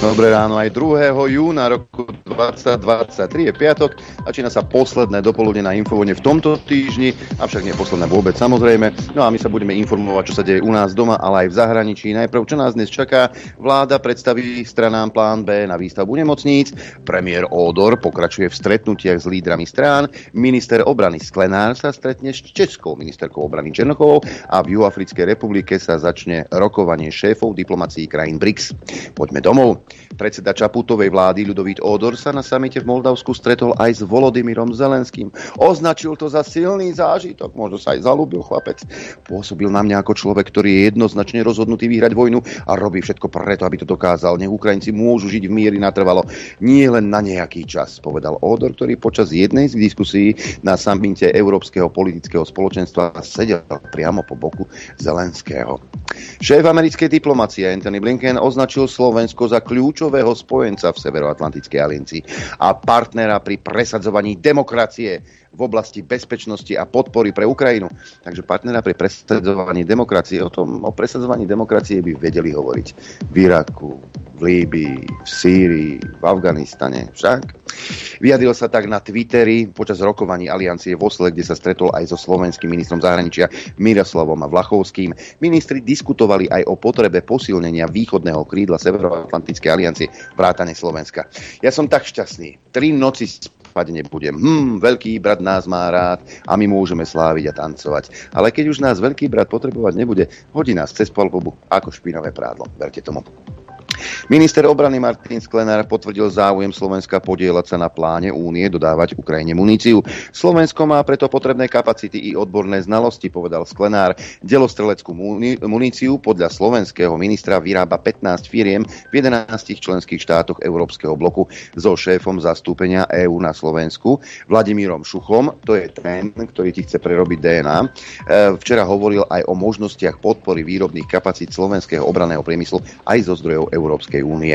Dobré ráno, aj 2. júna roku 2023 je piatok. Začína sa posledné dopoludne na Infovojne v tomto týždni, avšak nie posledné vôbec samozrejme. No a my sa budeme informovať, čo sa deje u nás doma, ale aj v zahraničí. Najprv, čo nás dnes čaká, vláda predstaví stranám plán B na výstavbu nemocníc, premiér Ódor pokračuje v stretnutiach s lídrami strán, minister obrany Sklenár sa stretne s českou ministerkou obrany Černochovou a v Juafrickej republike sa začne rokovanie šéfov diplomácií krajín BRICS. Poďme domov. Predseda Čaputovej vlády Ľudovít Ódor sa na samite v Moldavsku stretol aj s Volodymyrom Zelenským. Označil to za silný zážitok, možno sa aj zalúbil chlapec. Pôsobil na mňa ako človek, ktorý je jednoznačne rozhodnutý vyhrať vojnu a robí všetko preto, aby to dokázal. Nech Ukrajinci môžu žiť v miery natrvalo, nie len na nejaký čas, povedal Ódor, ktorý počas jednej z diskusí na samite Európskeho politického spoločenstva sedel priamo po boku Zelenského. Šéf americkej diplomacie Anthony Blinken označil Slovensko za kľúčového spojenca v Severoatlantickej aliancii a partnera pri presadzovaní demokracie v oblasti bezpečnosti a podpory pre Ukrajinu. Takže partnera pri presadzovaní demokracie, o tom, o presadzovaní demokracie by vedeli hovoriť v Iraku, v Líbii, v Sýrii, v Afganistane však. Vyjadril sa tak na Twitteri počas rokovaní aliancie v Osle, kde sa stretol aj so slovenským ministrom zahraničia Miroslavom Vlachovským. Ministri diskutovali aj o potrebe posilnenia východného krídla Severoatlantickej aliancie vrátane Slovenska. Ja som tak šťastný. Tri noci spať nebudem. Hm, veľký brat nás má rád a my môžeme sláviť a tancovať. Ale keď už nás veľký brat potrebovať nebude, hodí nás cez polbobu ako špinavé prádlo. Verte tomu. Minister obrany Martin Sklenár potvrdil záujem Slovenska podielať sa na pláne únie dodávať Ukrajine muníciu. Slovensko má preto potrebné kapacity i odborné znalosti, povedal Sklenár. Delostreleckú muníciu podľa slovenského ministra vyrába 15 firiem v 11 členských štátoch Európskeho bloku so šéfom zastúpenia EÚ na Slovensku Vladimírom Šuchom, to je ten, ktorý ti chce prerobiť DNA. E, včera hovoril aj o možnostiach podpory výrobných kapacít slovenského obraného priemyslu aj zo zdrojov Európskej Európskej únie.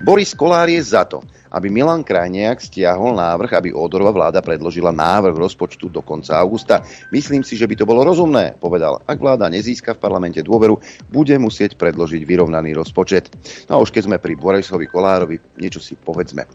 Boris Kolár je za to, aby Milan Krajniak stiahol návrh, aby Ódorova vláda predložila návrh rozpočtu do konca augusta. Myslím si, že by to bolo rozumné, povedal. Ak vláda nezíska v parlamente dôveru, bude musieť predložiť vyrovnaný rozpočet. No a už keď sme pri Borisovi Kolárovi, niečo si povedzme.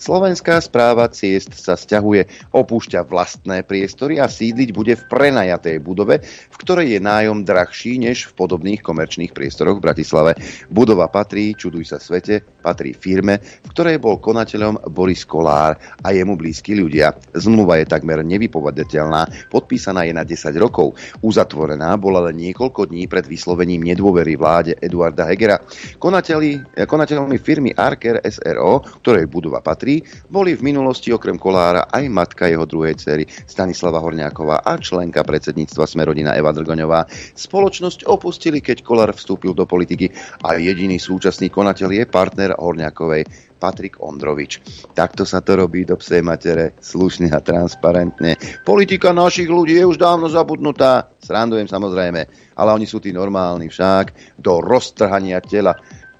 Slovenská správa ciest sa stiahuje, opúšťa vlastné priestory a sídliť bude v prenajatej budove, v ktorej je nájom drahší než v podobných komerčných priestoroch v Bratislave. Budova patrí, čuduj sa svete, patrí firme, ktorej bol kon konateľom Boris Kolár a jemu blízki ľudia. Zmluva je takmer nevypovedateľná, podpísaná je na 10 rokov. Uzatvorená bola len niekoľko dní pred vyslovením nedôvery vláde Eduarda Hegera. konateľmi firmy Arker SRO, ktorej budova patrí, boli v minulosti okrem Kolára aj matka jeho druhej cery Stanislava Horňáková a členka predsedníctva Smerodina Eva Drgoňová. Spoločnosť opustili, keď Kolár vstúpil do politiky a jediný súčasný konateľ je partner Horňákovej Patrik Ondrovič. Takto sa to robí do psej matere, slušne a transparentne. Politika našich ľudí je už dávno zabudnutá. Srandujem samozrejme, ale oni sú tí normálni však. Do roztrhania tela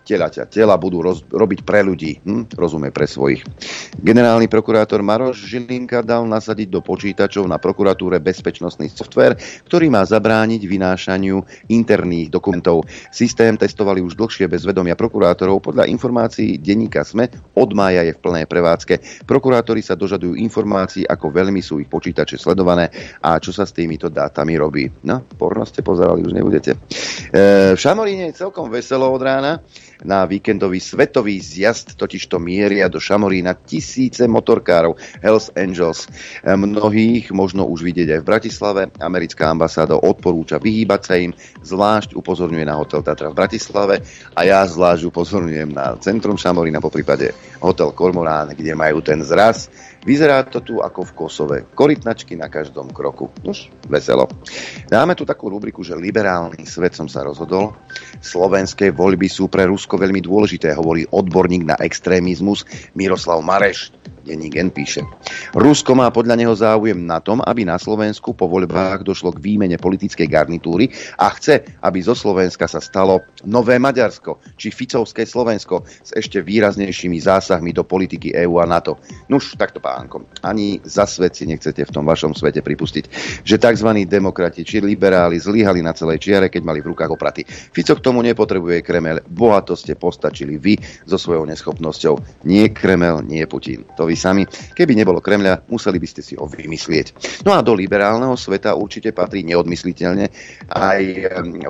telaťa. Tela budú roz, robiť pre ľudí, hm? rozumie pre svojich. Generálny prokurátor Maroš Žilinka dal nasadiť do počítačov na prokuratúre bezpečnostný software, ktorý má zabrániť vynášaniu interných dokumentov. Systém testovali už dlhšie bez vedomia prokurátorov. Podľa informácií denníka SME od mája je v plnej prevádzke. Prokurátori sa dožadujú informácií, ako veľmi sú ich počítače sledované a čo sa s týmito dátami robí. No, porno ste pozerali, už nebudete. E, v Šamoríne je celkom veselo od rána na víkendový svetový zjazd, totiž to mieria do Šamorína tisíce motorkárov Hells Angels. Mnohých možno už vidieť aj v Bratislave. Americká ambasáda odporúča vyhýbať sa im, zvlášť upozorňuje na hotel Tatra v Bratislave a ja zvlášť upozorňujem na centrum Šamorína, po prípade hotel Kormorán, kde majú ten zraz Vyzerá to tu ako v Kosove. Korytnačky na každom kroku. Už veselo. Dáme tu takú rubriku, že liberálny svet som sa rozhodol. Slovenské voľby sú pre Rusko veľmi dôležité, hovorí odborník na extrémizmus Miroslav Mareš Denní gen píše. Rusko má podľa neho záujem na tom, aby na Slovensku po voľbách došlo k výmene politickej garnitúry a chce, aby zo Slovenska sa stalo nové Maďarsko či Ficovské Slovensko s ešte výraznejšími zásahmi do politiky EÚ a NATO. Nuž, takto pánkom. Ani za svet si nechcete v tom vašom svete pripustiť, že tzv. demokrati či liberáli zlyhali na celej čiare, keď mali v rukách opraty. Fico k tomu nepotrebuje Kremel. Bohato ste postačili vy so svojou neschopnosťou. Nie Kremel, nie Putin. To vy sami. Keby nebolo Kremľa, museli by ste si ho vymyslieť. No a do liberálneho sveta určite patrí neodmysliteľne aj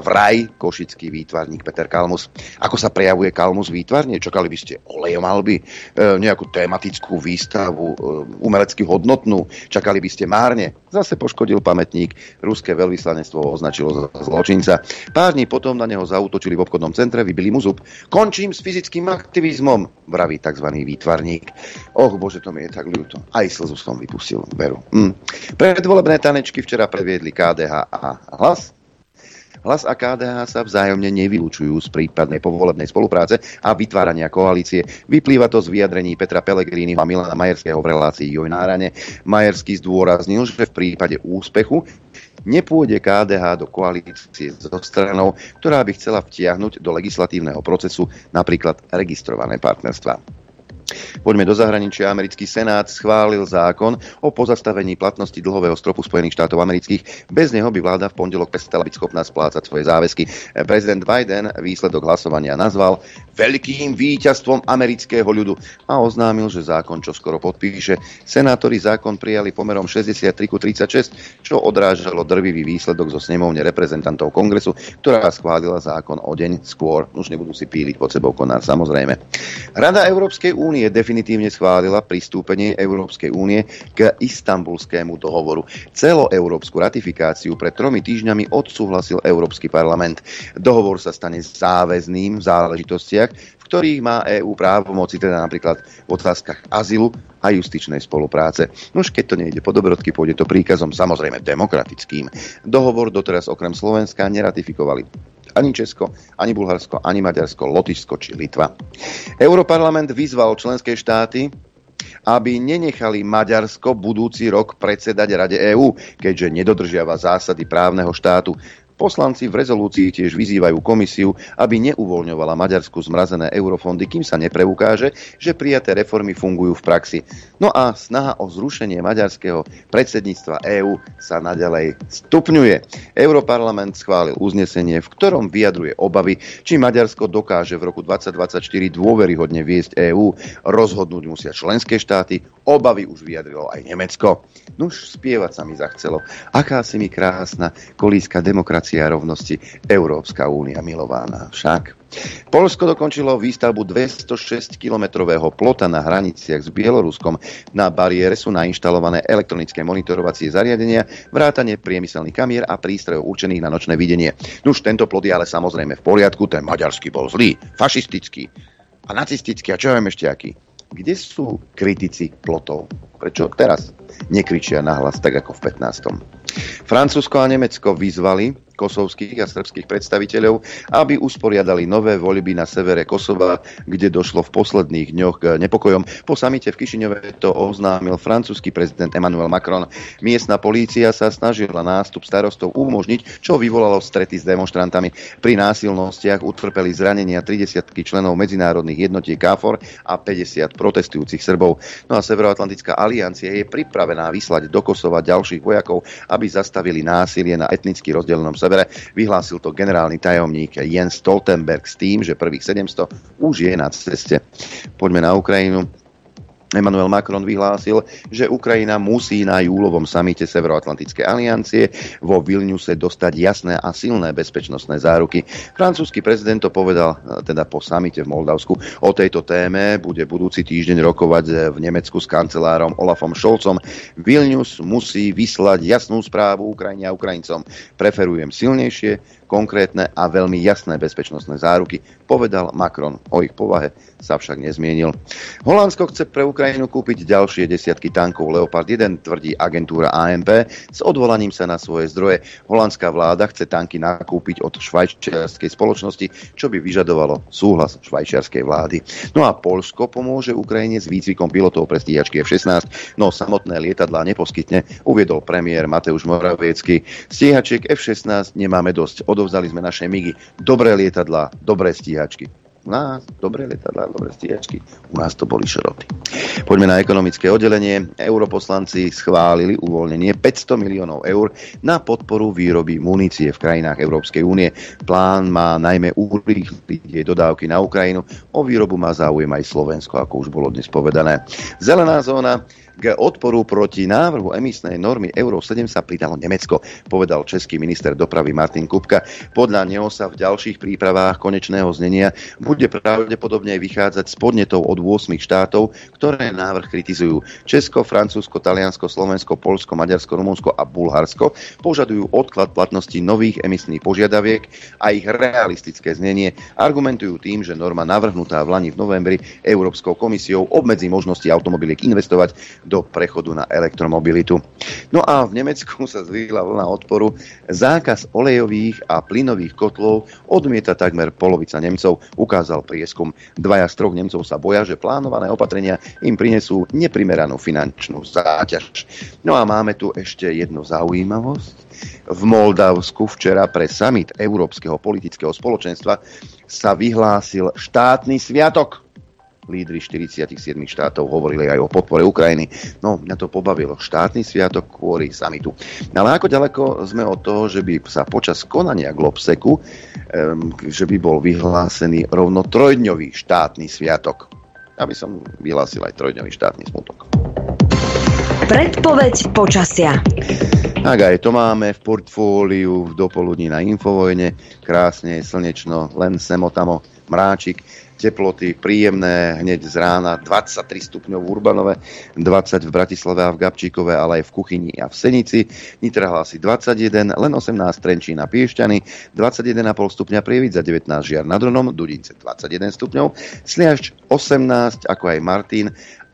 vraj košický výtvarník Peter Kalmus. Ako sa prejavuje Kalmus výtvarne? Čakali by ste olejomalby, e, nejakú tematickú výstavu, e, umelecky hodnotnú. Čakali by ste márne. Zase poškodil pamätník. Ruské veľvyslanectvo označilo za zločinca. Pár dní potom na neho zautočili v obchodnom centre, vybili mu zub. Končím s fyzickým aktivizmom, vraví tzv. výtvarník. Och, bože, to mi je tak ľúto. Aj slzu som vypustil, veru. Hm. Predvolebné tanečky včera previedli KDH a hlas. Hlas a KDH sa vzájomne nevylučujú z prípadnej povolebnej spolupráce a vytvárania koalície. Vyplýva to z vyjadrení Petra Pellegriniho a Milana Majerského v relácii Joj Nárane. Majerský zdôraznil, že v prípade úspechu nepôjde KDH do koalície so stranou, ktorá by chcela vtiahnuť do legislatívneho procesu napríklad registrované partnerstva. Poďme do zahraničia. Americký senát schválil zákon o pozastavení platnosti dlhového stropu Spojených štátov amerických. Bez neho by vláda v pondelok prestala byť schopná splácať svoje záväzky. Prezident Biden výsledok hlasovania nazval veľkým víťazstvom amerického ľudu a oznámil, že zákon čo skoro podpíše. Senátori zákon prijali pomerom 63 36, čo odrážalo drvivý výsledok zo snemovne reprezentantov kongresu, ktorá schválila zákon o deň skôr. Už nebudú si píliť pod sebou konár, samozrejme. Rada Európskej únie únie definitívne schválila pristúpenie Európskej únie k istambulskému dohovoru. Celoeurópsku ratifikáciu pred tromi týždňami odsúhlasil Európsky parlament. Dohovor sa stane záväzným v záležitostiach, v ktorých má EÚ právomoci, teda napríklad v otázkach azylu a justičnej spolupráce. No už keď to nejde po dobrodky, pôjde to príkazom samozrejme demokratickým. Dohovor doteraz okrem Slovenska neratifikovali ani Česko, ani Bulharsko, ani Maďarsko, Lotyšsko či Litva. Europarlament vyzval členské štáty, aby nenechali Maďarsko budúci rok predsedať Rade EÚ, keďže nedodržiava zásady právneho štátu. Poslanci v rezolúcii tiež vyzývajú komisiu, aby neuvoľňovala Maďarsku zmrazené eurofondy, kým sa nepreukáže, že prijaté reformy fungujú v praxi. No a snaha o zrušenie maďarského predsedníctva EÚ sa naďalej stupňuje. Europarlament schválil uznesenie, v ktorom vyjadruje obavy, či Maďarsko dokáže v roku 2024 dôveryhodne viesť EÚ. Rozhodnúť musia členské štáty, obavy už vyjadrilo aj Nemecko. Nuž spievať sa mi zachcelo. Aká si mi krásna kolíska demokracia demokracia a rovnosti Európska únia milovaná. Však Polsko dokončilo výstavbu 206-kilometrového plota na hraniciach s Bieloruskom. Na bariére sú nainštalované elektronické monitorovacie zariadenia, vrátanie priemyselných kamier a prístrojov určených na nočné videnie. Nuž tento plot je ale samozrejme v poriadku, ten maďarský bol zlý, fašistický a nacistický a čo viem ešte aký. Kde sú kritici plotov? Prečo teraz nekričia nahlas tak ako v 15. Francúzsko a Nemecko vyzvali kosovských a srbských predstaviteľov, aby usporiadali nové voľby na severe Kosova, kde došlo v posledných dňoch k nepokojom. Po samite v Kišiňove to oznámil francúzsky prezident Emmanuel Macron. Miestna polícia sa snažila nástup starostov umožniť, čo vyvolalo strety s demonstrantami. Pri násilnostiach utrpeli zranenia 30 členov medzinárodných jednotiek KFOR a 50 protestujúcich Srbov. No a Severoatlantická aliancia je pripravená vyslať do Kosova ďalších vojakov, aby zastavili násilie na etnicky rozdelenom severe severe. Vyhlásil to generálny tajomník Jens Stoltenberg s tým, že prvých 700 už je na ceste. Poďme na Ukrajinu. Emmanuel Macron vyhlásil, že Ukrajina musí na júlovom samite Severoatlantickej aliancie vo Vilniuse dostať jasné a silné bezpečnostné záruky. Francúzsky prezident to povedal e, teda po samite v Moldavsku. O tejto téme bude budúci týždeň rokovať v Nemecku s kancelárom Olafom Scholzom. Vilnius musí vyslať jasnú správu Ukrajine a Ukrajincom. Preferujem silnejšie, konkrétne a veľmi jasné bezpečnostné záruky, povedal Macron. O ich povahe sa však nezmienil. Holandsko chce preukázať Ukrajinu kúpiť ďalšie desiatky tankov Leopard 1, tvrdí agentúra AMP s odvolaním sa na svoje zdroje. Holandská vláda chce tanky nakúpiť od švajčiarskej spoločnosti, čo by vyžadovalo súhlas švajčiarskej vlády. No a Polsko pomôže Ukrajine s výcvikom pilotov pre stíhačky F-16, no samotné lietadlá neposkytne, uviedol premiér Mateusz Moraviecky. Stíhačiek F-16 nemáme dosť, odovzali sme naše migy, dobré lietadlá, dobré stíhačky. U nás dobré letadlá, dobré stíhačky. U nás to boli šroty. Poďme na ekonomické oddelenie. Europoslanci schválili uvoľnenie 500 miliónov eur na podporu výroby munície v krajinách Európskej únie. Plán má najmä urýchliť jej dodávky na Ukrajinu. O výrobu má záujem aj Slovensko, ako už bolo dnes povedané. Zelená zóna k odporu proti návrhu emisnej normy Euro 7 sa pridalo Nemecko, povedal český minister dopravy Martin Kupka. Podľa neho sa v ďalších prípravách konečného znenia bude pravdepodobne vychádzať z podnetov od 8 štátov, ktoré návrh kritizujú. Česko, Francúzsko, Taliansko, Slovensko, Polsko, Maďarsko, Rumunsko a Bulharsko požadujú odklad platnosti nových emisných požiadaviek a ich realistické znenie argumentujú tým, že norma navrhnutá v Lani v novembri Európskou komisiou obmedzí možnosti automobiliek investovať do prechodu na elektromobilitu. No a v Nemecku sa zvýhla vlna odporu. Zákaz olejových a plynových kotlov odmieta takmer polovica Nemcov, ukázal prieskum. Dvaja z troch Nemcov sa boja, že plánované opatrenia im prinesú neprimeranú finančnú záťaž. No a máme tu ešte jednu zaujímavosť. V Moldavsku včera pre summit Európskeho politického spoločenstva sa vyhlásil štátny sviatok lídry 47 štátov hovorili aj o podpore Ukrajiny. No, mňa to pobavilo. Štátny sviatok kvôli samitu. Ale ako ďaleko sme od toho, že by sa počas konania Globseku, um, že by bol vyhlásený rovno trojdňový štátny sviatok. Ja by som vyhlásil aj trojdňový štátny smutok. Predpoveď počasia. Tak aj to máme v portfóliu v dopoludní na Infovojne. Krásne, slnečno, len semotamo, mráčik teploty príjemné hneď z rána 23 stupňov v Urbanove, 20 v Bratislave a v Gabčíkove, ale aj v Kuchyni a v Senici. Nitra hlási 21, len 18 Trenčín a Piešťany, 21,5 stupňa Prievidza, 19 Žiar nad Ronom, Dudince 21 stupňov, Sliašť 18, ako aj Martin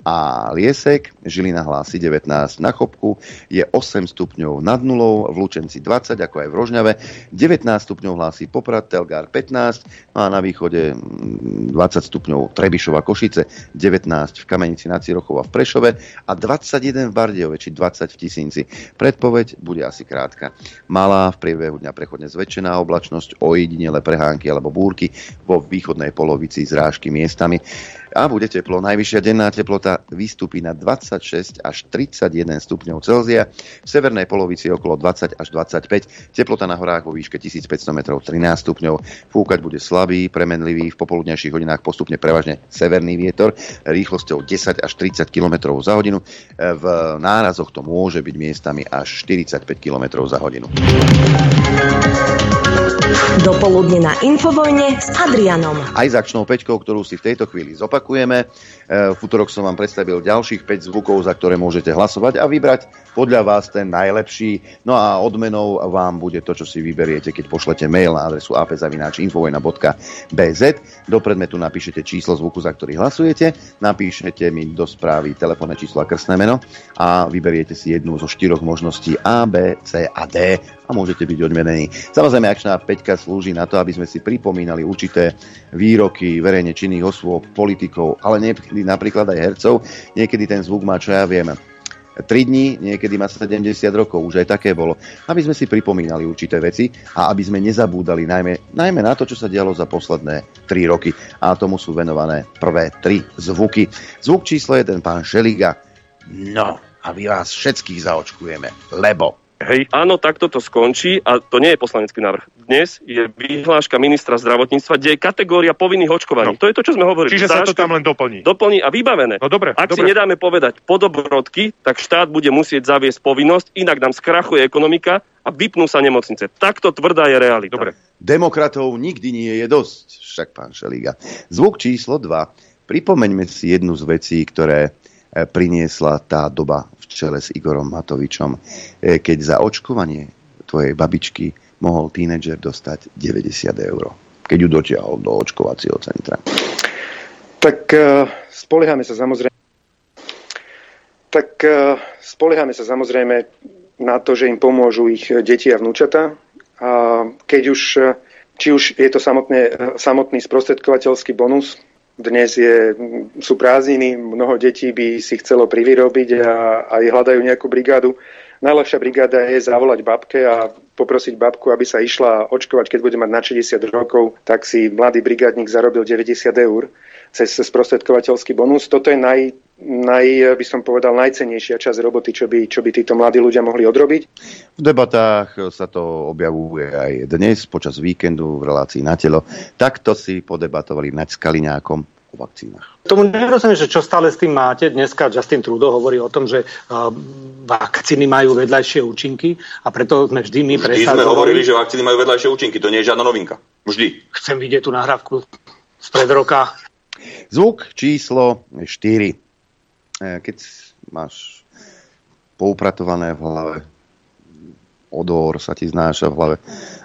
a Liesek, Žilina hlási 19 na Chopku, je 8 stupňov nad nulou, v Lučenci 20, ako aj v Rožňave, 19 stupňov hlási Poprad, Telgár 15, no a na východe 20 mm, stupňov Trebišova Košice, 19 v Kamenici nad Cirochov a v Prešove a 21 v Bardiove, či 20 v Tisínci. Predpoveď bude asi krátka. Malá, v priebehu dňa prechodne zväčšená oblačnosť, ojedinele prehánky alebo búrky vo východnej polovici zrážky miestami a bude teplo. Najvyššia denná teplota vystúpi na 26 až 31 stupňov Celzia, v severnej polovici okolo 20 až 25, teplota na horách vo výške 1500 metrov 13 stupňov. Fúkať bude slabý, premenlivý, v popoludnejších hodinách postupne prevažne severný vietor rýchlosťou 10 až 30 km za hodinu. V nárazoch to môže byť miestami až 45 km za hodinu. Dopoludne na Infovojne s Adrianom. Aj s akčnou peťkou, ktorú si v tejto chvíli zopakujeme. E, v útorok som vám predstavil ďalších 5 zvukov, za ktoré môžete hlasovať a vybrať podľa vás ten najlepší. No a odmenou vám bude to, čo si vyberiete, keď pošlete mail na adresu apzavináčinfovojna.bz. Do predmetu napíšete číslo zvuku, za ktorý hlasujete, napíšete mi do správy telefónne číslo a krstné meno a vyberiete si jednu zo štyroch možností A, B, C a D a môžete byť odmenení. Samozrejme, akčná peťka slúži na to, aby sme si pripomínali určité výroky verejne činných osôb, politikov, ale niekedy napríklad aj hercov. Niekedy ten zvuk má, čo ja viem, 3 dní, niekedy má 70 rokov, už aj také bolo. Aby sme si pripomínali určité veci a aby sme nezabúdali najmä, najmä na to, čo sa dialo za posledné 3 roky. A tomu sú venované prvé 3 zvuky. Zvuk číslo 1, pán Šeliga. No, a my vás všetkých zaočkujeme, lebo Hej, áno, takto to skončí a to nie je poslanecký návrh. Dnes je vyhláška ministra zdravotníctva, kde je kategória povinných očkovaní. No. To je to, čo sme hovorili. Čiže Záška, sa to tam len doplní. Doplní a vybavené. No dobre, Ak dobre. si nedáme povedať podobrodky, tak štát bude musieť zaviesť povinnosť, inak nám skrachuje ekonomika a vypnú sa nemocnice. Takto tvrdá je realita. Dobre. Demokratov nikdy nie je dosť, však pán Šeliga. Zvuk číslo 2. Pripomeňme si jednu z vecí, ktoré priniesla tá doba v čele s Igorom Matovičom, e, keď za očkovanie tvojej babičky mohol tínedžer dostať 90 eur, keď ju dotiahol do očkovacieho centra. Tak uh, spoliehame sa samozrejme Tak spoliehame sa samozrejme na to, že im pomôžu ich deti a vnúčata. A keď už, či už je to samotné, samotný sprostredkovateľský bonus, dnes je, sú prázdniny, mnoho detí by si chcelo privyrobiť a aj hľadajú nejakú brigádu. Najlepšia brigáda je zavolať babke a poprosiť babku, aby sa išla očkovať, keď bude mať na 60 rokov, tak si mladý brigádnik zarobil 90 eur cez sprostredkovateľský bonus. Toto je naj, naj, by som povedal, najcenejšia časť roboty, čo by, čo by títo mladí ľudia mohli odrobiť. V debatách sa to objavuje aj dnes, počas víkendu v relácii na telo. Takto si podebatovali nad Skaliňákom o vakcínach. Tomu nerozumiem, že čo stále s tým máte. Dneska Justin Trudeau hovorí o tom, že uh, vakcíny majú vedľajšie účinky a preto sme vždy my presadzovali... Vždy sme hovorili, že vakcíny majú vedľajšie účinky. To nie je žiadna novinka. Vždy. Chcem vidieť tú nahrávku spred roka. Zvuk číslo 4. E, keď máš poupratované v hlave, odor sa ti znáša v hlave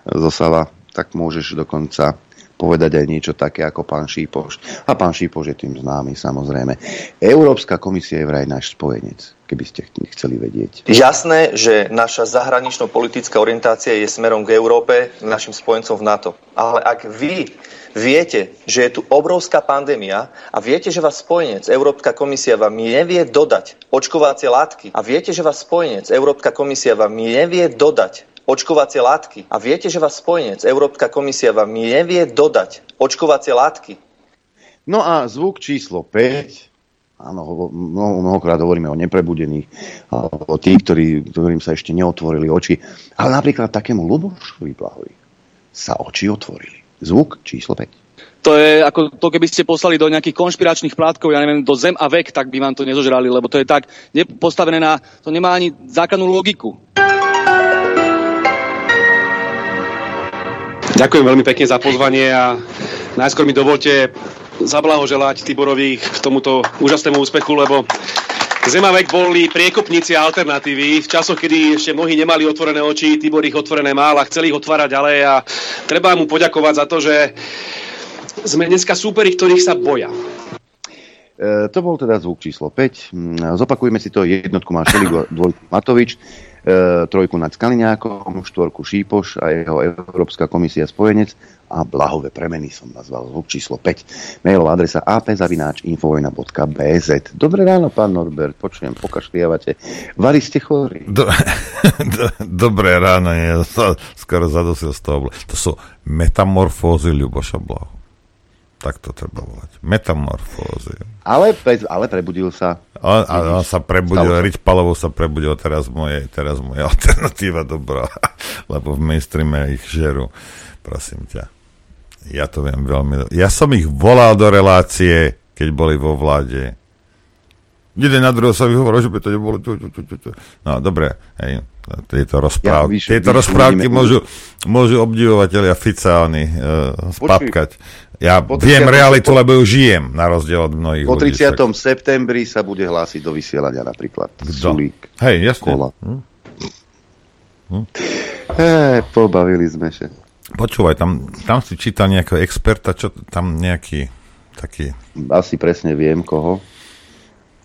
zosava, tak môžeš dokonca povedať aj niečo také ako pán Šípoš. A pán Šípoš je tým známy, samozrejme. Európska komisia je vraj náš spojenec, keby ste chceli vedieť. Jasné, že naša zahranično-politická orientácia je smerom k Európe, našim spojencom v NATO. Ale ak vy viete, že je tu obrovská pandémia a viete, že vás spojenec, Európska komisia vám nevie dodať očkovacie látky a viete, že vás spojenec, Európska komisia vám nevie dodať očkovacie látky a viete, že vás spojenec, Európska komisia vám nevie dodať očkovacie látky. No a zvuk číslo 5 Áno, mnoho, mnohokrát hovoríme o neprebudených, o tých, ktorí, ktorým sa ešte neotvorili oči. Ale napríklad takému Lubošovi Blahovi sa oči otvorili. Zvuk číslo 5. To je ako to, keby ste poslali do nejakých konšpiračných plátkov, ja neviem, do Zem a vek, tak by vám to nezožrali, lebo to je tak postavené na, to nemá ani základnú logiku. Ďakujem veľmi pekne za pozvanie a najskôr mi dovolte zablahoželať Tiborovi k tomuto úžasnému úspechu, lebo Zemavek boli priekopníci alternatívy. V časoch, kedy ešte mnohí nemali otvorené oči, Tibor ich otvorené mal a chceli ich otvárať ďalej a treba mu poďakovať za to, že sme dneska súperi, ktorých sa boja. E, to bol teda zvuk číslo 5. Mm, zopakujeme si to. Jednotku má Šeligo, dvojku Matovič, trojku nad Skaliňákom, štvorku Šípoš a jeho Európska komisia spojenec a blahové premeny som nazval zvuk číslo 5. Mailová adresa apzavinač.infovojna.bz Dobré ráno, pán Norbert, počujem, pokašliavate. Vary ste chorí? Do, do, dobré ráno, ja skoro zadosil z toho. To sú metamorfózy Ľuboša Blahu. Tak to treba volať. Metamorfózy. Ale, pre, ale prebudil sa. On, on sa prebudil, Rič Palovo sa prebudil, teraz moje, teraz moje alternatíva dobrá, lebo v mainstreame ich žerú. Prosím ťa. Ja to viem veľmi... Ja som ich volal do relácie, keď boli vo vláde. Jeden na druhého sa vyhovoril, že by to nebolo... No, dobre, hej, tieto rozprávky, ja, víš, tieto víš, rozprávky môžu, môžu obdivovateľia Fica oni, uh, spapkať. Ja po viem realitu, po, lebo ju žijem, na rozdiel od mnohých Po 30. Ľudí, septembri sa bude hlásiť do vysielania napríklad. Kto? Sulík. Hej, jasne. Kola. Hm? Hm? Hey, pobavili sme sa. Počúvaj, tam, tam si čítal nejakého experta, čo tam nejaký taký... Asi presne viem koho.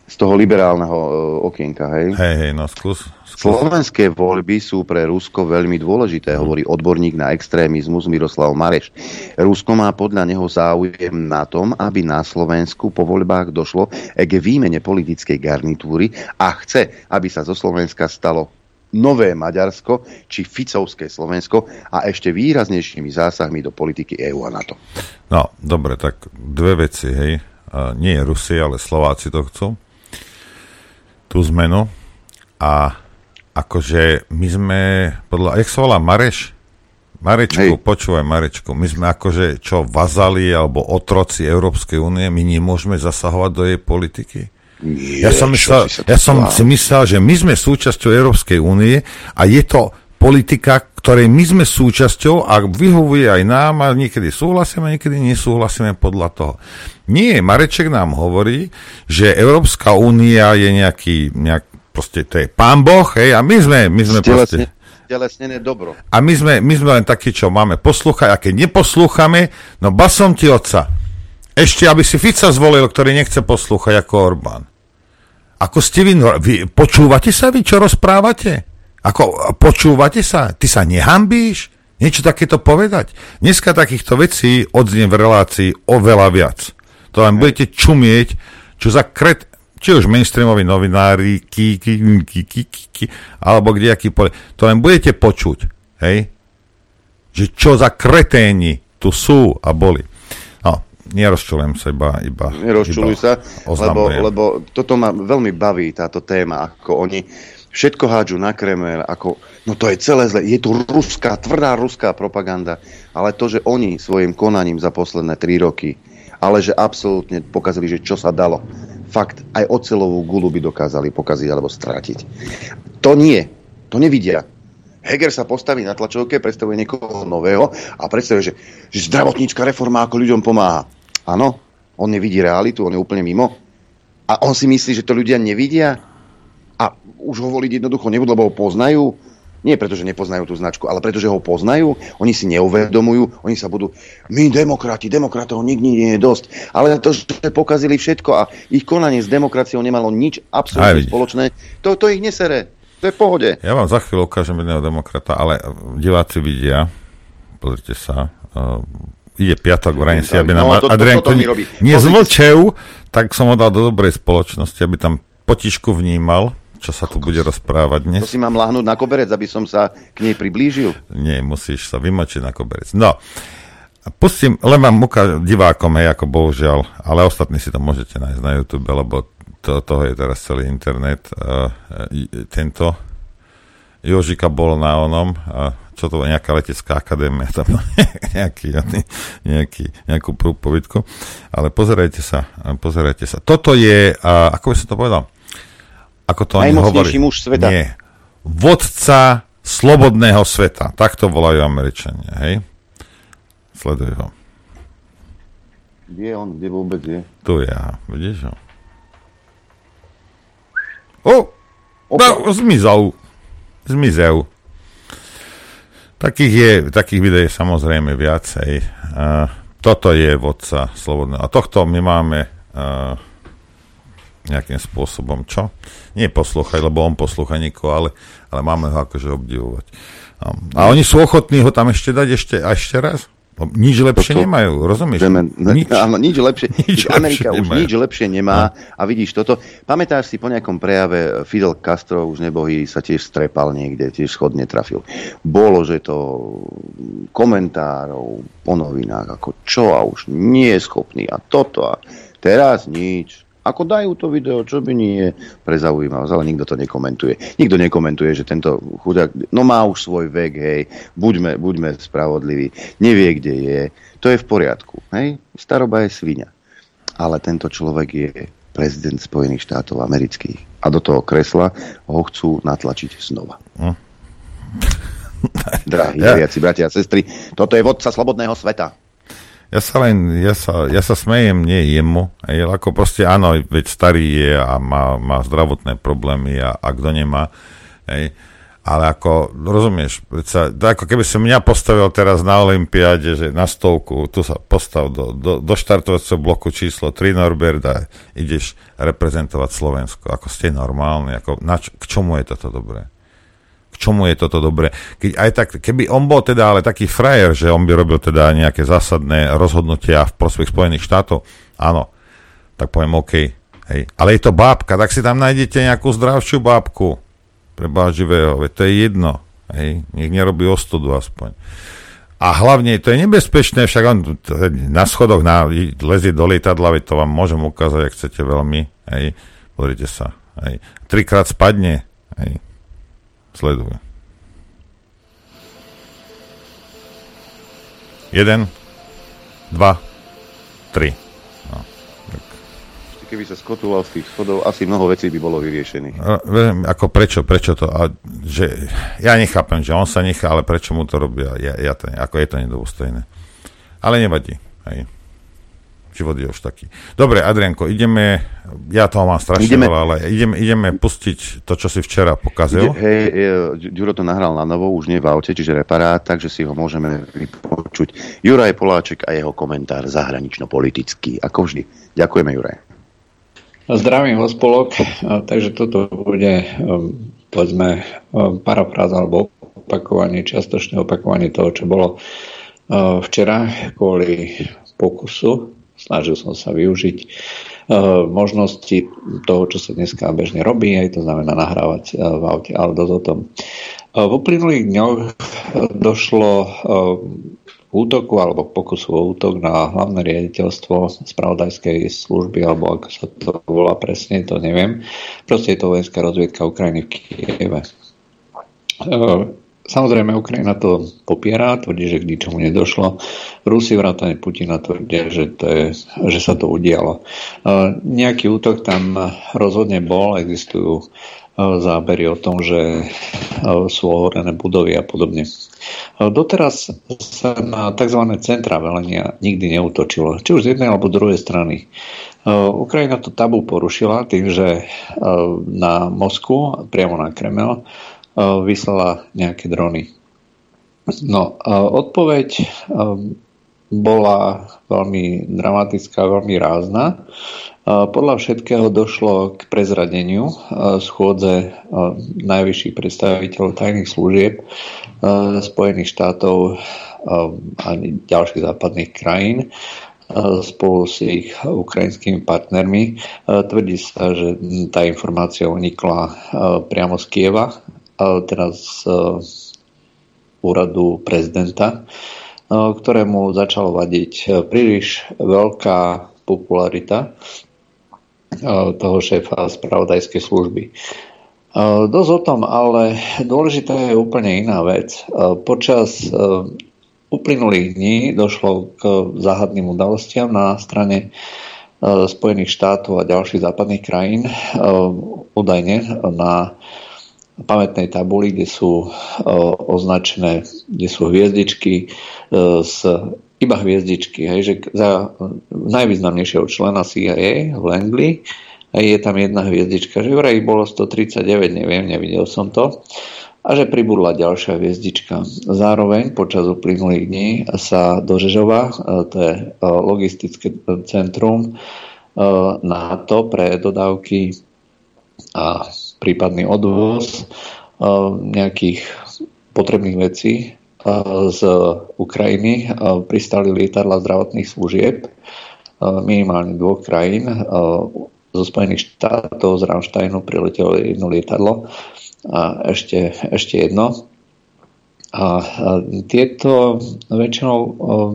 Z toho liberálneho uh, okienka, hej? Hej, hej, no skús, skús. Slovenské voľby sú pre Rusko veľmi dôležité, hovorí odborník na extrémizmus Miroslav Mareš. Rusko má podľa neho záujem na tom, aby na Slovensku po voľbách došlo k výmene politickej garnitúry a chce, aby sa zo Slovenska stalo nové Maďarsko či Ficovské Slovensko a ešte výraznejšími zásahmi do politiky EÚ a NATO. No, dobre, tak dve veci, hej. Nie Rusi, ale Slováci to chcú. Tú zmenu. A akože my sme, podľa, jak sa volá Mareš? Marečku, hej. počúvaj Marečku, my sme akože čo, vazali alebo otroci Európskej únie, my nemôžeme zasahovať do jej politiky? Nie, ja som, myslel, ja som si myslel, že my sme súčasťou Európskej únie a je to politika, ktorej my sme súčasťou a vyhovuje aj nám a niekedy súhlasíme, niekedy nesúhlasíme podľa toho. Nie, Mareček nám hovorí, že Európska únia je nejaký, nejak, proste to je pán Boh, hej, a my sme, my sme proste... Telesnené dobro. A my sme, my sme len takí, čo máme poslúchať a keď neposlúchame, no basom ti otca. Ešte, aby si Fica zvolil, ktorý nechce poslúchať ako Orbán. Ako ste vy, vy, počúvate sa vy, čo rozprávate? Ako, počúvate sa? Ty sa nehambíš? Niečo takéto povedať? Dneska takýchto vecí odznie v relácii oveľa viac. To len budete čumieť, čo za kret, či už mainstreamoví novinári, ký, ký, ký, ký, ký, ký, alebo kdejaký pole. To len budete počuť, hej? Že čo za kreténi tu sú a boli. No, nerozčulujem sa iba... iba Nerozčuluj iba sa, lebo, lebo toto ma veľmi baví, táto téma, ako oni všetko hádžu na Kreml, ako, no to je celé zle, je tu ruská, tvrdá ruská propaganda, ale to, že oni svojim konaním za posledné tri roky, ale že absolútne pokazali, že čo sa dalo. Fakt, aj ocelovú gulu by dokázali pokaziť alebo stratiť. To nie, to nevidia. Heger sa postaví na tlačovke, predstavuje niekoho nového a predstavuje, že, že zdravotnícka reforma ako ľuďom pomáha. Áno, on nevidí realitu, on je úplne mimo. A on si myslí, že to ľudia nevidia? Už ho voliť jednoducho nebudú, lebo ho poznajú. Nie preto, že nepoznajú tú značku, ale preto, že ho poznajú. Oni si neuvedomujú, oni sa budú, my demokrati, demokratov nikdy nie je dosť. Ale to, že pokazili všetko a ich konanie s demokraciou nemalo nič absolútne spoločné, to, to ich nesere. To je v pohode. Ja vám za chvíľu ukážem jedného demokrata, ale diváci vidia, pozrite sa, uh, ide piatok, vrajím si, aby nám no, to, Adrian to, to, to nezvlčev, tak som ho dal do dobrej spoločnosti, aby tam potišku vnímal, čo sa tu bude rozprávať dnes. To si mám lahnúť na koberec, aby som sa k nej priblížil? Nie, musíš sa vymočiť na koberec. No, pustím, len vám ukážem divákom, hej, ako bohužiaľ, ale ostatní si to môžete nájsť na YouTube, lebo to, toho je teraz celý internet. Uh, tento Jožika bol na onom, uh, čo to nejaká letecká akadémia, tam nejaký, nejaký, nejakú prúpovidku. Ale pozerajte sa, pozerajte sa. Toto je, uh, ako by som to povedal, ako to oni hovorí. muž sveta. Nie. Vodca slobodného sveta. Tak to volajú Američania, hej? Sleduj ho. Kde je on? Kde vôbec je? Tu ja, vidíš ho? O! No, zmizol. Zmizel. Takých, je, takých videí je samozrejme viacej. Uh, toto je vodca slobodného. A tohto my máme uh, nejakým spôsobom, čo? Nie poslúchaj, lebo on poslúcha nikoho, ale, ale máme ho akože obdivovať. A, a oni sú ochotní ho tam ešte dať ešte, a ešte raz? Nič lepšie toto, nemajú, rozumieš? Zeme, nič, áno, nič lepšie. Nič Amerika lepšie už nemajú. nič lepšie nemá a vidíš toto. Pamätáš si po nejakom prejave Fidel Castro, už nebohý, sa tiež strepal niekde, tiež schodne trafil. Bolo, že to komentárov po novinách, ako čo a už nie je schopný a toto a teraz nič. Ako dajú to video, čo by nie pre zaujímavosť, ale nikto to nekomentuje. Nikto nekomentuje, že tento chudák, no má už svoj vek, hej, buďme, buďme spravodliví, nevie, kde je, to je v poriadku, hej, staroba je svinia. Ale tento človek je prezident Spojených štátov amerických a do toho kresla ho chcú natlačiť znova. Hm. Drahí ja. bratia a sestry, toto je vodca slobodného sveta. Ja sa len, ja sa, ja sa smejem nie jemu, aj, ako proste áno, veď starý je a má, má zdravotné problémy a, a kto nemá, hej, ale ako, rozumieš, sa, ako keby som mňa postavil teraz na Olympiáde, že na stovku, tu sa postav do, do, do štartovacieho bloku číslo 3 Norbert a ideš reprezentovať Slovensko. Ako ste normálni, ako, na k čomu je toto dobré? K čomu je toto dobre. Keď aj tak, keby on bol teda ale taký frajer, že on by robil teda nejaké zásadné rozhodnutia v prospech Spojených štátov, áno, tak poviem OK. Hej. Ale je to bábka, tak si tam nájdete nejakú zdravšiu bábku pre živého, veď to je jedno. Hej. Nech nerobí ostudu aspoň. A hlavne to je nebezpečné, však on na schodoch na, lezie do lietadla, veď to vám môžem ukázať, ak chcete veľmi. Hej. Pozrite sa. Hej. Trikrát spadne. Hej sleduje. Jeden, dva, tri. No, tak. Keby sa skotoval z tých schodov, asi mnoho vecí by bolo vyriešených. Ako prečo, prečo to? A, že, ja nechápem, že on sa nechá, ale prečo mu to robia? Ja, ja to, ako je to nedôstojné. Ale nevadí. Hej život je už taký. Dobre, Adrianko, ideme, ja toho mám strašne ideme, veľa, ale ideme, ideme pustiť to, čo si včera pokazil. Ide, hej, Ďuro to nahral na novo, už nie v aute, čiže reparát, takže si ho môžeme vypočuť. Juraj Poláček a jeho komentár zahranično-politický, ako vždy. Ďakujeme, Juraj. Zdravím ho spolok, takže toto bude povedzme parafráza alebo opakovanie, čiastočné opakovanie toho, čo bolo včera kvôli pokusu. Snažil som sa využiť možnosti toho, čo sa dneska bežne robí, aj to znamená nahrávať v aute, ale dosť o tom. V uplynulých dňoch došlo útoku alebo pokusu o útok na hlavné riaditeľstvo spravodajskej služby, alebo ako sa to volá presne, to neviem. Proste je to vojenská rozviedka Ukrajiny v Kieve. E, samozrejme, Ukrajina to popiera, tvrdí, že k ničomu nedošlo. Rusi vrátane Putina tvrdia, že, to je, že sa to udialo. E, nejaký útok tam rozhodne bol, existujú zábery o tom, že sú ohorené budovy a podobne. Doteraz sa na tzv. centra velenia nikdy neutočilo, či už z jednej alebo druhej strany. Ukrajina to tabu porušila tým, že na Moskvu, priamo na Kremel, vyslala nejaké drony. No, odpoveď bola veľmi dramatická, veľmi rázna. Podľa všetkého došlo k prezradeniu schôdze najvyšších predstaviteľov tajných služieb Spojených štátov a ďalších západných krajín spolu s ich ukrajinskými partnermi. Tvrdí sa, že tá informácia unikla priamo z Kieva, teda z úradu prezidenta, ktorému začalo vadiť príliš veľká popularita toho šéfa spravodajskej služby. Dosť o tom, ale dôležitá je úplne iná vec. Počas uplynulých dní došlo k záhadným udalostiam na strane Spojených štátov a ďalších západných krajín, údajne na pamätnej tabuli, kde sú označené, kde sú hviezdičky s iba hviezdičky, hej, že za najvýznamnejšieho člena CIA v Langley je tam jedna hviezdička, že vraj bolo 139, neviem, nevidel som to a že pribudla ďalšia hviezdička. Zároveň počas uplynulých dní sa do Žežova, e, to je e, logistické centrum e, NATO pre dodávky a prípadný odvoz nejakých potrebných vecí z Ukrajiny pristali lietadla zdravotných služieb minimálne dvoch krajín. Zo Spojených štátov z Ramsteinu priletelo jedno lietadlo a ešte, ešte jedno. A tieto väčšinou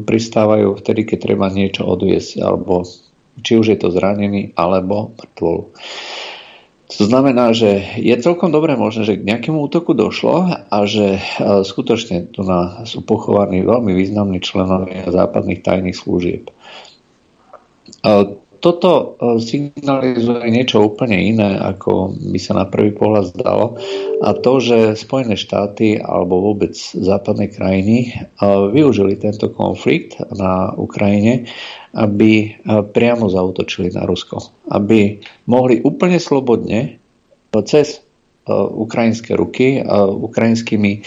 pristávajú vtedy, keď treba niečo odviesť, alebo či už je to zranený, alebo mŕtvolu. To znamená, že je celkom dobre možné, že k nejakému útoku došlo a že e, skutočne tu na, sú pochovaní veľmi významní členovia západných tajných služieb. E, toto e, signalizuje niečo úplne iné, ako by sa na prvý pohľad zdalo. A to, že Spojené štáty alebo vôbec západné krajiny využili tento konflikt na Ukrajine aby e, priamo zautočili na Rusko. Aby mohli úplne slobodne e, cez e, ukrajinské ruky a ukrajinskými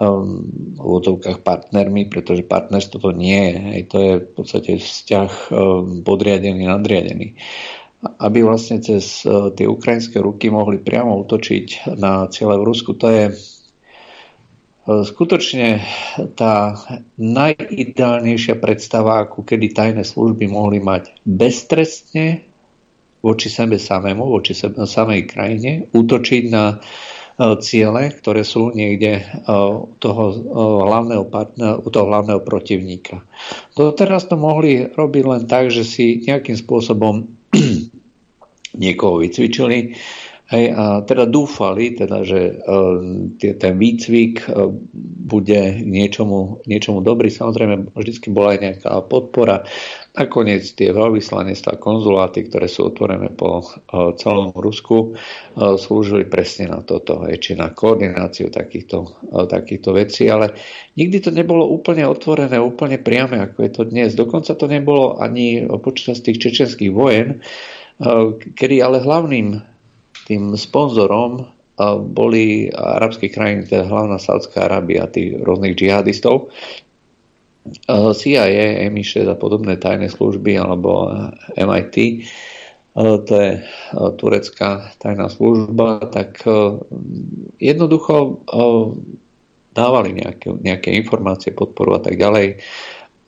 v útovkách partnermi, pretože partnerstvo to nie je. Hej, to je v podstate vzťah podriadený, nadriadený. Aby vlastne cez tie ukrajinské ruky mohli priamo útočiť na ciele v Rusku, to je E, skutočne tá najideálnejšia predstava, ako kedy tajné služby mohli mať beztrestne voči sebe samému, voči sebe, samej krajine, útočiť na e, ciele, ktoré sú niekde e, toho hlavného partnera, u toho hlavného protivníka. Doteraz to mohli robiť len tak, že si nejakým spôsobom niekoho vycvičili, Hej, a teda dúfali, teda, že uh, ten výcvik uh, bude niečomu, niečomu dobrý. Samozrejme, vždy bola aj nejaká podpora. Nakoniec tie veľvyslanectvá, konzuláty, ktoré sú otvorené po uh, celom Rusku, uh, slúžili presne na toto, či na koordináciu takýchto, uh, takýchto vecí, ale nikdy to nebolo úplne otvorené, úplne priame, ako je to dnes. Dokonca to nebolo ani počas tých čečenských vojen, kedy ale hlavným tým sponzorom boli arabské krajiny, teda hlavná Saudská Arábia, tých rôznych džihadistov, CIA, MI6 a podobné tajné služby alebo MIT to je turecká tajná služba, tak jednoducho dávali nejaké, nejaké informácie, podporu a tak ďalej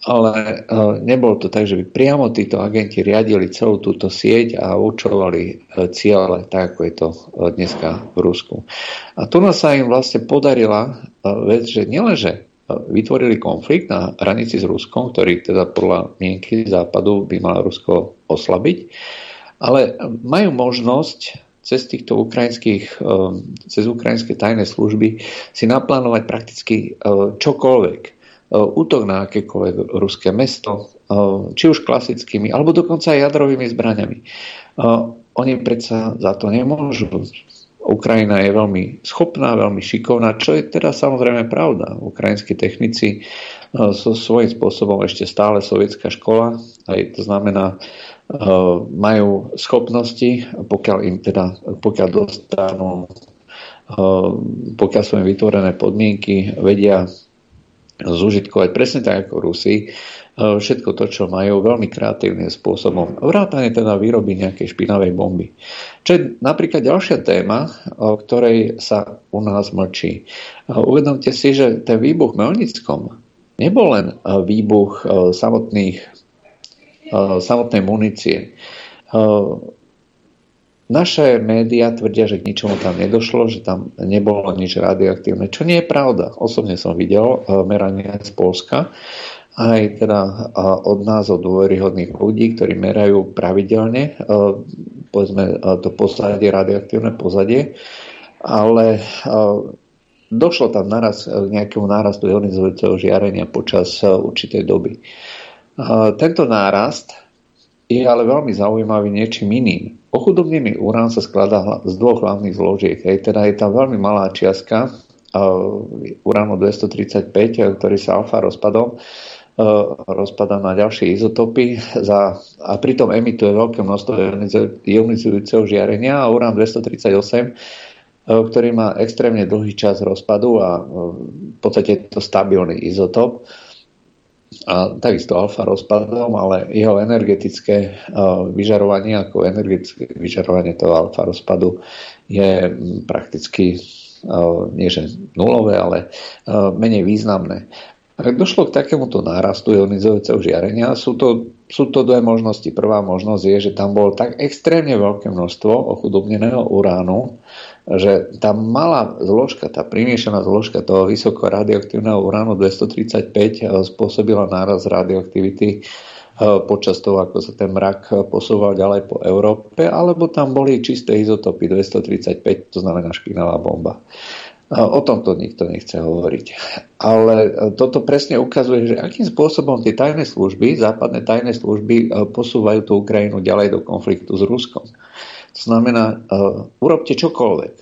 ale nebolo to tak, že by priamo títo agenti riadili celú túto sieť a učovali ciele, tak ako je to dneska v Rusku. A tu sa im vlastne podarila vec, že nielenže vytvorili konflikt na hranici s Ruskom, ktorý teda podľa mienky západu by mal Rusko oslabiť, ale majú možnosť cez týchto ukrajinských, cez ukrajinské tajné služby si naplánovať prakticky čokoľvek E, útok na akékoľvek ruské mesto, či už klasickými, alebo dokonca aj jadrovými zbraniami. Oni predsa za to nemôžu. Ukrajina je veľmi schopná, veľmi šikovná, čo je teda samozrejme pravda. Ukrajinskí technici sú svojím spôsobom ešte stále sovietská škola, aj to znamená, majú schopnosti, pokiaľ im teda, pokiaľ dostanú pokiaľ sú im vytvorené podmienky, vedia zužitkovať presne tak ako Rusi e, všetko to, čo majú veľmi kreatívnym spôsobom. Vrátane teda výroby nejakej špinavej bomby. Čo je napríklad ďalšia téma, o ktorej sa u nás mlčí. E, uvedomte si, že ten výbuch v Melnickom nebol len e, výbuch samotných, samotnej munície. Naše médiá tvrdia, že k ničomu tam nedošlo, že tam nebolo nič radioaktívne, čo nie je pravda. Osobne som videl merania z Polska, aj teda od nás, od dôveryhodných ľudí, ktorí merajú pravidelne, uh, povedzme, to pozadie, radioaktívne pozadie, ale došlo tam naraz k nejakému nárastu ionizujúceho žiarenia počas určitej doby. Tento nárast je ale veľmi zaujímavý niečím iným. Ochudobnený urán sa skladá z dvoch hlavných zložiek. Hej, teda je tam veľmi malá čiastka uránu 235, ktorý sa alfa rozpadol, uh, rozpadá na ďalšie izotopy za, a pritom emituje veľké množstvo ionizujúceho žiarenia a urán 238 uh, ktorý má extrémne dlhý čas rozpadu a v podstate je to stabilný izotop a takisto alfa rozpadom, ale jeho energetické vyžarovanie ako energetické vyžarovanie toho alfa rozpadu je prakticky nie že nulové, ale menej významné. Ak došlo k takémuto nárastu ionizujúceho žiarenia, sú to, sú to dve možnosti. Prvá možnosť je, že tam bolo tak extrémne veľké množstvo ochudobneného uránu, že tá malá zložka, tá primiešaná zložka toho vysoko radioaktívneho uránu 235 eh, spôsobila náraz radioaktivity eh, počas toho, ako sa ten mrak posúval ďalej po Európe, alebo tam boli čisté izotopy 235, to znamená špinavá bomba. O tomto nikto nechce hovoriť. Ale e, toto presne ukazuje, že akým spôsobom tie tajné služby, západné tajné služby e, posúvajú tú Ukrajinu ďalej do konfliktu s Ruskom. To znamená, uh, urobte čokoľvek.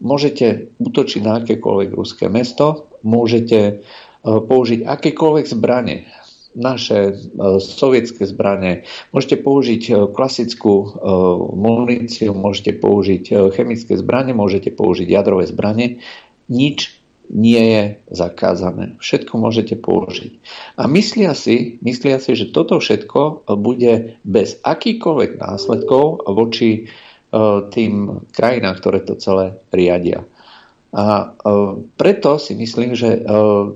Môžete útočiť na akékoľvek ruské mesto, môžete použiť akékoľvek zbranie, naše sovietské zbranie. Môžete použiť klasickú muníciu, môžete použiť chemické zbranie, môžete použiť jadrové zbranie nič nie je zakázané. Všetko môžete použiť. A myslia si, myslia si, že toto všetko bude bez akýkoľvek následkov voči e, tým krajinám, ktoré to celé riadia. A e, preto si myslím, že e,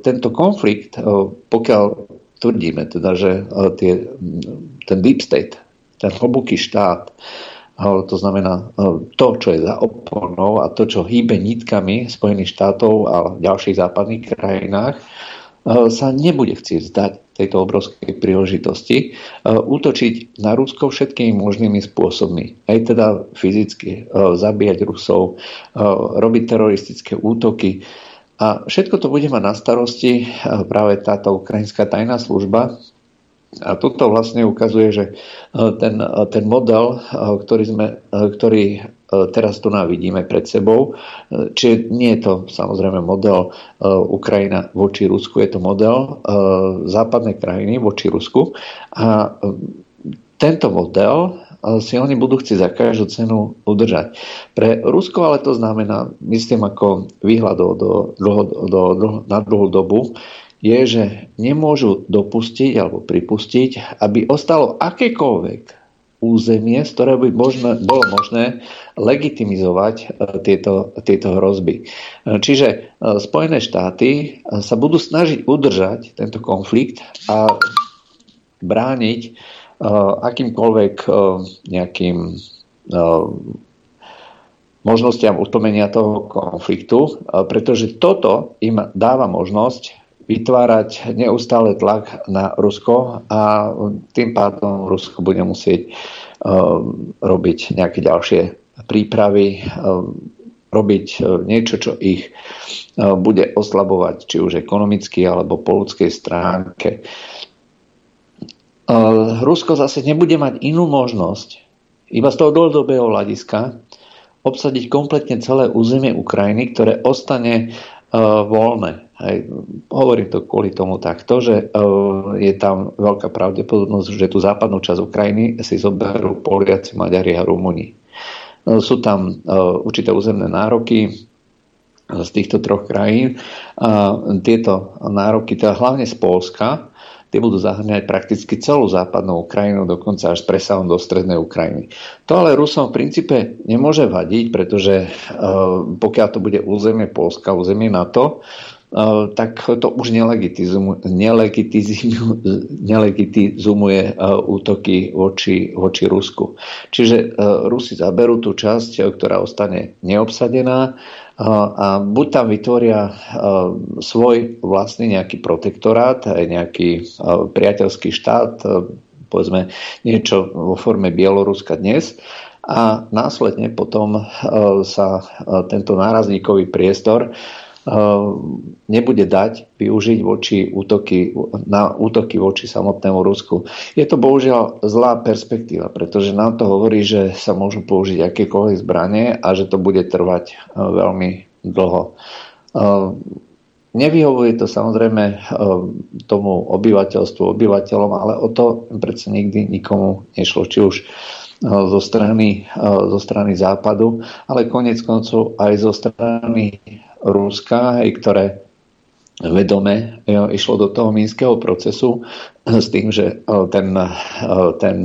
tento konflikt, pokiaľ tvrdíme teda, že tie, ten deep state, ten hlboký štát, to znamená e, to, čo je za oponou a to, čo hýbe nitkami Spojených štátov a ďalších západných krajinách, e, sa nebude chcieť zdať tejto obrovskej príležitosti e, útočiť na Rusko všetkými možnými spôsobmi. Aj teda fyzicky zabíjať Rusov, robiť teroristické útoky. A všetko to bude mať na starosti práve táto ukrajinská tajná služba, a toto vlastne ukazuje, že e, ten, e, ten model, e, ktorý, sme, ktorý teraz tu vidíme pred sebou, čiže nie je to samozrejme model Ukrajina voči Rusku, je to model západnej krajiny voči Rusku. A tento model si oni budú chcieť za každú cenu udržať. Pre Rusko ale to znamená, myslím ako výhľad do, do, do, do, na dlhú dobu, je, že nemôžu dopustiť alebo pripustiť, aby ostalo akékoľvek územie, z ktorého by možno, bolo možné legitimizovať e, tieto, tieto hrozby. E, čiže e, Spojené štáty sa budú snažiť udržať tento konflikt a brániť akýmkoľvek nejakým možnostiam utlmenia toho konfliktu, pretože toto im dáva možnosť vytvárať neustále tlak na Rusko a tým pádom Rusko bude musieť uh, robiť nejaké ďalšie prípravy, uh, robiť uh, niečo, čo ich bude oslabovať, či už ekonomicky alebo po ľudskej stránke. Rusko zase nebude mať inú možnosť, iba z toho dlhodobého hľadiska, obsadiť kompletne celé územie Ukrajiny, ktoré ostane voľné aj, hovorím to kvôli tomu takto, že uh, je tam veľká pravdepodobnosť, že tú západnú časť Ukrajiny si zoberú Poliaci, Maďari a Rumuni. Uh, sú tam uh, určité územné nároky z týchto troch krajín. A tieto nároky, teda hlavne z Polska, tie budú zahrňať prakticky celú západnú Ukrajinu, dokonca až presahom do strednej Ukrajiny. To ale Rusom v princípe nemôže vadiť, pretože pokiaľ to bude územie Polska, územie NATO, Eh, tak to už nelegitizumuje eh, útoky voči, voči Rusku. Čiže eh, Rusi zaberú tú časť, ktorá ostane neobsadená a buď tam vytvoria svoj vlastný nejaký protektorát, aj nejaký priateľský štát, povedzme niečo vo forme Bieloruska dnes, a následne potom sa tento nárazníkový priestor nebude dať využiť voči útoky, na útoky voči samotnému Rusku. Je to bohužiaľ zlá perspektíva, pretože nám to hovorí, že sa môžu použiť akékoľvek zbranie a že to bude trvať e, veľmi dlho. Ehm, nevyhovuje to samozrejme tomu obyvateľstvu, obyvateľom, ale o to predsa nikdy nikomu nešlo, či už zo strany, zo strany západu, ale konec koncov aj zo strany Ruska, aj ktoré vedome išlo do toho mínskeho procesu s tým, že e, ten, e, ten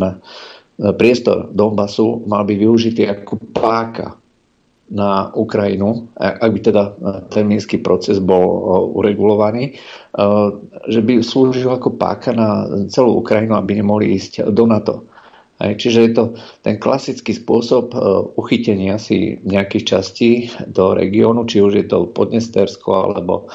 priestor Donbasu mal byť využitý ako páka na Ukrajinu, ak by teda e, ten mínsky proces bol uregulovaný, že by slúžil ako páka na celú Ukrajinu, aby nemohli ísť do NATO. Čiže je to ten klasický spôsob e, uchytenia si nejakých častí do regiónu, či už je to Podnestersko alebo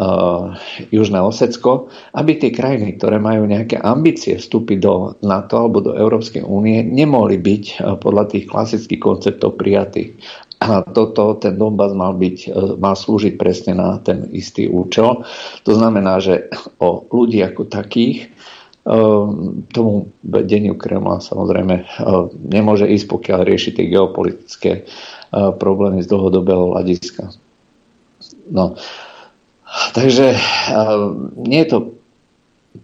uh, Južné Osecko, aby tie krajiny, ktoré majú nejaké ambície vstúpiť do NATO alebo do Európskej únie, nemohli byť uh, podľa tých klasických konceptov prijatí. A toto, ten Donbass mal, byť, mal slúžiť presne na ten istý účel. To znamená, že o ľudí ako takých tomu vedeniu Kremla samozrejme ehm, nemôže ísť, pokiaľ rieši tie geopolitické ehm, problémy z dlhodobého hľadiska. No. Takže nie je to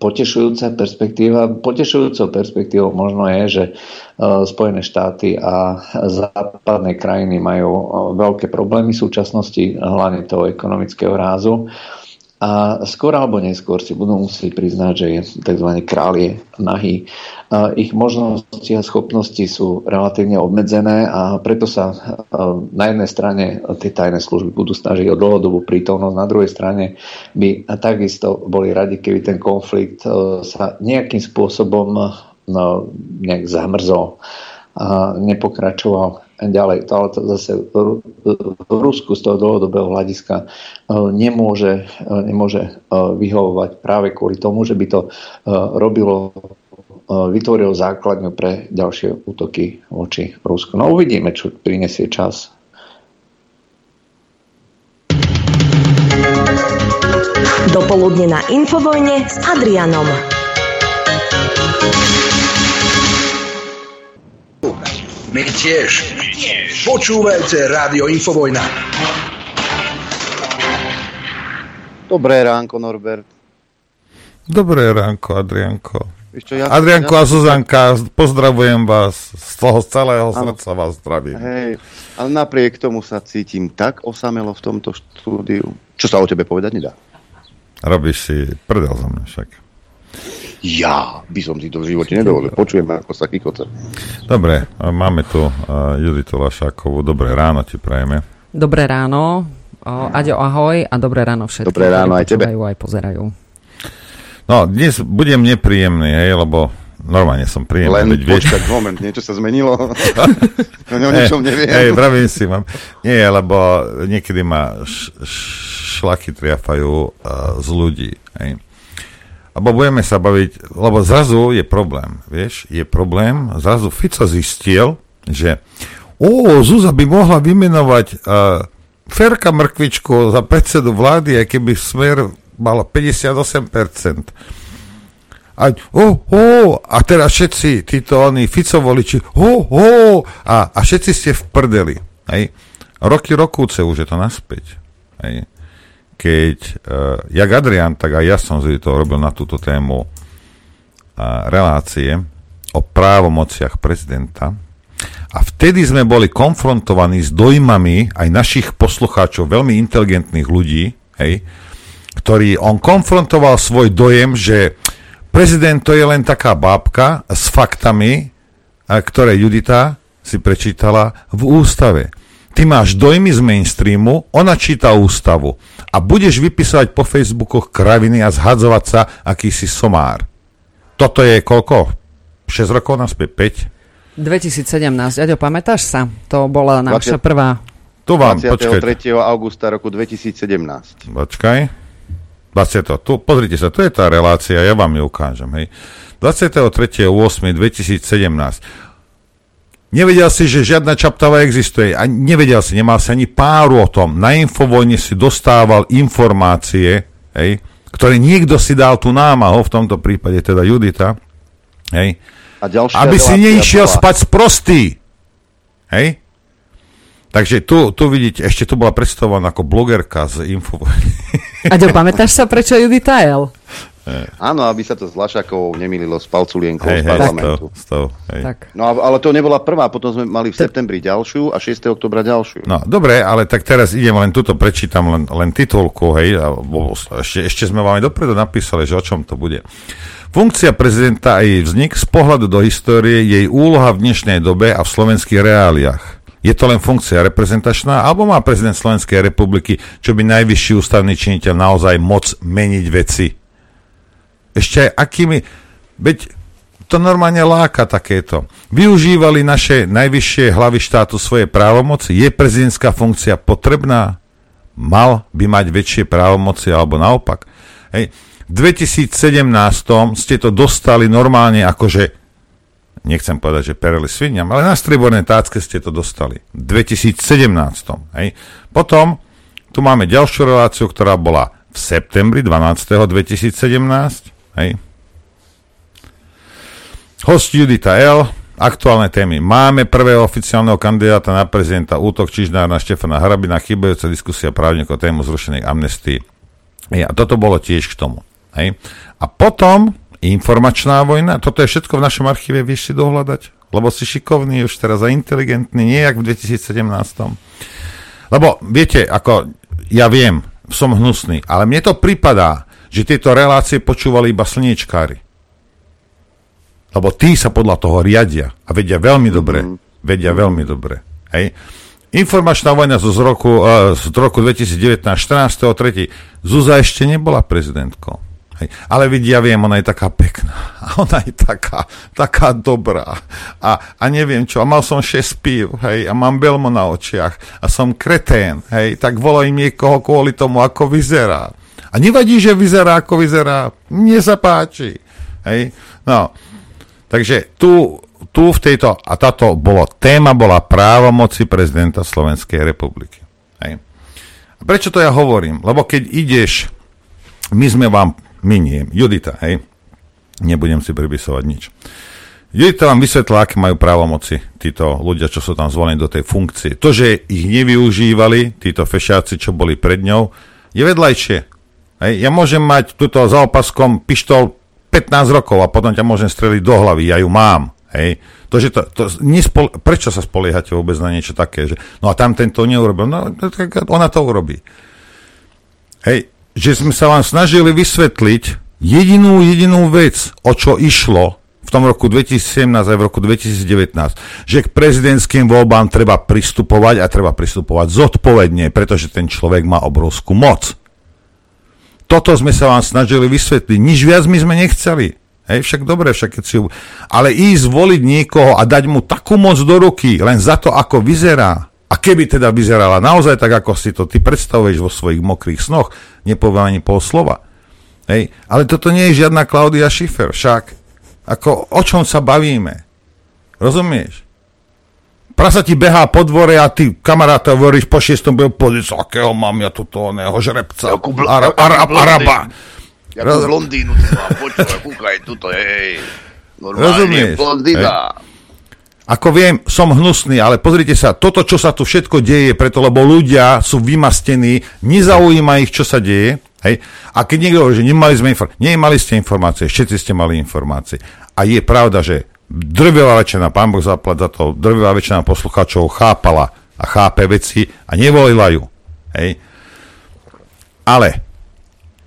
potešujúca perspektíva. Potešujúcou perspektívou možno je, že Spojené štáty a západné krajiny majú veľké problémy v súčasnosti, hlavne toho ekonomického rázu a skôr alebo neskôr si budú musieť priznať, že je tzv. králie nahý. A ich možnosti a schopnosti sú relatívne obmedzené a preto sa na jednej strane tie tajné služby budú snažiť o dlhodobú prítomnosť, na druhej strane by takisto boli radi, keby ten konflikt sa nejakým spôsobom no, nejak zamrzol a nepokračoval ďalej. Ale to zase v Rusku z toho dlhodobého hľadiska e, nemôže, e, nemôže e, vyhovovať práve kvôli tomu, že by to robilo vytvorilo základňu pre ďalšie útoky voči Rusku. No uvidíme, čo prinesie čas. Dopoludne na Infovojne s Adrianom. My tiež. Počúvajte Rádio Infovojna. Dobré ránko, Norbert. Dobré ránko, Adrianko. Čo, ja, Adrianko ja, a Zuzanka, pozdravujem vás. Z toho celého áno. srdca vás zdravím. Hej, ale napriek tomu sa cítim tak osamelo v tomto štúdiu. Čo sa o tebe povedať nedá? Robíš si prdel za mňa však. Ja by som si to v živote nedovolil. Počujem, ako sa kikoce. Dobre, máme tu uh, Juditu Lašákovú. Dobré ráno ti prajeme. Dobré ráno. O, Aďo, ahoj a dobré ráno všetkým, Dobré ráno aj tebe. aj pozerajú. No, dnes budem nepríjemný, hej, lebo normálne som príjemný. Len veď vieš- počkať moment, niečo sa zmenilo. no, o ničom neviem. Hej, vravím si, mám. Nie, lebo niekedy ma š- š- šlaky triafajú uh, z ľudí. Hej. Lebo budeme sa baviť, lebo zrazu je problém, vieš, je problém, zrazu Fico zistil, že o, Zúza by mohla vymenovať uh, Ferka Mrkvičku za predsedu vlády, aj keby smer malo 58%. A, oh, oh, a teraz všetci títo oni Fico voliči, oh, oh, a, a všetci ste v prdeli. Hej. Roky rokúce už je to naspäť. Hej. Keď uh, jak Adrian, tak aj ja som si to robil na túto tému uh, relácie o právomociach prezidenta. A vtedy sme boli konfrontovaní s dojmami aj našich poslucháčov, veľmi inteligentných ľudí, hej, ktorý on konfrontoval svoj dojem, že prezident to je len taká bábka s faktami, a ktoré Judita si prečítala v ústave. Ty máš dojmy z mainstreamu, ona číta ústavu a budeš vypisovať po Facebookoch kraviny a zhadzovať sa, aký si somár. Toto je koľko? 6 rokov naspäť? 5? 2017. Aďo, pamätáš sa? To bola naša 20. prvá... Tu vám, 23. počkajte. augusta roku 2017. Počkaj. 20. Tu, pozrite sa, tu je tá relácia, ja vám ju ukážem. Hej. 23.8.2017. Nevedel si, že žiadna čaptava existuje. A nevedel si, nemal si ani páru o tom. Na Infovojne si dostával informácie, hej, ktoré niekto si dal tú námahu, v tomto prípade teda Judita, hej, A ďalšia aby si neišiel bola- spať z prostý. Hej? Takže tu, tu vidíte, ešte tu bola predstavovaná ako blogerka z Infovojny. Aďo, pamätáš sa, prečo Judita L? Áno, aby sa to s Lašakovou nemýlilo s palculienkou Hej, z hej, parlamentu. s tou, s tou, hej. Tak. No ale to nebola prvá, potom sme mali v septembri ďalšiu a 6. oktobra ďalšiu. No, dobre, ale tak teraz idem len tuto, prečítam len, len titulku, hej, a bo- ešte, ešte sme vám aj dopredu napísali, že o čom to bude. Funkcia prezidenta a jej vznik z pohľadu do histórie, jej úloha v dnešnej dobe a v slovenských reáliách. Je to len funkcia reprezentačná, alebo má prezident Slovenskej republiky, čo by najvyšší ústavný činiteľ naozaj moc meniť veci? Ešte aj akými... Veď to normálne láka takéto. Využívali naše najvyššie hlavy štátu svoje právomoci? Je prezidentská funkcia potrebná? Mal by mať väčšie právomoci alebo naopak? Hej. V 2017 ste to dostali normálne akože nechcem povedať, že pereli sviniam, ale na striebornej tácke ste to dostali. V 2017. Hej. Potom tu máme ďalšiu reláciu, ktorá bola v septembri 12. 2017. Hej. Host Judita L. Aktuálne témy. Máme prvého oficiálneho kandidáta na prezidenta útok Čižnár na Štefana Harabina, chybajúca diskusia právnikov tému zrušenej amnestii. A toto bolo tiež k tomu. Hej. A potom informačná vojna, toto je všetko v našom archíve, vieš si dohľadať, lebo si šikovný už teraz a inteligentný, nie jak v 2017. Lebo viete, ako ja viem, som hnusný, ale mne to pripadá, že tieto relácie počúvali iba slniečkári. Lebo tí sa podľa toho riadia a vedia veľmi dobre, vedia veľmi dobre. Hej. Informačná vojna z roku, uh, z roku 2019, 14.3. Zuza ešte nebola prezidentkou. Hej. Ale vidí, ja viem, ona je taká pekná. A ona je taká, taká dobrá. A, a neviem čo, a mal som 6 pív, hej, a mám belmo na očiach. A som kretén, hej, tak volaj niekoho kvôli tomu, ako vyzerá. A nevadí, že vyzerá, ako vyzerá. Mne sa páči. Hej. No, takže tu, tu v tejto, a táto bolo, téma bola právomoci prezidenta Slovenskej republiky. Hej. A prečo to ja hovorím? Lebo keď ideš, my sme vám, my nie, Judita, hej, nebudem si pripisovať nič. Judita vám vysvetlila, aké majú právomoci títo ľudia, čo sú tam zvolení do tej funkcie. To, že ich nevyužívali, títo fešáci, čo boli pred ňou, je vedľajšie. Hej. Ja môžem mať túto za opaskom pištol 15 rokov a potom ťa môžem streliť do hlavy, ja ju mám. Hej. To, že to, to nespol, prečo sa spoliehate vôbec na niečo také, že no a tam tento neurobil, no tak ona to urobí. Hej, že sme sa vám snažili vysvetliť, jedinú, jedinú vec, o čo išlo v tom roku 2017 a v roku 2019, že k prezidentským voľbám treba pristupovať a treba pristupovať zodpovedne, pretože ten človek má obrovskú moc. Toto sme sa vám snažili vysvetliť. Nič viac my sme nechceli. Hej, však dobre, však keď si... Ale ísť voliť niekoho a dať mu takú moc do ruky, len za to, ako vyzerá, a keby teda vyzerala naozaj tak, ako si to ty predstavuješ vo svojich mokrých snoch, nepoviem ani pol slova. Hej, ale toto nie je žiadna Klaudia Schiffer, však. Ako, o čom sa bavíme? Rozumieš? Prasa ti behá po dvore a ty kamaráta hovoríš po šiestom byl pozíc, akého mám ja tuto oného žrebca, bl- ara, ara, araba. Ja Roz... z Londýnu, počúvaj, kúkaj, tuto, hej. Normálne, Rozumieš? blondina. Ako viem, som hnusný, ale pozrite sa, toto, čo sa tu všetko deje, preto lebo ľudia sú vymastení, nezaujíma ich, čo sa deje, hej? A keď niekto hovorí, že nemali sme informácie, nemali ste informácie, všetci ste mali informácie. A je pravda, že drvivá väčšina, pán Boh zaplať za to, drvivá väčšina poslucháčov chápala a chápe veci a nevolila ju. Hej? Ale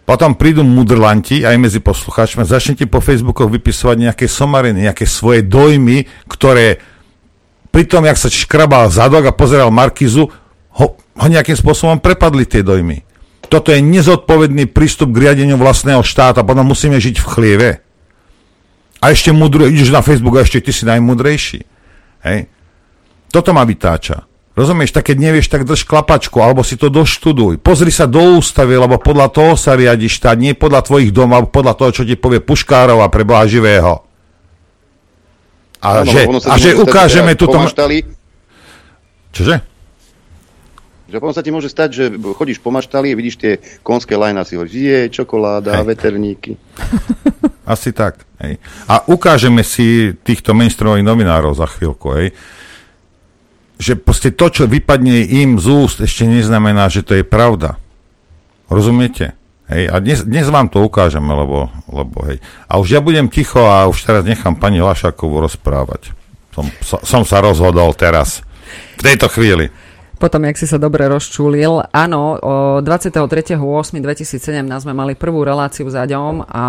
potom prídu mudrlanti aj medzi poslucháčmi začnete po Facebookoch vypisovať nejaké somariny, nejaké svoje dojmy, ktoré pri tom, jak sa škrabal zadok a pozeral Markizu, ho, ho nejakým spôsobom prepadli tie dojmy. Toto je nezodpovedný prístup k riadeniu vlastného štáta, potom musíme žiť v chlieve. A ešte mudru, ideš na Facebook a ešte ty si najmudrejší. Hej. Toto ma vytáča. Rozumieš, tak keď nevieš, tak drž klapačku, alebo si to doštuduj. Pozri sa do ústavy, lebo podľa toho sa riadi štát, nie podľa tvojich domov, podľa toho, čo ti povie Puškárova pre Boha živého. A Áno, že, ono a že ukážeme že túto... pomaštali, Čože? Že potom sa ti môže stať, že chodíš po maštali a vidíš tie konské lajna, si hovoríš, je, čokoláda, Hej. veterníky. Asi tak. Hej. A ukážeme si týchto mainstreamových novinárov za chvíľku, hej. Že proste to, čo vypadne im z úst, ešte neznamená, že to je pravda. Rozumiete? Hej, a dnes, dnes vám to ukážeme, lebo, lebo hej. A už ja budem ticho a už teraz nechám pani Lašakovú rozprávať. Som, so, som sa rozhodol teraz. V tejto chvíli. Potom, jak si sa dobre rozčúlil, áno, o 23.8.2017 sme mali prvú reláciu s Aďom a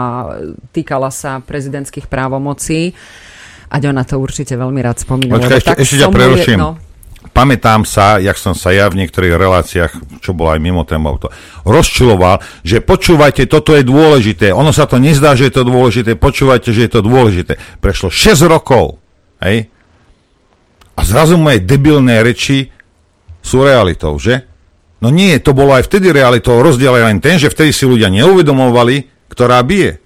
týkala sa prezidentských právomocí. Aďo na to určite veľmi rád spomínal. Počkaj, ešte, ešte ťa preruším. No, Pamätám sa, jak som sa ja v niektorých reláciách, čo bolo aj mimo témov, to rozčuloval, že počúvajte, toto je dôležité. Ono sa to nezdá, že je to dôležité, počúvajte, že je to dôležité. Prešlo 6 rokov, hej? A zrazu moje debilné reči sú realitou, že? No nie, to bolo aj vtedy realitou. Rozdiel je len ten, že vtedy si ľudia neuvedomovali, ktorá bije.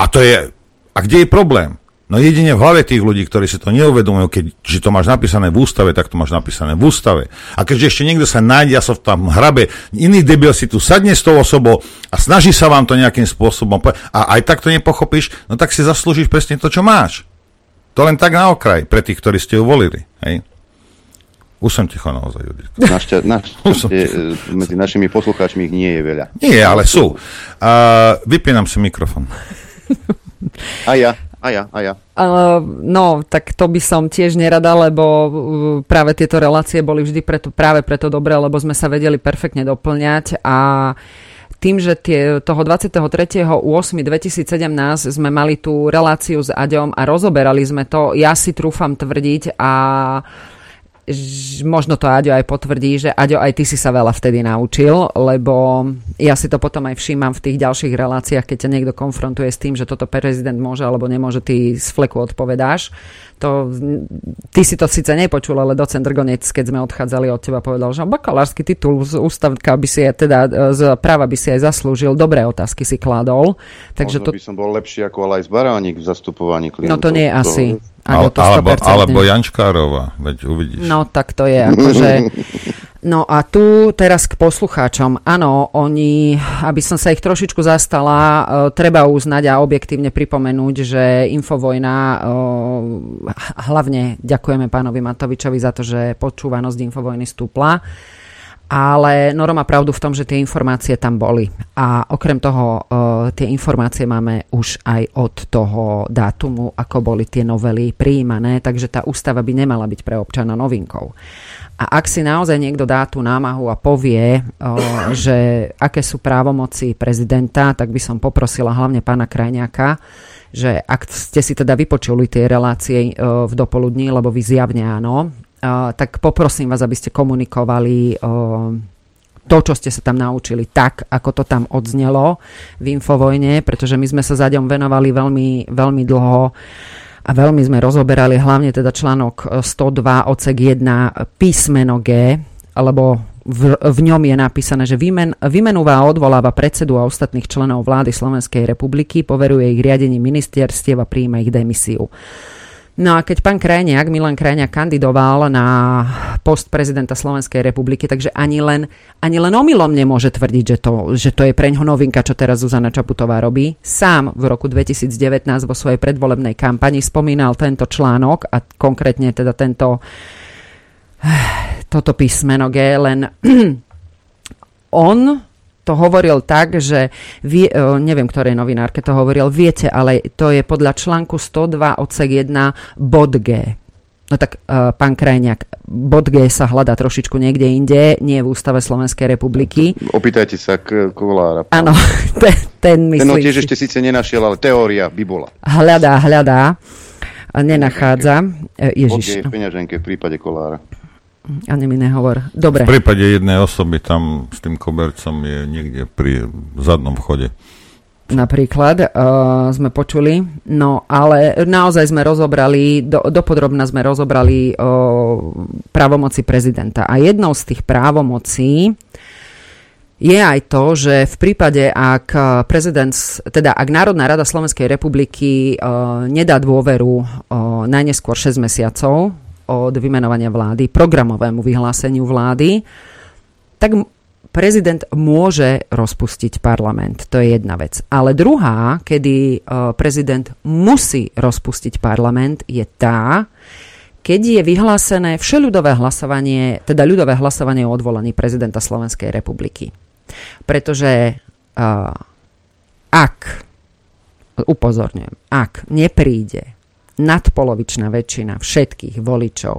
A to je... A kde je problém? No jedine v hlave tých ľudí, ktorí si to neuvedomujú, keď že to máš napísané v ústave, tak to máš napísané v ústave. A keďže ešte niekto sa nájde a sa tam hrabe, iný debil si tu sadne s tou osobou a snaží sa vám to nejakým spôsobom a aj tak to nepochopíš, no tak si zaslúžiš presne to, čo máš. To len tak na okraj, pre tých, ktorí ste ju volili. Hej? Už som ticho naozaj, Juditko. Našťa, našťastie, e, medzi našimi poslucháčmi ich nie je veľa. Nie, ale sú. A vypínam si mikrofon. A ja, a ja, a ja. Uh, no, tak to by som tiež nerada, lebo uh, práve tieto relácie boli vždy preto, práve preto dobré, lebo sme sa vedeli perfektne doplňať a tým, že tie, toho 23.8.2017 sme mali tú reláciu s Aďom a rozoberali sme to, ja si trúfam tvrdiť a možno to Aďo aj potvrdí, že Aďo, aj ty si sa veľa vtedy naučil, lebo ja si to potom aj všímam v tých ďalších reláciách, keď ťa niekto konfrontuje s tým, že toto prezident môže alebo nemôže, ty z fleku odpovedáš. To, ty si to síce nepočul, ale docent Drgonec, keď sme odchádzali od teba, povedal, že bakalársky titul z ústavka by si aj, teda z práva by si aj zaslúžil, dobré otázky si kládol. Takže Možno to, by som bol lepší ako Alajs Baránik v zastupovaní klientov. no to nie je asi. Aďo, to alebo, 100%. alebo Jančkárova, veď uvidíš. No tak to je akože... No a tu teraz k poslucháčom. Áno, oni, aby som sa ich trošičku zastala, e, treba uznať a objektívne pripomenúť, že Infovojna, e, hlavne ďakujeme pánovi Matovičovi za to, že počúvanosť Infovojny stúpla. Ale Noro má pravdu v tom, že tie informácie tam boli. A okrem toho, e, tie informácie máme už aj od toho dátumu, ako boli tie novely prijímané, takže tá ústava by nemala byť pre občana novinkou. A ak si naozaj niekto dá tú námahu a povie, o, že aké sú právomoci prezidenta, tak by som poprosila hlavne pána Krajňáka, že ak ste si teda vypočuli tie relácie o, v dopoludní, lebo vy zjavne áno, tak poprosím vás, aby ste komunikovali to, čo ste sa tam naučili, tak, ako to tam odznelo v Infovojne, pretože my sme sa za ňom venovali veľmi, veľmi dlho a veľmi sme rozoberali hlavne teda článok 102 odsek 1 písmeno G, alebo v, v ňom je napísané, že vymen, vymenúva a odvoláva predsedu a ostatných členov vlády Slovenskej republiky, poveruje ich riadením ministerstiev a príjma ich demisiu. No a keď pán Krajniak, Milan Krajniak kandidoval na post prezidenta Slovenskej republiky, takže ani len, ani len omylom nemôže tvrdiť, že to, že to je preňho novinka, čo teraz Zuzana Čaputová robí. Sám v roku 2019 vo svojej predvolebnej kampani spomínal tento článok a konkrétne teda tento toto písmeno G, len on to hovoril tak, že vie, neviem, ktorej novinárke to hovoril, viete, ale to je podľa článku 102 odsek 1 bod G. No tak uh, pán Krajniak, bod G sa hľadá trošičku niekde inde, nie v Ústave Slovenskej republiky. Opýtajte sa k Kolára. Áno, ten, ten myslím. Ten ho tiež ešte síce nenašiel, ale teória by bola. Hľadá, hľadá. Nenachádza. Ježiš. Bod G je v peňaženke v prípade Kolára. Ani mi nehovor. Dobre. V prípade jednej osoby tam s tým kobercom je niekde pri zadnom vchode. Napríklad uh, sme počuli, no ale naozaj sme rozobrali, do, dopodrobna sme rozobrali uh, právomoci prezidenta. A jednou z tých právomocí je aj to, že v prípade, ak prezident, teda ak Národná rada Slovenskej republiky uh, nedá dôveru uh, najneskôr 6 mesiacov, od vymenovania vlády, programovému vyhláseniu vlády, tak prezident môže rozpustiť parlament. To je jedna vec. Ale druhá, kedy e, prezident musí rozpustiť parlament, je tá, keď je vyhlásené všeľudové hlasovanie, teda ľudové hlasovanie o odvolaní prezidenta Slovenskej republiky. Pretože uh, ak, upozorňujem, ak nepríde nadpolovičná väčšina všetkých voličov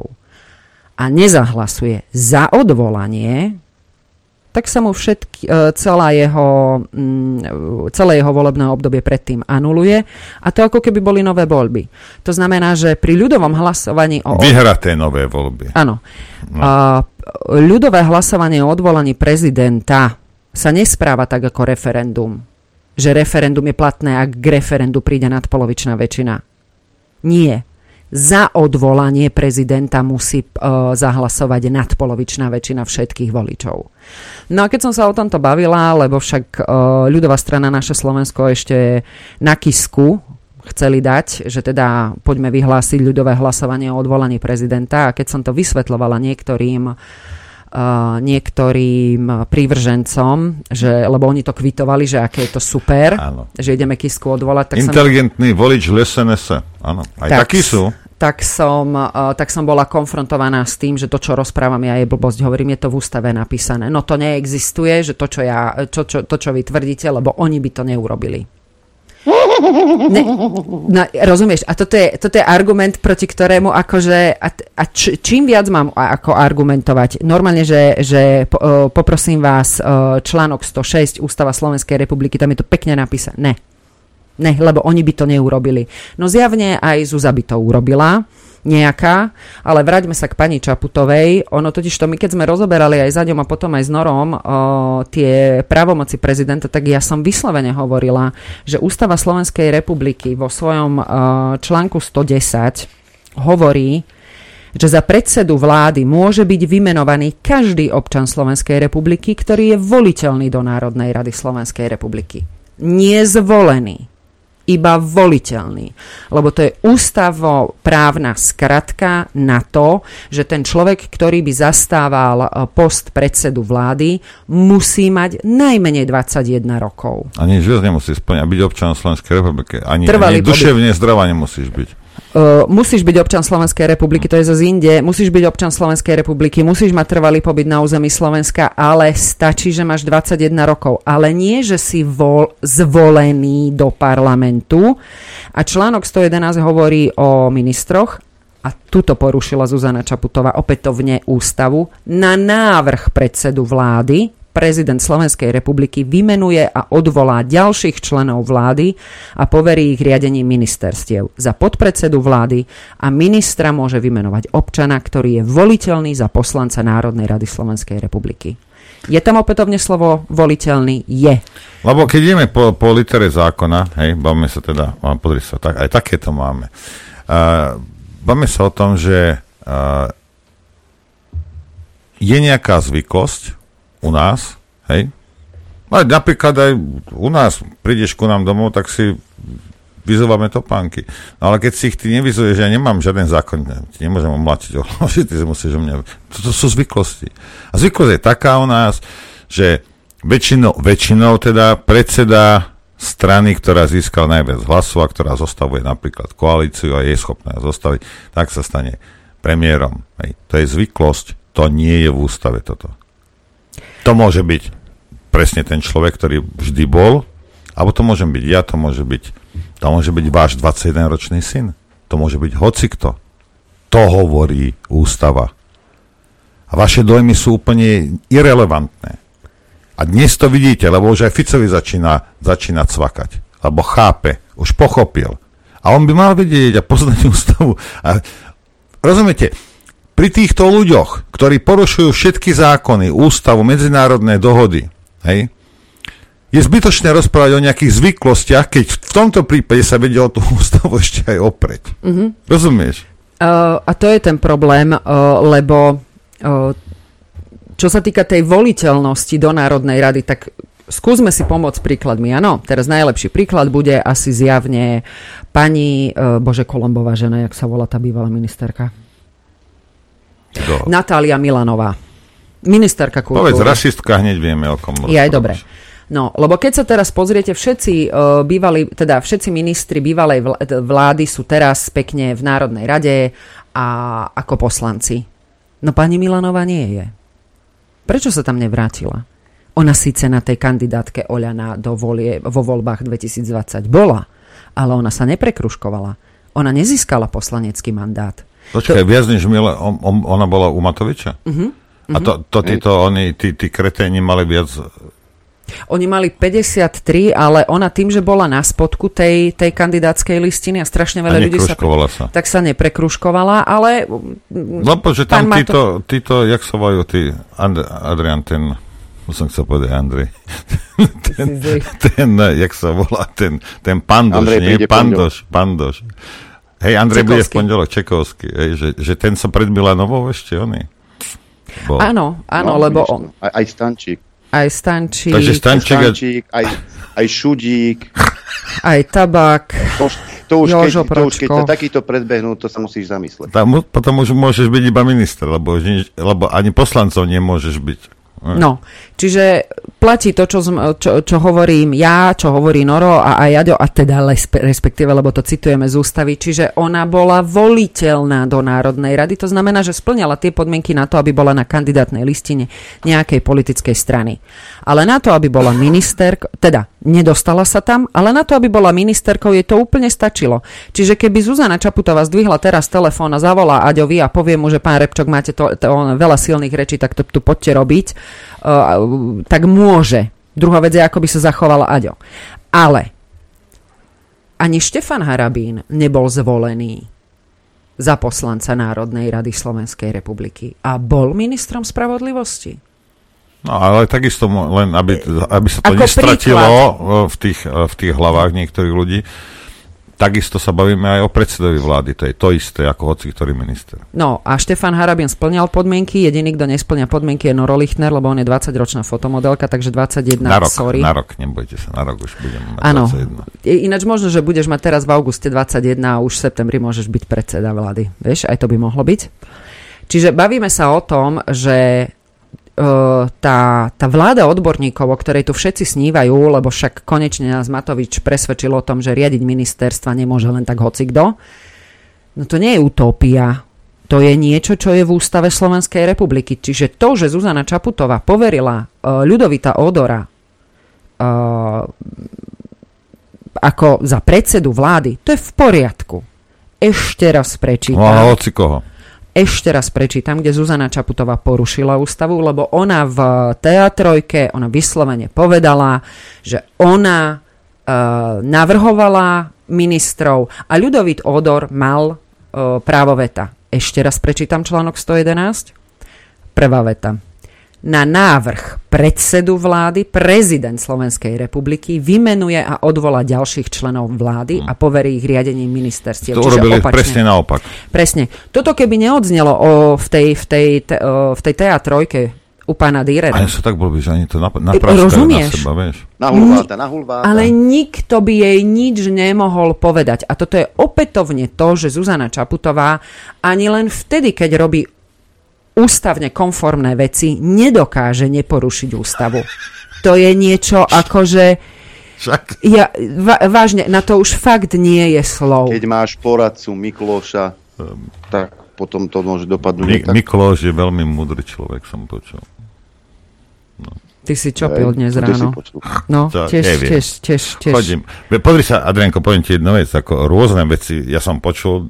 a nezahlasuje za odvolanie, tak sa mu všetky, e, celá jeho, mm, celé jeho volebné obdobie predtým anuluje a to ako keby boli nové voľby. To znamená, že pri ľudovom hlasovaní o... Vyhraté nové voľby. Áno. No. ľudové hlasovanie o odvolaní prezidenta sa nespráva tak ako referendum. Že referendum je platné, ak k referendu príde nadpolovičná väčšina. Nie. Za odvolanie prezidenta musí uh, zahlasovať nadpolovičná väčšina všetkých voličov. No a keď som sa o tomto bavila, lebo však uh, ľudová strana naše Slovensko ešte na kisku chceli dať, že teda poďme vyhlásiť ľudové hlasovanie o odvolaní prezidenta a keď som to vysvetlovala niektorým niektorým prívržencom, že, lebo oni to kvitovali, že aké je to super, Áno. že ideme Kisku odvolať. Tak Inteligentný som, volič LSNS, áno, aj tak, takí sú. Tak som, uh, tak som bola konfrontovaná s tým, že to, čo rozprávam ja, je blbosť. Hovorím, je to v ústave napísané. No to neexistuje, že to, čo, ja, čo, čo, to, čo vy tvrdíte, lebo oni by to neurobili. Ne, no, rozumieš, a toto je, toto je argument, proti ktorému akože, a, a č, čím viac mám ako argumentovať? Normálne, že, že po, poprosím vás, článok 106 Ústava Slovenskej republiky, tam je to pekne napísané. Ne. Ne, lebo oni by to neurobili. No zjavne aj Zuza by to urobila nejaká, ale vráťme sa k pani Čaputovej. Ono totiž to, my keď sme rozoberali aj za ňom a potom aj s Norom o, tie právomoci prezidenta, tak ja som vyslovene hovorila, že Ústava Slovenskej republiky vo svojom o, článku 110 hovorí, že za predsedu vlády môže byť vymenovaný každý občan Slovenskej republiky, ktorý je voliteľný do Národnej rady Slovenskej republiky. Nie iba voliteľný. Lebo to je ústavoprávna skratka na to, že ten človek, ktorý by zastával e, post predsedu vlády, musí mať najmenej 21 rokov. Ani nič nemusí splňať, byť občan Slovenskej republiky. Ani, ani duševne zdravá nemusíš byť. Uh, musíš byť občan Slovenskej republiky, to je zase inde, musíš byť občan Slovenskej republiky, musíš mať trvalý pobyt na území Slovenska, ale stačí, že máš 21 rokov. Ale nie, že si vol, zvolený do parlamentu. A článok 111 hovorí o ministroch a tuto porušila Zuzana Čaputová opätovne ústavu, na návrh predsedu vlády prezident Slovenskej republiky vymenuje a odvolá ďalších členov vlády a poverí ich riadením ministerstiev. Za podpredsedu vlády a ministra môže vymenovať občana, ktorý je voliteľný za poslanca Národnej rady Slovenskej republiky. Je tam opätovne slovo voliteľný? Je. Lebo keď ideme po, po litere zákona, hej, bavíme sa teda, pozri sa, tak, aj také to máme. Uh, bavíme sa o tom, že uh, je nejaká zvyklosť u nás, hej, ale napríklad aj u nás, prídeš ku nám domov, tak si vyzovame topánky. No ale keď si ich ty nevyzuješ, ja nemám žiaden zákon, ti nemôžem omlačiť, že ty musíš o mňa... Toto sú zvyklosti. A zvyklosť je taká u nás, že väčšinou, väčšinou teda predseda strany, ktorá získala najviac hlasov a ktorá zostavuje napríklad koalíciu a je schopná zostaviť, tak sa stane premiérom. Hej. To je zvyklosť, to nie je v ústave toto. To môže byť presne ten človek, ktorý vždy bol, alebo to môžem byť ja, to môže byť, to môže byť váš 21-ročný syn. To môže byť hocikto. To hovorí ústava. A vaše dojmy sú úplne irrelevantné. A dnes to vidíte, lebo už aj Ficovi začína, začína cvakať. Lebo chápe, už pochopil. A on by mal vedieť a poznať ústavu. A rozumiete, pri týchto ľuďoch, ktorí porušujú všetky zákony, ústavu, medzinárodné dohody, hej, je zbytočné rozprávať o nejakých zvyklostiach, keď v tomto prípade sa vedie o tú ústavu ešte aj opreť. Mm-hmm. Rozumieš? Uh, a to je ten problém, uh, lebo uh, čo sa týka tej voliteľnosti do Národnej rady, tak skúsme si pomôcť príkladmi. Áno, teraz najlepší príklad bude asi zjavne pani, uh, Bože Kolombová žena, jak sa volá tá bývalá ministerka? Kto? Natália Milanová. Ministerka kultúry. Povedz, rasistka, hneď vieme, o kom Je aj dobre. No, lebo keď sa teraz pozriete, všetci uh, bývali, teda všetci ministri bývalej vlády sú teraz pekne v Národnej rade a ako poslanci. No pani Milanová nie je. Prečo sa tam nevrátila? Ona síce na tej kandidátke Oľana do volie, vo voľbách 2020 bola, ale ona sa neprekruškovala. Ona nezískala poslanecký mandát. Počkaj, to... viac než Mila, on, on, ona bola u Matoviča? Uh-huh. A to, to títo, oni, tí, tí kreténi mali viac oni mali 53, ale ona tým, že bola na spodku tej, tej kandidátskej listiny a strašne veľa a ľudí sa, sa. Tak sa neprekruškovala, ale... Lebo, že tam títo, to... títo, jak sa volajú tí, And, Adrian, ten, som chcel povedať Andrej. ten, ten, jak sa volá, ten, ten Pandoš, Andrej nie? Pandoš, Pandoš. Hej, Andrej Čekovský. bude v pondelok, Čekovský, hej, že, že ten sa pred Milanovou ešte, oný. Bol. Áno, áno, no, lebo on... Aj, aj Stančík. Aj Stančík. Takže Stančík, Stančík aj, aj Šudík. Aj Tabak. To, to, už, keď, to už keď sa takýto predbehnú, to sa musíš zamyslieť. Tam, potom už môžeš byť iba minister, lebo, lebo ani poslancov nemôžeš byť. No, čiže platí to, čo, čo, čo hovorím ja, čo hovorí Noro a aj Jaďo, a teda respektíve, lebo to citujeme z ústavy, čiže ona bola voliteľná do Národnej rady, to znamená, že splňala tie podmienky na to, aby bola na kandidátnej listine nejakej politickej strany. Ale na to, aby bola ministerkou, teda nedostala sa tam, ale na to, aby bola ministerkou, jej to úplne stačilo. Čiže keby Zuzana Čaputová zdvihla teraz telefón a zavolá Aďovi a povie mu, že pán Repčok, máte to, to, veľa silných rečí, tak to tu poďte robiť, tak môže. Druhá vec je, ako by sa zachovala Aďo. Ale ani Štefan Harabín nebol zvolený za poslanca Národnej rady Slovenskej republiky a bol ministrom spravodlivosti. No ale takisto len, aby, aby sa to Ako nestratilo príklad. v tých, v tých hlavách niektorých ľudí, takisto sa bavíme aj o predsedovi vlády. To je to isté ako hoci ktorý minister. No a Štefan Harabin splňal podmienky. Jediný, kto nesplňa podmienky je Noro Lichner, lebo on je 20-ročná fotomodelka, takže 21, na rok, sorry. Na rok, nebojte sa, na rok už budem mať ano. 21. Ináč možno, že budeš mať teraz v auguste 21 a už v septembri môžeš byť predseda vlády. Vieš, aj to by mohlo byť. Čiže bavíme sa o tom, že tá, tá vláda odborníkov, o ktorej tu všetci snívajú, lebo však konečne nás Matovič presvedčil o tom, že riadiť ministerstva nemôže len tak hocikdo, no to nie je utopia. To je niečo, čo je v ústave Slovenskej republiky. Čiže to, že Zuzana Čaputová poverila uh, Ľudovita Odora uh, ako za predsedu vlády, to je v poriadku. ešte raz prečítam. No, ale hoci koho. Ešte raz prečítam, kde Zuzana Čaputová porušila ústavu, lebo ona v teatrojke, ona vyslovene povedala, že ona uh, navrhovala ministrov a Ľudovít Odor mal uh, právo veta. Ešte raz prečítam článok 111. Prvá veta na návrh predsedu vlády prezident Slovenskej republiky vymenuje a odvolá ďalších členov vlády a poverí ich riadením ministerstiev. To urobili presne naopak. Presne. Toto keby neodznelo o, v tej, v tej, te, o, v tej teatrojke u pána Dírera. A ja sa tak blbý, že ani to napraskajú Rozumieš? na seba, vieš. Nahulváta, nahulváta. Ale nikto by jej nič nemohol povedať. A toto je opätovne to, že Zuzana Čaputová ani len vtedy, keď robí ústavne konformné veci, nedokáže neporušiť ústavu. To je niečo ako, že Však. ja, va, vážne, na to už fakt nie je slov. Keď máš poradcu Mikloša, tak potom to môže dopadnúť. Mi- tak... Mikloš je veľmi múdry človek, som počul. Ty si čo pil dnes ráno? No, tiež, neviem. tiež, tiež, tiež. Chodím. Pozri sa, Adrianko, poviem ti jednu vec, ako rôzne veci, ja som počul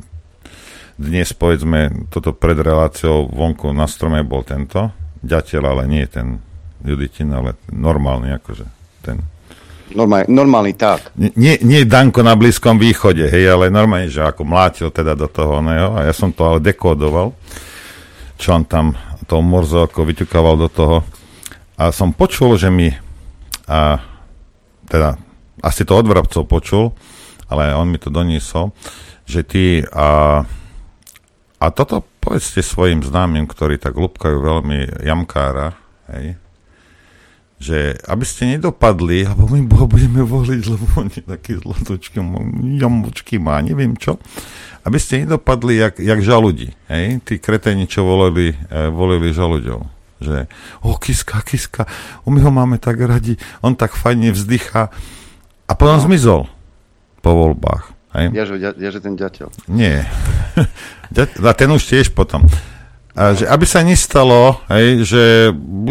dnes, povedzme, toto pred reláciou vonku na strome bol tento, ďateľ, ale nie ten Juditin, ale normálny, akože ten. Normálny, normálny tak. Nie- Nie, Danko na Blízkom východe, hej, ale normálne, že ako mlátil teda do toho oného, a ja som to ale dekódoval, čo on tam tou morzovkou vyťukával do toho. A som počul, že mi, a, teda, asi to od vrabcov počul, ale on mi to doniesol, že ty, a, a toto povedzte svojim známym, ktorí tak lupkajú veľmi jamkára, hej, že aby ste nedopadli, lebo my ho budeme voliť, lebo on je taký zlatočky, jamočky má, neviem čo, aby ste nedopadli jak, jak žaludi, hej, tí kreteni, čo volili, e, volili žaludov že o, Kiska, Kiska, my ho máme tak radi, on tak fajne vzdychá a potom no. zmizol po voľbách. Hej? Ja, že, ja, ja, že ten ďateľ. Nie. A ten už tiež potom. A že aby sa nestalo, hej, že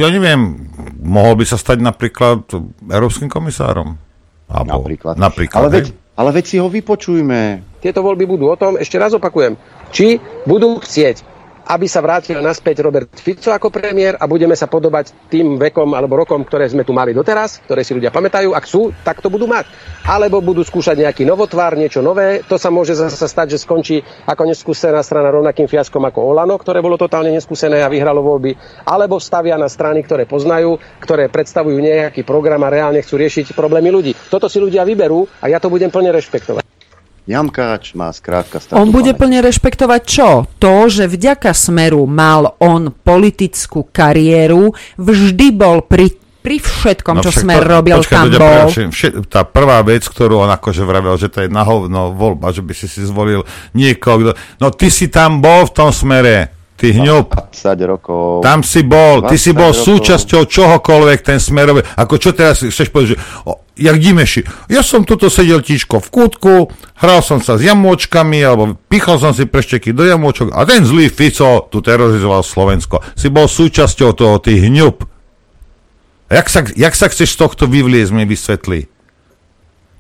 ja neviem, mohol by sa stať napríklad európskym komisárom. Abo, Napríklad. napríklad Ale hej. veď, ale veď si ho vypočujme. Tieto voľby budú o tom, ešte raz opakujem, či budú chcieť aby sa vrátil naspäť Robert Fico ako premiér a budeme sa podobať tým vekom alebo rokom, ktoré sme tu mali doteraz, ktoré si ľudia pamätajú. Ak sú, tak to budú mať. Alebo budú skúšať nejaký novotvár, niečo nové. To sa môže zase stať, že skončí ako neskúsená strana rovnakým fiaskom ako Olano, ktoré bolo totálne neskúsené a vyhralo voľby. Alebo stavia na strany, ktoré poznajú, ktoré predstavujú nejaký program a reálne chcú riešiť problémy ľudí. Toto si ľudia vyberú a ja to budem plne rešpektovať. Jamkáč má skrátka On bude plne rešpektovať čo? To, že vďaka Smeru mal on politickú kariéru, vždy bol pri, pri všetkom, čo No však Smer to- robil, počkaj, tam bol. preruším. Vše- tá prvá vec, ktorú on akože vravel, že to je na hovno voľba, že by si si zvolil niekoho, kto... No ty si tam bol v tom smere, ty hňup. 20 rokov. Tam si bol, ty si 20 bol rokov. súčasťou čohokoľvek ten smerový. Ako čo teraz chceš povedať, že o, jak Dimeši. Ja som tuto sedel tičko v kútku, hral som sa s jamôčkami, alebo pichol som si prešteky do jamôčok a ten zlý Fico tu terorizoval Slovensko. Si bol súčasťou toho, ty. A jak sa, jak sa chceš z tohto vyvliezť, mi vysvetli?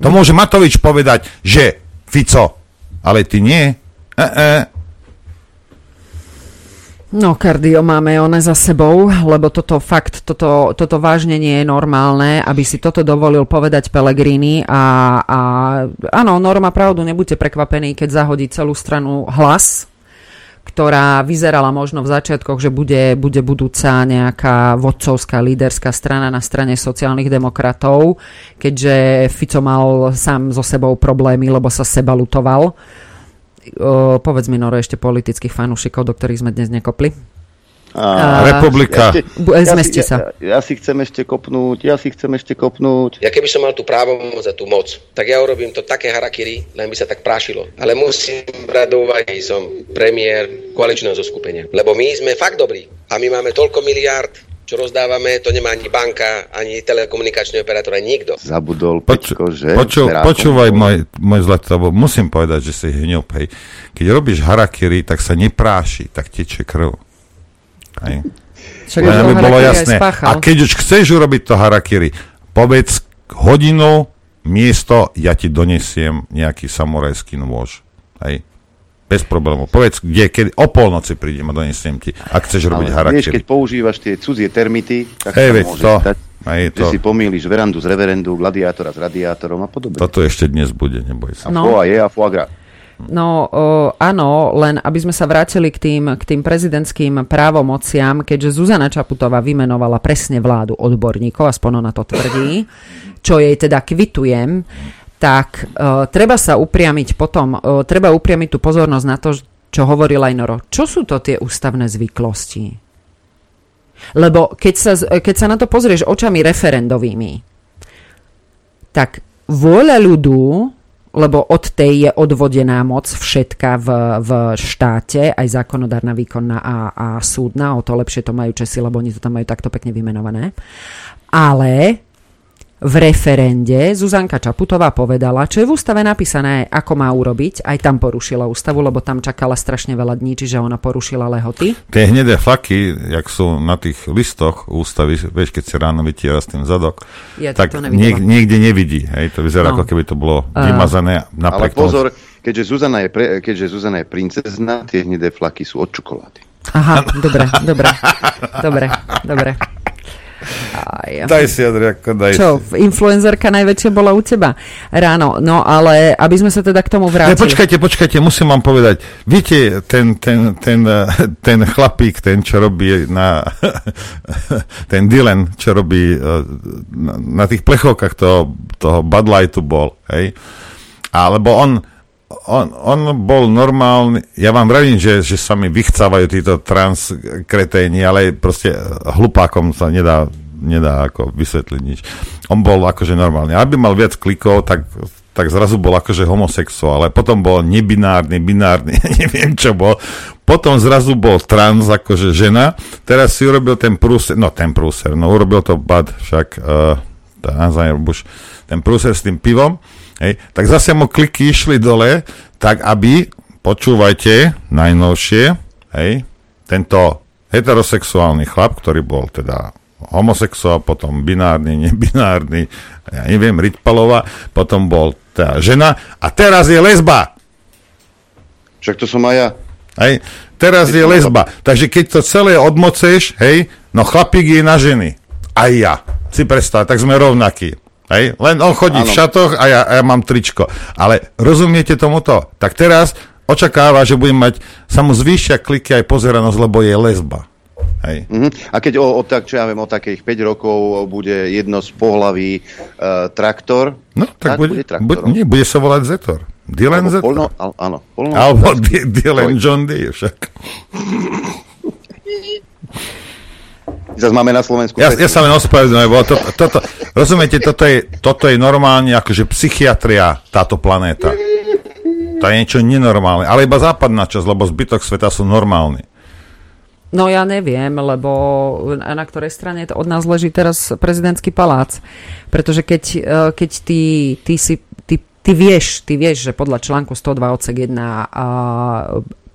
To môže Matovič povedať, že Fico, ale ty nie. E, e. No, kardio máme one za sebou, lebo toto fakt, toto, toto vážne nie je normálne, aby si toto dovolil povedať Pelegrini a, a áno, Norma pravdu, nebuďte prekvapení, keď zahodí celú stranu hlas, ktorá vyzerala možno v začiatkoch, že bude, bude budúca nejaká vodcovská líderská strana na strane sociálnych demokratov, keďže Fico mal sám so sebou problémy, lebo sa seba lutoval. O, povedz mi, Noro, ešte politických fanúšikov, do ktorých sme dnes nekopli. Á, Republika. ešte- ja sa. Ja, ja si chcem ešte kopnúť, ja si chcem ešte kopnúť. Ja keby som mal tú právomoc a tú moc, tak ja urobím to také harakiri, len by sa tak prášilo. Ale musím brať do úvahy, som premiér koaličného zoskupenia. Lebo my sme fakt dobrí a my máme toľko miliárd, čo rozdávame, to nemá ani banka, ani telekomunikačný operátor, ani nikto. Zabudol Poču, Pečko, že? poču, počúvaj môj, môj zlatý, lebo musím povedať, že si hňup, hej. Keď robíš harakiri, tak sa nepráši, tak teče krv. Hej. Však Len aby bolo jasné. A keď už chceš urobiť to harakiri, povedz hodinu, miesto, ja ti donesiem nejaký samurajský nôž. Hej. Bez problémov. Povedz, kde, kedy, o polnoci prídem a donesiem ti, ak chceš robiť harakiri. vieš, keď používaš tie cudzie termity, tak sa veď môže to, stať, že to. si pomýliš verandu z reverendu, gladiátora s radiátorom a podobne. Toto ešte dnes bude, neboj sa. A No. foie je a foie gras. No o, áno, len aby sme sa vrátili k tým, k tým prezidentským právomociam, keďže Zuzana Čaputová vymenovala presne vládu odborníkov, aspoň ona to tvrdí, čo jej teda kvitujem, tak uh, treba sa upriamiť potom, uh, treba upriamiť tú pozornosť na to, čo hovoril aj Noro. Čo sú to tie ústavné zvyklosti? Lebo keď sa, z- keď sa na to pozrieš očami referendovými, tak vôľa ľudu, lebo od tej je odvodená moc všetka v, v štáte, aj zákonodárna, výkonná a, a súdna, o to lepšie to majú Česi, lebo oni to tam majú takto pekne vymenované. Ale v referende Zuzanka Čaputová povedala, čo je v ústave napísané, ako má urobiť, aj tam porušila ústavu, lebo tam čakala strašne veľa dní, čiže ona porušila lehoty. Tie hnedé flaky, jak sú na tých listoch ústavy, vieš, keď si ráno vytiera s tým zadok, Ja tak niek- niekde nevidí. Hej, to vyzerá, No. ako keby to bolo A- vymazané. Ale napriek tomu- pozor, keďže Zuzana, je pre, keďže Zuzana je princezna, tie hnedé flaky sú od čokolády. Aha, dobre, dobre, dobre, dobre. Aj. Daj si, Adriako, daj Čo, si. influenzerka najväčšia bola u teba ráno. No ale aby sme sa teda k tomu Ne, vrátili. počkajte, počkajte, musím vám povedať. Viete, ten, ten, ten, ten chlapík, ten, čo robí na... ten Dylan, čo robí eh, na, na tých plechovkách toho, toho Bud Lightu bol, hej? Alebo on, on, on bol normálny, ja vám vravím, že, že sa mi vychcávajú títo transkreténi, ale proste hlupákom sa nedá, nedá ako vysvetliť nič. On bol akože normálny. Aby mal viac klikov, tak, tak zrazu bol akože homosexuál, ale potom bol nebinárny, binárny, neviem čo bol. Potom zrazu bol trans, akože žena. Teraz si urobil ten prúser, no ten prúser, no urobil to Bad, však uh, ten prúser s tým pivom, hej, tak zase mu kliky išli dole, tak aby, počúvajte, najnovšie, hej, tento heterosexuálny chlap, ktorý bol teda homosexuál, potom binárny, nebinárny, ja neviem, Rytpalová, potom bol tá žena a teraz je lesba. Však to som aj ja. Hej, teraz je lesba. Takže keď to celé odmoceš, hej, no chlapík je na ženy. Aj ja. Si predstav, tak sme rovnakí. Hej, len on chodí v Áno. šatoch a ja, a ja mám tričko. Ale rozumiete tomuto? Tak teraz očakáva, že budem mať, sa mu zvýšia kliky aj pozeranosť, lebo je lesba. Hej. Mhm. A keď o, o, tak, čo ja viem, o takých 5 rokov bude jedno z pohlaví uh, traktor, No, tak, bude, bude, traktorom. nie, bude sa volať Zetor. Dylan Alebo Zetor. polno, al, áno, polno, Alebo Dylan John Deere však. Zas máme na Slovensku. Ja, ja sa len ospravedlňujem, lebo to, toto, rozumiete, toto je, toto je normálne akože psychiatria, táto planéta. To je niečo nenormálne, ale iba západná časť, lebo zbytok sveta sú normálni. No ja neviem, lebo na ktorej strane to od nás leží teraz prezidentský palác. Pretože keď, eh, keď ty, ty si ty, ty vieš, ty vieš, že podľa článku 102 odsek 1 a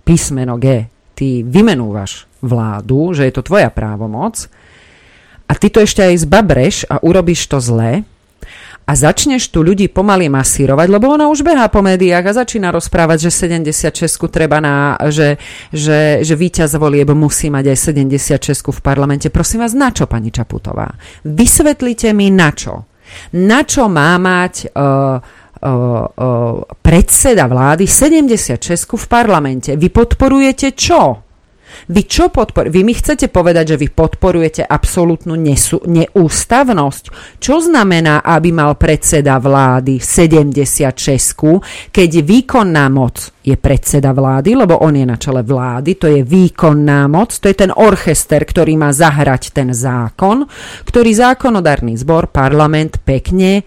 písmeno G ty vymenúvaš vládu, že je to tvoja právomoc a ty to ešte aj zbabreš a urobíš to zle a začneš tu ľudí pomaly masírovať, lebo ona už behá po médiách a začína rozprávať, že 76 treba na, že, že, že víťaz volieb musí mať aj 76 v parlamente. Prosím vás, na čo, pani Čaputová? Vysvetlite mi na čo. Na čo má mať uh, uh, uh, predseda vlády 76 v parlamente? Vy podporujete čo? Vy čo podporujete? Vy mi chcete povedať, že vy podporujete absolútnu nesu- neústavnosť? Čo znamená, aby mal predseda vlády 76, keď výkonná moc je predseda vlády, lebo on je na čele vlády, to je výkonná moc, to je ten orchester, ktorý má zahrať ten zákon, ktorý zákonodárny zbor, parlament pekne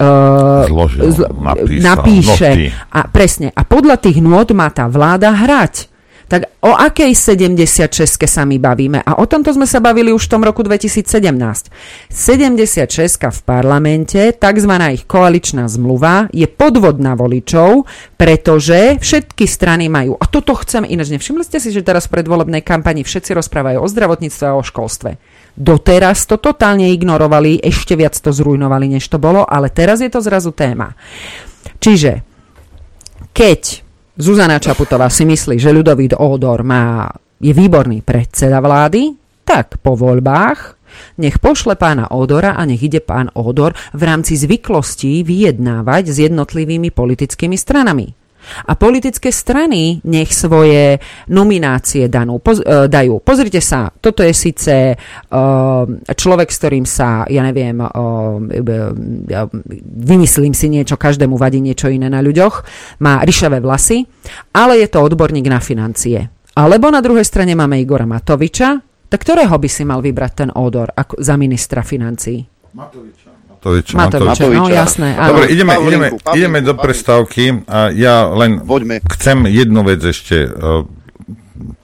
uh, Zložil, zl- napísal, napíše. noty. A presne. A podľa tých nôd má tá vláda hrať. Tak o akej 76 sa my bavíme? A o tomto sme sa bavili už v tom roku 2017. 76 v parlamente, tzv. ich koaličná zmluva, je podvod na voličov, pretože všetky strany majú. A toto chcem ináč. Nevšimli ste si, že teraz v predvolebnej kampani všetci rozprávajú o zdravotníctve a o školstve. Doteraz to totálne ignorovali, ešte viac to zrujnovali, než to bolo, ale teraz je to zrazu téma. Čiže keď Zuzana Čaputová si myslí, že Ľudovít Ódor má, je výborný predseda vlády, tak po voľbách nech pošle pána Ódora a nech ide pán Ódor v rámci zvyklostí vyjednávať s jednotlivými politickými stranami. A politické strany nech svoje nominácie danú, poz, uh, dajú. Pozrite sa, toto je síce uh, človek, s ktorým sa, ja neviem, uh, uh, vymyslím si niečo, každému vadí niečo iné na ľuďoch, má ryšavé vlasy, ale je to odborník na financie. Alebo na druhej strane máme Igora Matoviča, tak ktorého by si mal vybrať ten odor ako za ministra financí? Matoviča. Matoviča, Matoviča, no jasné. Áno. Dobre, ideme, ideme, ideme do prestávky a ja len Poďme. chcem jednu vec ešte, uh,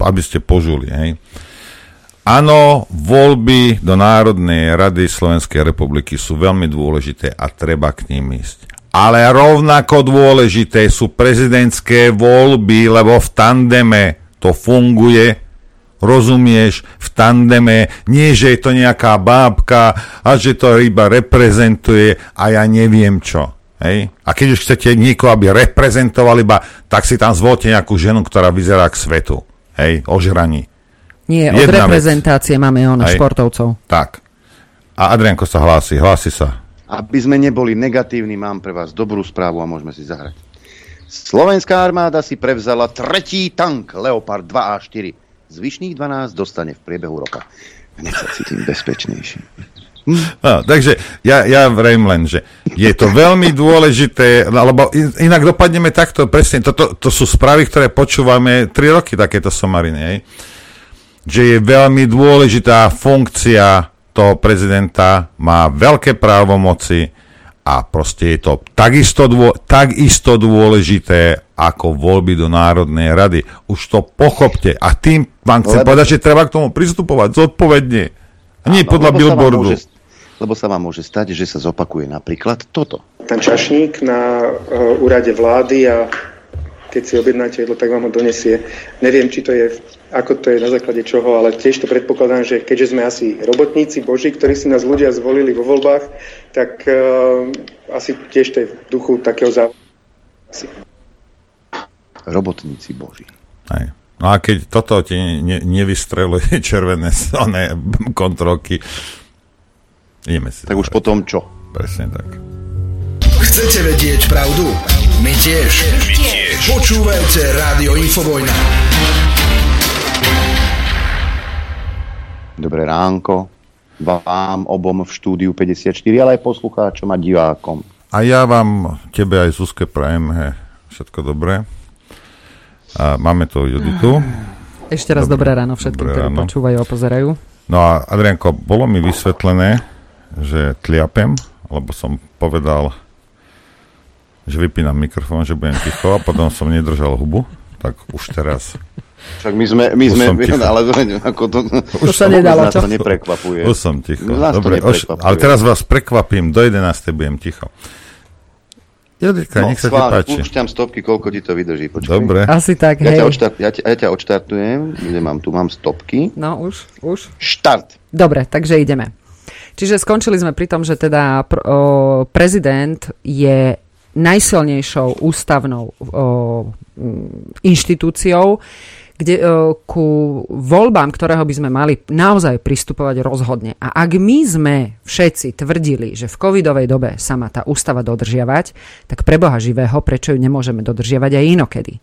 aby ste požuli. Hej. Áno, voľby do Národnej rady Slovenskej republiky sú veľmi dôležité a treba k ním ísť. Ale rovnako dôležité sú prezidentské voľby, lebo v tandeme to funguje rozumieš, v tandeme, nie, že je to nejaká bábka a že to iba reprezentuje a ja neviem čo. Hej? A keď už chcete niekoho, aby reprezentoval iba, tak si tam zvolte nejakú ženu, ktorá vyzerá k svetu. Hej, ožraní. Nie, od Jedna reprezentácie máme ono, Hej. športovcov. Tak. A Adrianko sa hlási, hlási sa. Aby sme neboli negatívni, mám pre vás dobrú správu a môžeme si zahrať. Slovenská armáda si prevzala tretí tank Leopard 2 a 4. Zvyšných 12 dostane v priebehu roka. Hneď sa cítim bezpečnejší. No, takže ja, ja vrejm len, že je to veľmi dôležité, lebo in- inak dopadneme takto, presne, to, to, to sú správy, ktoré počúvame 3 roky, takéto somariny, hej? že je veľmi dôležitá funkcia toho prezidenta, má veľké právomoci a proste je to takisto, dô, takisto dôležité ako voľby do Národnej rady. Už to pochopte a tým vám chcem Lebo- povedať, že treba k tomu pristupovať zodpovedne. A nie Áno, podľa lebo sa vám billboardu. môže- Lebo sa vám môže stať, že sa zopakuje napríklad toto. Ten čašník na uh, úrade vlády a keď si objednáte jedlo, tak vám ho donesie. Neviem, či to je, ako to je na základe čoho, ale tiež to predpokladám, že keďže sme asi robotníci boží, ktorí si nás ľudia zvolili vo voľbách, tak uh, asi tiež to je v duchu takého závodu. Robotníci boží. Hej. No a keď toto ti ne, nevystreluje červené oné kontrolky, ideme si. Tak už potom čo? Presne tak. Chcete vedieť pravdu? My tiež. My tiež. Počúvajte Rádio Infovojna. Dobré ránko vám obom v štúdiu 54, ale aj poslucháčom a divákom. A ja vám, tebe aj Zuzke prajem he, všetko dobré. A máme tu Juditu. Ešte raz dobré, ráno všetkým, Dobré ktorí ráno. počúvajú a pozerajú. No a Adrianko, bolo mi vysvetlené, že tliapem, lebo som povedal, že vypínam mikrofón, že budem ticho a potom som nedržal hubu. Tak už teraz Však my sme, my Už sme som ticho. ale to, ako to, To sa nedalo, čo? to neprekvapuje. Už som ticho. Nás to Dobre, už, ale teraz vás prekvapím, do 11. budem ticho. Judika, no, nech sa ti schválne, páči. púšťam stopky, koľko ti to vydrží. Počkaj. Dobre. Asi tak, Ja hej. ťa, odštart, ja, ťa, ja ťa odštartujem, kde mám, tu mám stopky. No už, už. Štart. Dobre, takže ideme. Čiže skončili sme pri tom, že teda pr- o, prezident je najsilnejšou ústavnou o, inštitúciou, kde, o, ku voľbám, ktorého by sme mali naozaj pristupovať rozhodne. A ak my sme všetci tvrdili, že v covidovej dobe sa má tá ústava dodržiavať, tak pre Boha živého, prečo ju nemôžeme dodržiavať aj inokedy?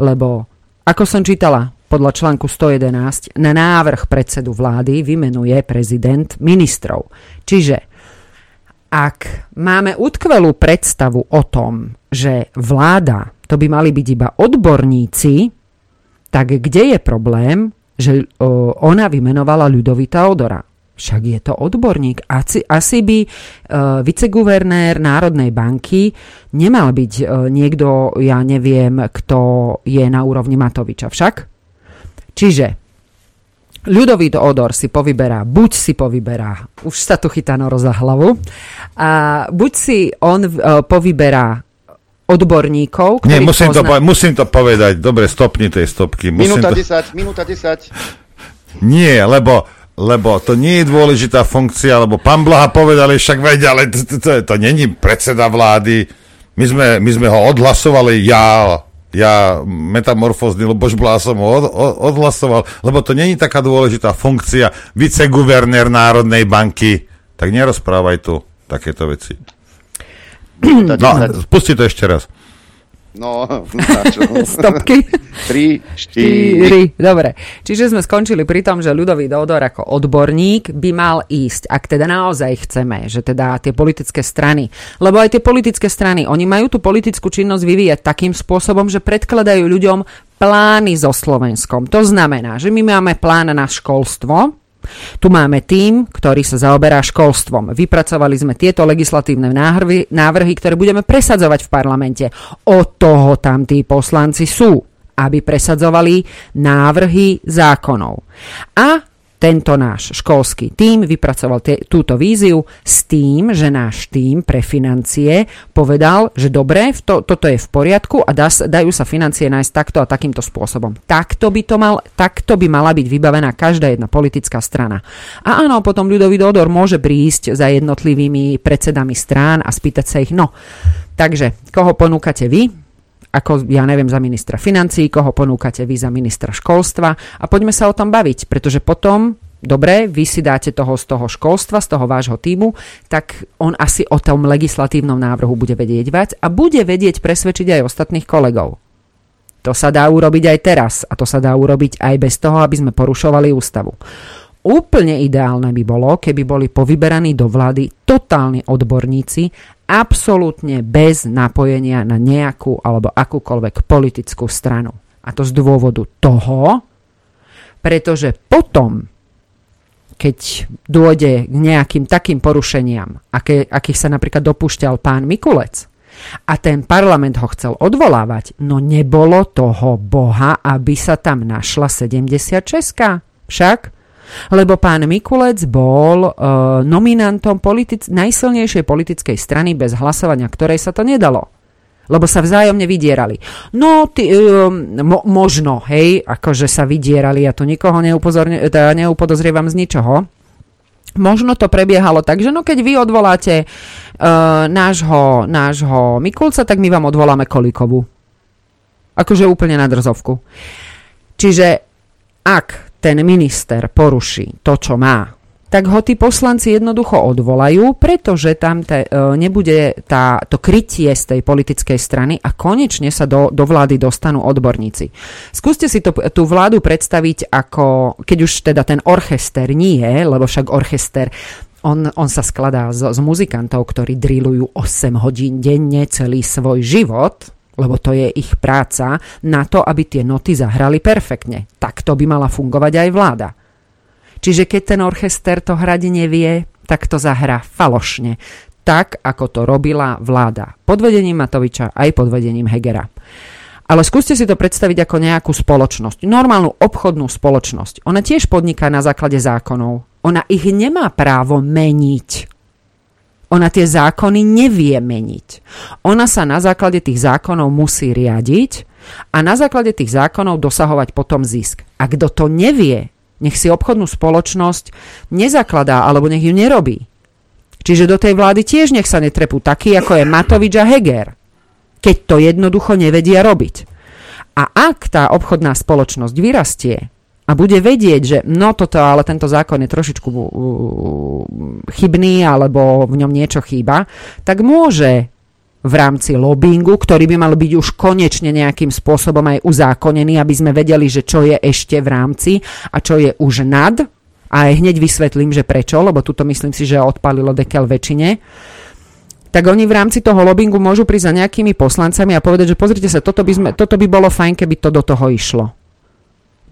Lebo, ako som čítala, podľa článku 111 na návrh predsedu vlády vymenuje prezident ministrov. Čiže ak máme utkvelú predstavu o tom, že vláda to by mali byť iba odborníci, tak kde je problém, že o, ona vymenovala Ľudovita Odora? Však je to odborník. Asi, asi by e, viceguvernér Národnej banky nemal byť e, niekto, ja neviem, kto je na úrovni Matoviča. Však? Čiže Ľudovít Odor si povyberá, buď si povyberá, už sa tu chytá noro za hlavu, a buď si on uh, povyberá odborníkov, Nie, musím to, pozná- po- musím to povedať. Dobre, stopni tej stopky. Musím Minúta to... 10, minúta 10. Nie, lebo, lebo to nie je dôležitá funkcia, lebo pán Blaha povedal, však veď, ale to, to, to, to není predseda vlády. My sme, my sme ho odhlasovali, ja, ja metamorfózny Božblá som ho od, od, odhlasoval, lebo to není taká dôležitá funkcia viceguvernér Národnej banky. Tak nerozprávaj tu takéto veci. No, pusti to ešte raz. No, Stopky. 3, 4. Dobre. Čiže sme skončili pri tom, že ľudový Dodor ako odborník by mal ísť, ak teda naozaj chceme, že teda tie politické strany, lebo aj tie politické strany, oni majú tú politickú činnosť vyvíjať takým spôsobom, že predkladajú ľuďom plány so Slovenskom. To znamená, že my máme plán na školstvo, tu máme tým, ktorý sa zaoberá školstvom. Vypracovali sme tieto legislatívne návrhy, návrhy, ktoré budeme presadzovať v parlamente. O toho tam tí poslanci sú, aby presadzovali návrhy zákonov. A tento náš školský tím vypracoval te, túto víziu s tým, že náš tím pre financie povedal, že dobre, to, toto je v poriadku a dá, dajú sa financie nájsť takto a takýmto spôsobom. Takto by, to mal, takto by mala byť vybavená každá jedna politická strana. A áno, potom ľudový dodor môže prísť za jednotlivými predsedami strán a spýtať sa ich, no, takže koho ponúkate vy, ako ja neviem za ministra financí, koho ponúkate vy za ministra školstva a poďme sa o tom baviť, pretože potom dobre, vy si dáte toho z toho školstva, z toho vášho týmu, tak on asi o tom legislatívnom návrhu bude vedieť viac a bude vedieť presvedčiť aj ostatných kolegov. To sa dá urobiť aj teraz a to sa dá urobiť aj bez toho, aby sme porušovali ústavu. Úplne ideálne by bolo, keby boli povyberaní do vlády totálni odborníci, absolútne bez napojenia na nejakú alebo akúkoľvek politickú stranu. A to z dôvodu toho, pretože potom, keď dôjde k nejakým takým porušeniam, aké, akých sa napríklad dopúšťal pán Mikulec, a ten parlament ho chcel odvolávať, no nebolo toho boha, aby sa tam našla 76. Však lebo pán Mikulec bol uh, nominantom politic- najsilnejšej politickej strany bez hlasovania, ktorej sa to nedalo. Lebo sa vzájomne vydierali. No, ty, um, mo- možno, hej, akože sa vydierali, ja tu nikoho teda neupodozrievam z ničoho. Možno to prebiehalo tak, že no keď vy odvoláte uh, nášho, nášho Mikulca, tak my vám odvoláme Kolikovu. Akože úplne na drzovku. Čiže ak ten minister poruší to, čo má, tak ho tí poslanci jednoducho odvolajú, pretože tam te, e, nebude tá, to krytie z tej politickej strany a konečne sa do, do vlády dostanú odborníci. Skúste si to, tú vládu predstaviť ako, keď už teda ten orchester nie, lebo však orchester on, on sa skladá z, z muzikantov, ktorí drillujú 8 hodín denne celý svoj život, lebo to je ich práca, na to, aby tie noty zahrali perfektne. Takto by mala fungovať aj vláda. Čiže keď ten orchester to hrať nevie, tak to zahrá falošne. Tak, ako to robila vláda. Pod vedením Matoviča aj pod vedením Hegera. Ale skúste si to predstaviť ako nejakú spoločnosť. Normálnu obchodnú spoločnosť. Ona tiež podniká na základe zákonov. Ona ich nemá právo meniť. Ona tie zákony nevie meniť. Ona sa na základe tých zákonov musí riadiť a na základe tých zákonov dosahovať potom zisk. A kto to nevie, nech si obchodnú spoločnosť nezakladá alebo nech ju nerobí. Čiže do tej vlády tiež nech sa netrepú takí, ako je Matovič a Heger, keď to jednoducho nevedia robiť. A ak tá obchodná spoločnosť vyrastie a bude vedieť, že no toto, ale tento zákon je trošičku uh, chybný alebo v ňom niečo chýba, tak môže v rámci lobbingu, ktorý by mal byť už konečne nejakým spôsobom aj uzákonený, aby sme vedeli, že čo je ešte v rámci a čo je už nad. A aj hneď vysvetlím, že prečo, lebo tuto myslím si, že odpalilo dekel väčšine tak oni v rámci toho lobbingu môžu prísť za nejakými poslancami a povedať, že pozrite sa, toto by, sme, toto by bolo fajn, keby to do toho išlo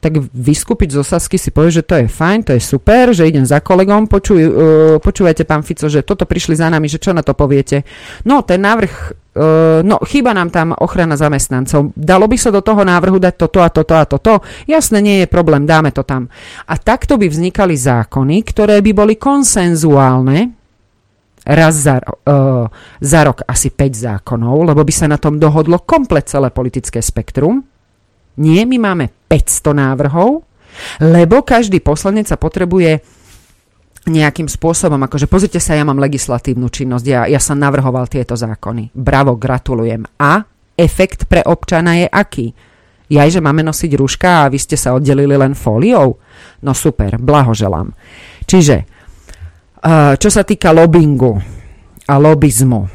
tak vyskúpiť zo Sasky si povie, že to je fajn, to je super, že idem za kolegom, počuj, uh, počúvajte pán Fico, že toto prišli za nami, že čo na to poviete. No, ten návrh, uh, no, chýba nám tam ochrana zamestnancov. Dalo by sa do toho návrhu dať toto a toto a toto? Jasne, nie je problém, dáme to tam. A takto by vznikali zákony, ktoré by boli konsenzuálne, raz za, uh, za rok asi 5 zákonov, lebo by sa na tom dohodlo komplet celé politické spektrum nie, my máme 500 návrhov, lebo každý poslanec sa potrebuje nejakým spôsobom, akože pozrite sa, ja mám legislatívnu činnosť, ja, ja som navrhoval tieto zákony. Bravo, gratulujem. A efekt pre občana je aký? Jaj, že máme nosiť rúška a vy ste sa oddelili len fóliou? No super, blahoželám. Čiže, eh, čo sa týka lobbingu a lobizmu,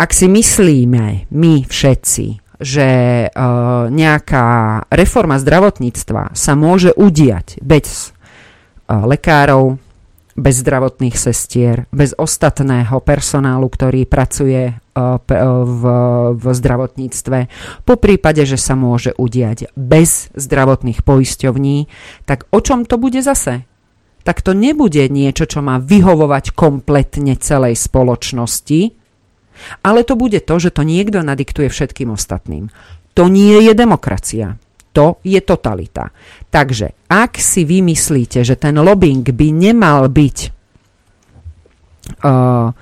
ak si myslíme my všetci, že uh, nejaká reforma zdravotníctva sa môže udiať bez uh, lekárov, bez zdravotných sestier, bez ostatného personálu, ktorý pracuje uh, v, v zdravotníctve, po prípade, že sa môže udiať bez zdravotných poisťovní, tak o čom to bude zase? Tak to nebude niečo, čo má vyhovovať kompletne celej spoločnosti, ale to bude to, že to niekto nadiktuje všetkým ostatným. To nie je demokracia. To je totalita. Takže ak si vy myslíte, že ten lobbying by nemal byť uh,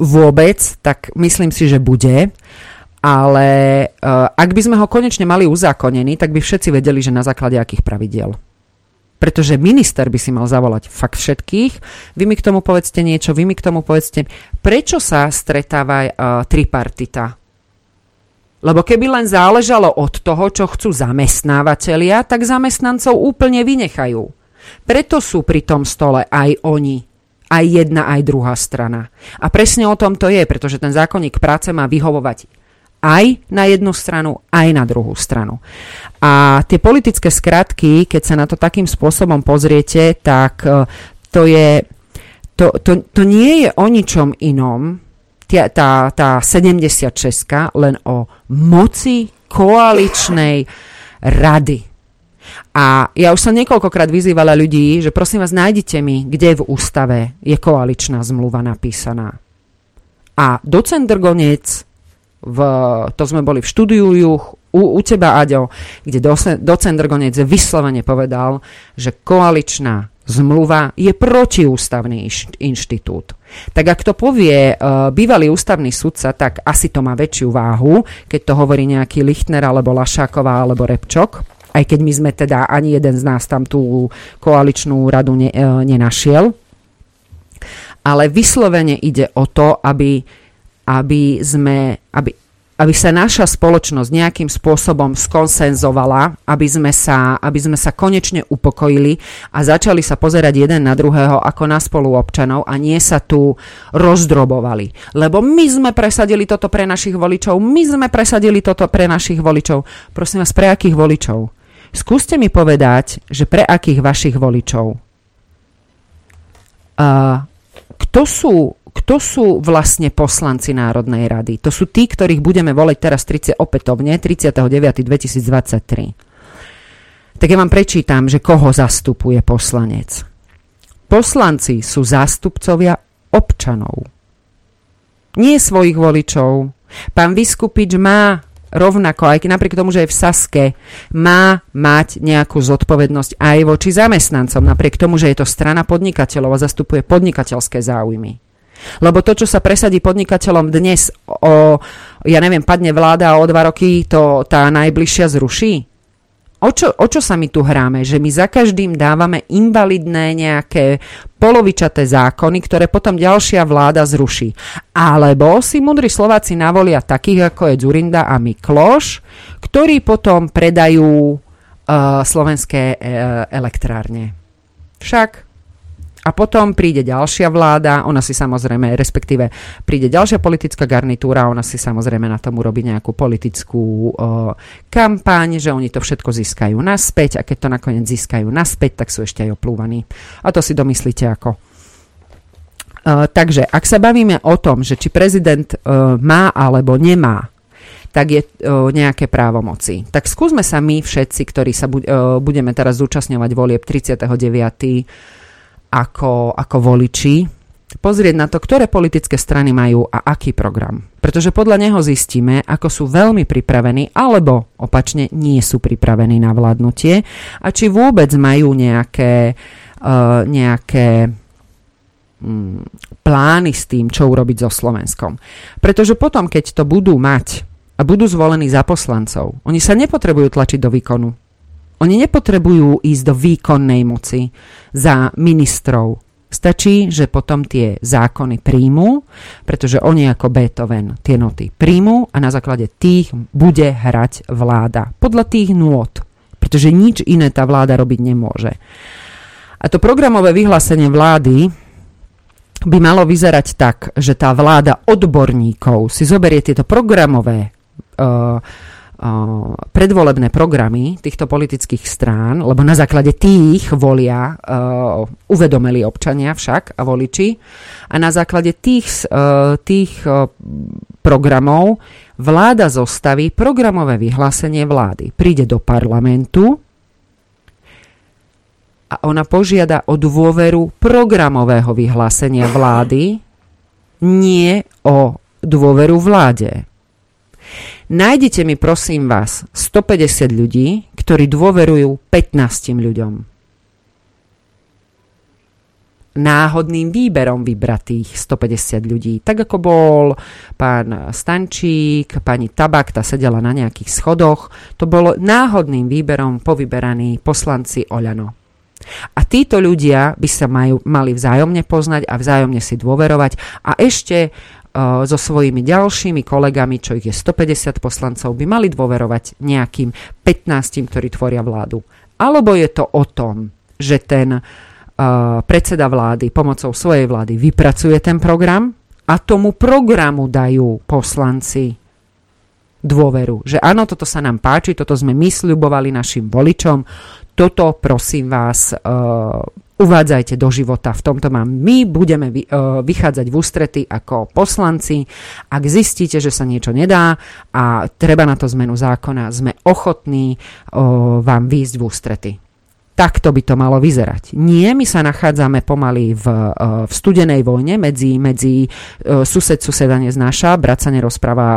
vôbec, tak myslím si, že bude. Ale uh, ak by sme ho konečne mali uzákonený, tak by všetci vedeli, že na základe akých pravidiel pretože minister by si mal zavolať fakt všetkých. Vy mi k tomu povedzte niečo, vy mi k tomu povedzte, prečo sa stretáva uh, tripartita? Lebo keby len záležalo od toho, čo chcú zamestnávateľia, tak zamestnancov úplne vynechajú. Preto sú pri tom stole aj oni, aj jedna, aj druhá strana. A presne o tom to je, pretože ten zákonník práce má vyhovovať aj na jednu stranu, aj na druhú stranu. A tie politické skratky, keď sa na to takým spôsobom pozriete, tak e, to je, to, to, to nie je o ničom inom, tá, tá, tá 76 len o moci koaličnej rady. A ja už som niekoľkokrát vyzývala ľudí, že prosím vás, nájdite mi, kde v ústave je koaličná zmluva napísaná. A docent Drgonec v, to sme boli v štúdiu Juch, u, u teba, Aďo, kde docent Drgonec vyslovene povedal, že koaličná zmluva je protiústavný inštitút. Tak ak to povie uh, bývalý ústavný sudca, tak asi to má väčšiu váhu, keď to hovorí nejaký Lichtner alebo Lašáková alebo Repčok, aj keď my sme teda ani jeden z nás tam tú koaličnú radu ne, uh, nenašiel. Ale vyslovene ide o to, aby aby, sme, aby, aby sa naša spoločnosť nejakým spôsobom skonsenzovala, aby sme, sa, aby sme sa konečne upokojili a začali sa pozerať jeden na druhého ako na spoluobčanov a nie sa tu rozdrobovali. Lebo my sme presadili toto pre našich voličov, my sme presadili toto pre našich voličov. Prosím vás, pre akých voličov? Skúste mi povedať, že pre akých vašich voličov? Uh, kto sú kto sú vlastne poslanci Národnej rady? To sú tí, ktorých budeme voliť teraz 30, opätovne 39.2023. Tak ja vám prečítam, že koho zastupuje poslanec. Poslanci sú zástupcovia občanov. Nie svojich voličov. Pán Vyskupič má rovnako, aj napriek tomu, že je v Saske, má mať nejakú zodpovednosť aj voči zamestnancom, napriek tomu, že je to strana podnikateľov a zastupuje podnikateľské záujmy. Lebo to, čo sa presadí podnikateľom dnes, o, ja neviem, padne vláda a o dva roky to tá najbližšia zruší? O čo, o čo sa my tu hráme? Že my za každým dávame invalidné nejaké polovičaté zákony, ktoré potom ďalšia vláda zruší. Alebo si mudrí Slováci navolia takých, ako je Zurinda a Mikloš, ktorí potom predajú uh, slovenské uh, elektrárne. Však a potom príde ďalšia vláda, ona si samozrejme, respektíve príde ďalšia politická garnitúra, ona si samozrejme na tom urobí nejakú politickú uh, kampaň, že oni to všetko získajú naspäť a keď to nakoniec získajú naspäť, tak sú ešte aj oplúvaní. A to si domyslíte ako. Uh, takže ak sa bavíme o tom, že či prezident uh, má alebo nemá tak je uh, nejaké právomoci. Tak skúsme sa my všetci, ktorí sa bu- budeme teraz zúčastňovať volieb 39 ako, ako voliči pozrieť na to, ktoré politické strany majú a aký program. Pretože podľa neho zistíme, ako sú veľmi pripravení alebo opačne nie sú pripravení na vládnutie a či vôbec majú nejaké, uh, nejaké um, plány s tým, čo urobiť so Slovenskom. Pretože potom, keď to budú mať a budú zvolení za poslancov, oni sa nepotrebujú tlačiť do výkonu. Oni nepotrebujú ísť do výkonnej moci za ministrov, Stačí, že potom tie zákony príjmu, pretože oni ako Beethoven tie noty príjmu a na základe tých bude hrať vláda. Podľa tých nôt. Pretože nič iné tá vláda robiť nemôže. A to programové vyhlásenie vlády by malo vyzerať tak, že tá vláda odborníkov si zoberie tieto programové uh, predvolebné programy týchto politických strán, lebo na základe tých volia uh, uvedomili občania však a voliči a na základe tých, uh, tých uh, programov vláda zostaví programové vyhlásenie vlády. Príde do parlamentu a ona požiada o dôveru programového vyhlásenia vlády, nie o dôveru vláde. Nájdete mi prosím vás 150 ľudí, ktorí dôverujú 15 ľuďom. Náhodným výberom vybratých 150 ľudí. Tak ako bol pán Stančík, pani Tabak, tá sedela na nejakých schodoch, to bolo náhodným výberom povyberaní poslanci Oľano. A títo ľudia by sa majú, mali vzájomne poznať a vzájomne si dôverovať a ešte so svojimi ďalšími kolegami, čo ich je 150 poslancov, by mali dôverovať nejakým 15, ktorí tvoria vládu. Alebo je to o tom, že ten predseda vlády pomocou svojej vlády vypracuje ten program a tomu programu dajú poslanci dôveru. Že áno, toto sa nám páči, toto sme my sľubovali našim voličom, toto prosím vás uvádzajte do života. V tomto mám my budeme uh, vychádzať v ústrety ako poslanci. Ak zistíte, že sa niečo nedá a treba na to zmenu zákona, sme ochotní uh, vám výjsť v ústrety. Takto by to malo vyzerať. Nie, my sa nachádzame pomaly v, uh, v studenej vojne medzi, medzi sused suseda neznáša, brat sa nerozpráva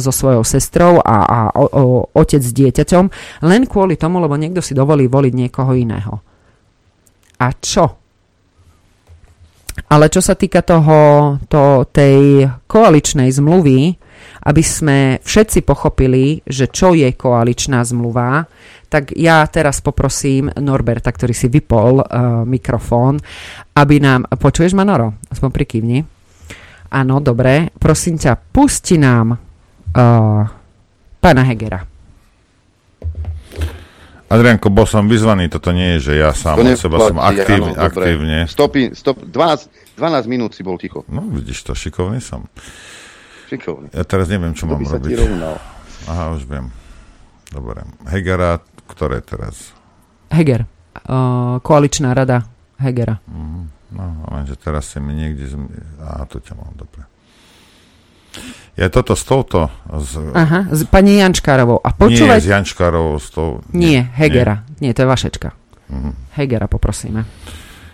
so svojou sestrou a, a o, o, otec s dieťaťom, len kvôli tomu, lebo niekto si dovolí voliť niekoho iného a čo. Ale čo sa týka toho, to, tej koaličnej zmluvy, aby sme všetci pochopili, že čo je koaličná zmluva, tak ja teraz poprosím Norberta, ktorý si vypol uh, mikrofón, aby nám... Počuješ ma, Noro? Aspoň prikývni. Áno, dobre. Prosím ťa, pusti nám uh, pána Hegera. Adrianko, bol som vyzvaný, toto nie je, že ja sám od seba som aktív, áno, aktívne. Stopy, stop, 12, 12 minút si bol ticho. No, vidíš to, šikovný som. Šikovný. Ja teraz neviem, čo to mám robiť. Aha, už viem. Dobre. Hegera, ktoré teraz? Heger. Uh, koaličná rada Hegera. Uh-huh. No, lenže teraz si mi niekde... Zm... Á, to ťa mám, dobre. Je toto s touto? Z... Aha, s pani Jančkárovou. A počúvaj... Nie s Jančkárovou, s tou... Nie, nie Hegera. Nie. nie, to je Vašečka. Uh-huh. Hegera poprosíme.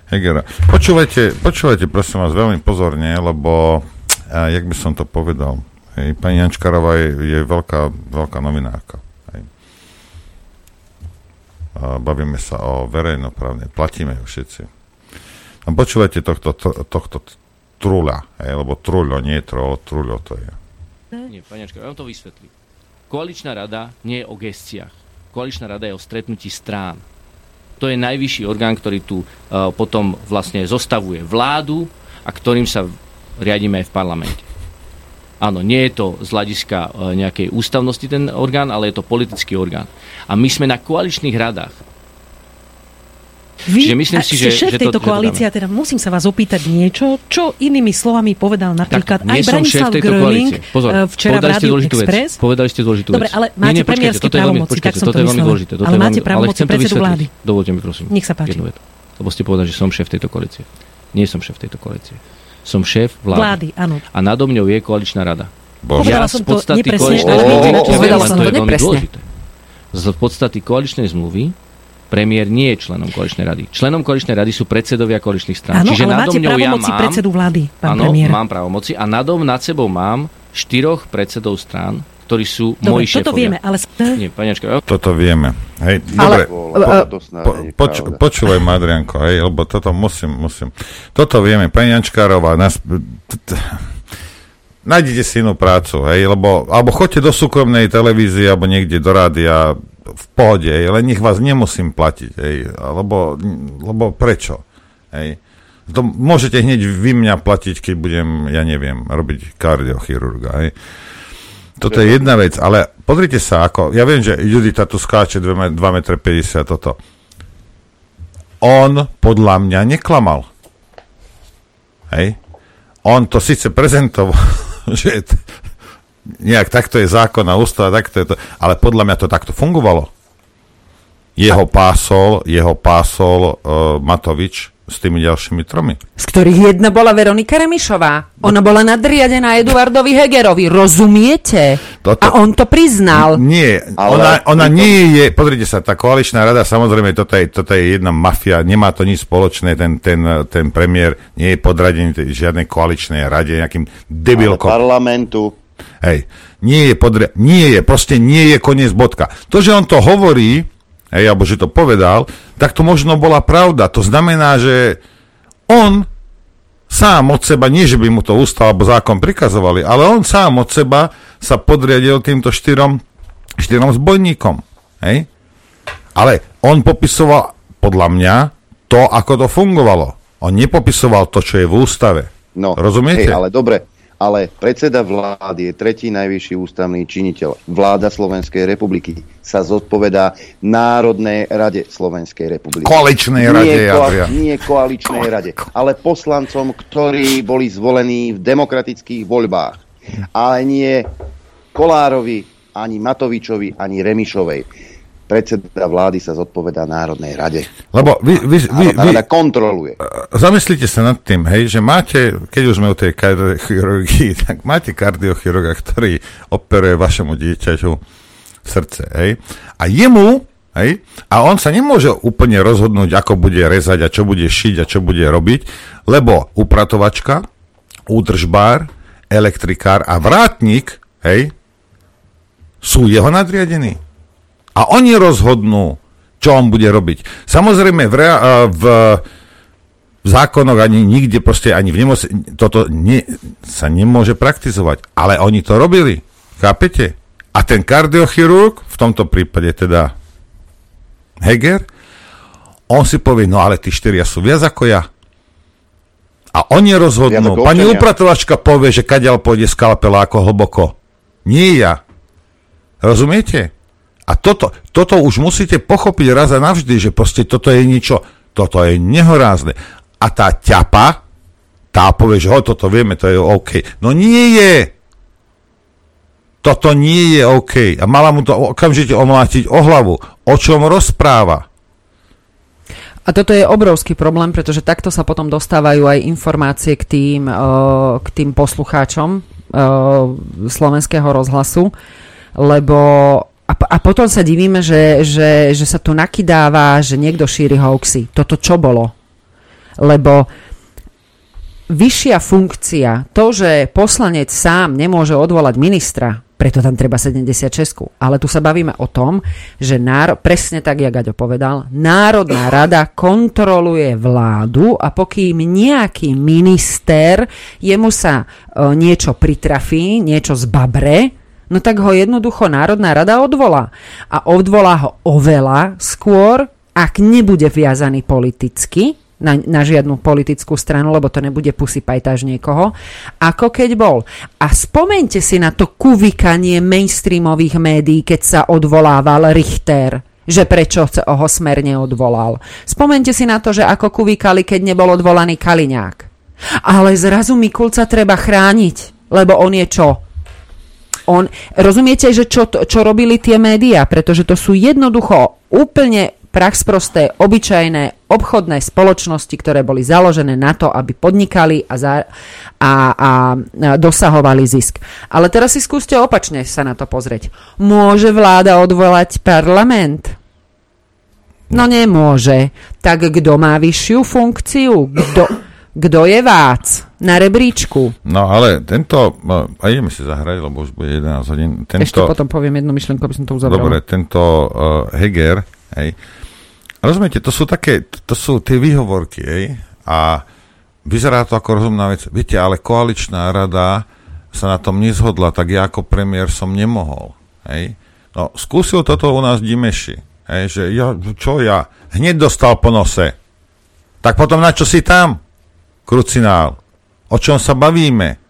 Hegera. Počúvajte, počúvajte prosím vás veľmi pozorne, lebo a, jak by som to povedal, hej, pani Jančkárová je, je veľká, veľká novinárka. Hej. A bavíme sa o verejnoprávnej, platíme ju všetci. A počúvajte tohto, to, tohto truľa, hej, lebo truľo, nie trolo, truľo to je. Nie, paniačka, ja vám to vysvetlím. Koaličná rada nie je o gestiach. Koaličná rada je o stretnutí strán. To je najvyšší orgán, ktorý tu uh, potom vlastne zostavuje vládu a ktorým sa riadíme aj v parlamente. Áno, nie je to z hľadiska uh, nejakej ústavnosti ten orgán, ale je to politický orgán. A my sme na koaličných radách vy Čiže myslím si, že, šéf že tejto koalície, teda musím sa vás opýtať niečo, čo inými slovami povedal napríklad tak, aj Branislav Gröning Pozor, eh, včera v Rádiu Express. Vec. Povedali ste dôležitú Dobre, ale máte premiérske právomoci, tak som to myslela. Ale máte právomoci predsedu vlády. Dovolte mi prosím. Nech sa páči. Lebo ste povedali, že som šéf tejto koalície. Nie som šéf tejto koalície. Som šéf vlády. Vlády, áno. A nado mňou je koaličná rada. Bože. Ja to nepresne. Povedala som to nepresne. Z podstaty koaličnej zmluvy premiér nie je členom koaličnej rady. Členom koaličnej rady sú predsedovia koaličných strán. Áno, Čiže ale máte právomoci ja mám, predsedu vlády, pán áno, premiér. mám právomoci a nadom nad sebou mám štyroch predsedov strán, ktorí sú Dobre, moji šéfovia. toto vieme, ale... Nie, paniačka, Toto vieme. Hej, ale, dobre, po, po, poč, počúvaj ma, Adrianko, hej, lebo toto musím, musím. Toto vieme, pani Jančkárová, nás... Nájdete si inú prácu, hej, lebo, alebo choďte do súkromnej televízie, alebo niekde do rádia, v pohode, len nech vás nemusím platiť, hej, lebo, lebo prečo? Hej. To môžete hneď vy mňa platiť, keď budem, ja neviem, robiť kardiochirurga. Hej. Toto je jedna vec, ale pozrite sa, ako, ja viem, že Judita tu skáče 2,50 m toto. On podľa mňa neklamal. Hej? On to síce prezentoval, že nejak takto je zákon a ústava, takto je to, ale podľa mňa to takto fungovalo. Jeho pásol, jeho pásol uh, Matovič s tými ďalšími tromi. Z ktorých jedna bola Veronika Remišová. Ona bola nadriadená Eduardovi Hegerovi, rozumiete? Toto- A on to priznal. Nie, ona, ona nie je, pozrite sa, tá koaličná rada, samozrejme, toto je, toto je jedna mafia, nemá to nič spoločné, ten, ten, ten premiér nie je podradený žiadnej koaličnej rade, nejakým debilkom. parlamentu. Hej, nie je, podri- nie je, proste nie je koniec bodka. To, že on to hovorí, hej, alebo že to povedal, tak to možno bola pravda. To znamená, že on sám od seba, nie že by mu to ústav alebo zákon prikazovali, ale on sám od seba sa podriadil týmto štyrom, štyrom zbojníkom. Hej? Ale on popisoval, podľa mňa, to, ako to fungovalo. On nepopisoval to, čo je v ústave. No, Rozumiete? Hej, ale dobre, ale predseda vlády je tretí najvyšší ústavný činiteľ. Vláda Slovenskej republiky sa zodpovedá Národnej rade Slovenskej republiky. Koaličnej nie rade, Adrian. Nie koaličnej rade, ale poslancom, ktorí boli zvolení v demokratických voľbách. Ale nie Kolárovi, ani Matovičovi, ani Remišovej. Predseda vlády sa zodpovedá Národnej rade. Lebo vy, vy, vy, vy, rada kontroluje. zamyslite sa nad tým, hej, že máte, keď už sme u tej kardiochirurgii, tak máte kardiochirurga, ktorý operuje vašemu dieťaťu srdce, hej, a jemu, hej, a on sa nemôže úplne rozhodnúť, ako bude rezať a čo bude šiť a čo bude robiť, lebo upratovačka, údržbár, elektrikár a vrátnik, hej, sú jeho nadriadení. A oni rozhodnú, čo on bude robiť. Samozrejme, v, rea- v, v zákonoch ani nikde, proste ani v nemoc, toto ne, sa nemôže praktizovať. Ale oni to robili. Chápete? A ten kardiochirurg, v tomto prípade teda Heger, on si povie, no ale tí štyria sú viac ako ja. A oni rozhodnú. Pani upratovačka povie, že kadiaľ pôjde skalpela ako hlboko. Nie ja. Rozumiete? A toto, toto už musíte pochopiť raz a navždy, že proste toto je niečo, toto je nehorázne. A tá ťapa, tá povie, že ho, toto vieme, to je OK. No nie je. Toto nie je OK. A mala mu to okamžite omlátiť o hlavu. O čom rozpráva? A toto je obrovský problém, pretože takto sa potom dostávajú aj informácie k tým, k tým poslucháčom slovenského rozhlasu, lebo a, a potom sa divíme, že, že, že sa tu nakydáva, že niekto šíri hoaxy. Toto čo bolo? Lebo vyššia funkcia, to, že poslanec sám nemôže odvolať ministra, preto tam treba 76. Ale tu sa bavíme o tom, že náro, presne tak, jak Aďo povedal, Národná rada kontroluje vládu a pokým nejaký minister, jemu sa e, niečo pritrafí, niečo zbabre, no tak ho jednoducho Národná rada odvolá. A odvolá ho oveľa skôr, ak nebude viazaný politicky, na, na žiadnu politickú stranu, lebo to nebude pusy pajtáž niekoho, ako keď bol. A spomente si na to kuvikanie mainstreamových médií, keď sa odvolával Richter že prečo ho smer neodvolal. Spomente si na to, že ako kuvikali, keď nebol odvolaný Kaliňák. Ale zrazu Mikulca treba chrániť, lebo on je čo? On, rozumiete, že čo, čo robili tie médiá? Pretože to sú jednoducho úplne praxprosté, obyčajné obchodné spoločnosti, ktoré boli založené na to, aby podnikali a, za, a, a dosahovali zisk. Ale teraz si skúste opačne sa na to pozrieť. Môže vláda odvolať parlament? No nemôže. Tak kto má vyššiu funkciu? Kto, kto je vác na rebríčku? No ale tento, no, a ideme si zahrať, lebo už bude 11 hodín. Tento, Ešte potom poviem jednu myšlienku, aby som to uzavrel. Dobre, tento uh, Heger, hej, rozumiete, to sú také, to sú tie výhovorky, hej, a vyzerá to ako rozumná vec. Viete, ale koaličná rada sa na tom nezhodla, tak ja ako premiér som nemohol, hej. No, skúsil toto u nás Dimeši, hej, že ja, čo ja, hneď dostal po nose. Tak potom na čo si tam? Krucinál. O čom sa bavíme?